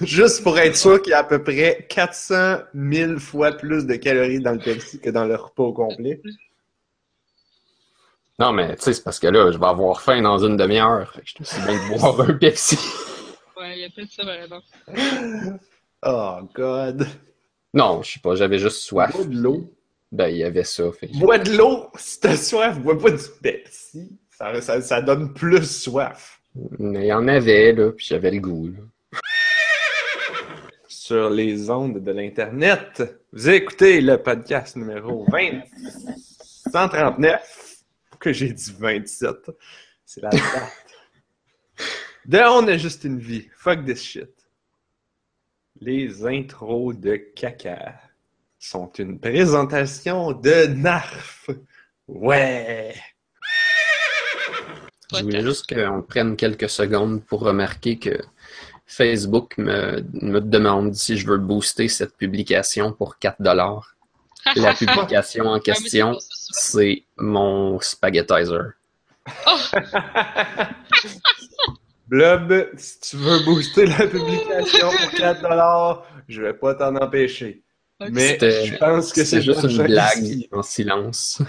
Juste pour être sûr qu'il y a à peu près 400 000 fois plus de calories dans le Pepsi que dans le repas au complet. Non, mais tu sais, c'est parce que là, je vais avoir faim dans une demi-heure. je te suis bien de boire un Pepsi. Ouais, il y a peut-être ça vraiment. Oh, God. Non, je sais pas, j'avais juste soif. Bois de l'eau. Ben, il y avait ça. Fait Bois de l'eau. Si t'as soif, bois pas du Pepsi. Ça, ça, ça donne plus soif. Mais il y en avait, là, puis j'avais le goût. Là. Sur les ondes de l'Internet, vous écoutez le podcast numéro 20... 139. Que j'ai dit 27. C'est la date. de On a juste une vie. Fuck this shit. Les intros de caca sont une présentation de Narf. Ouais! Je voulais juste qu'on prenne quelques secondes pour remarquer que Facebook me, me demande si je veux booster cette publication pour 4 dollars. La publication en question, c'est mon spaghettizer. Oh! Blob, si tu veux booster la publication pour 4 dollars, je vais pas t'en empêcher. Mais je pense que c'est juste une blague en silence.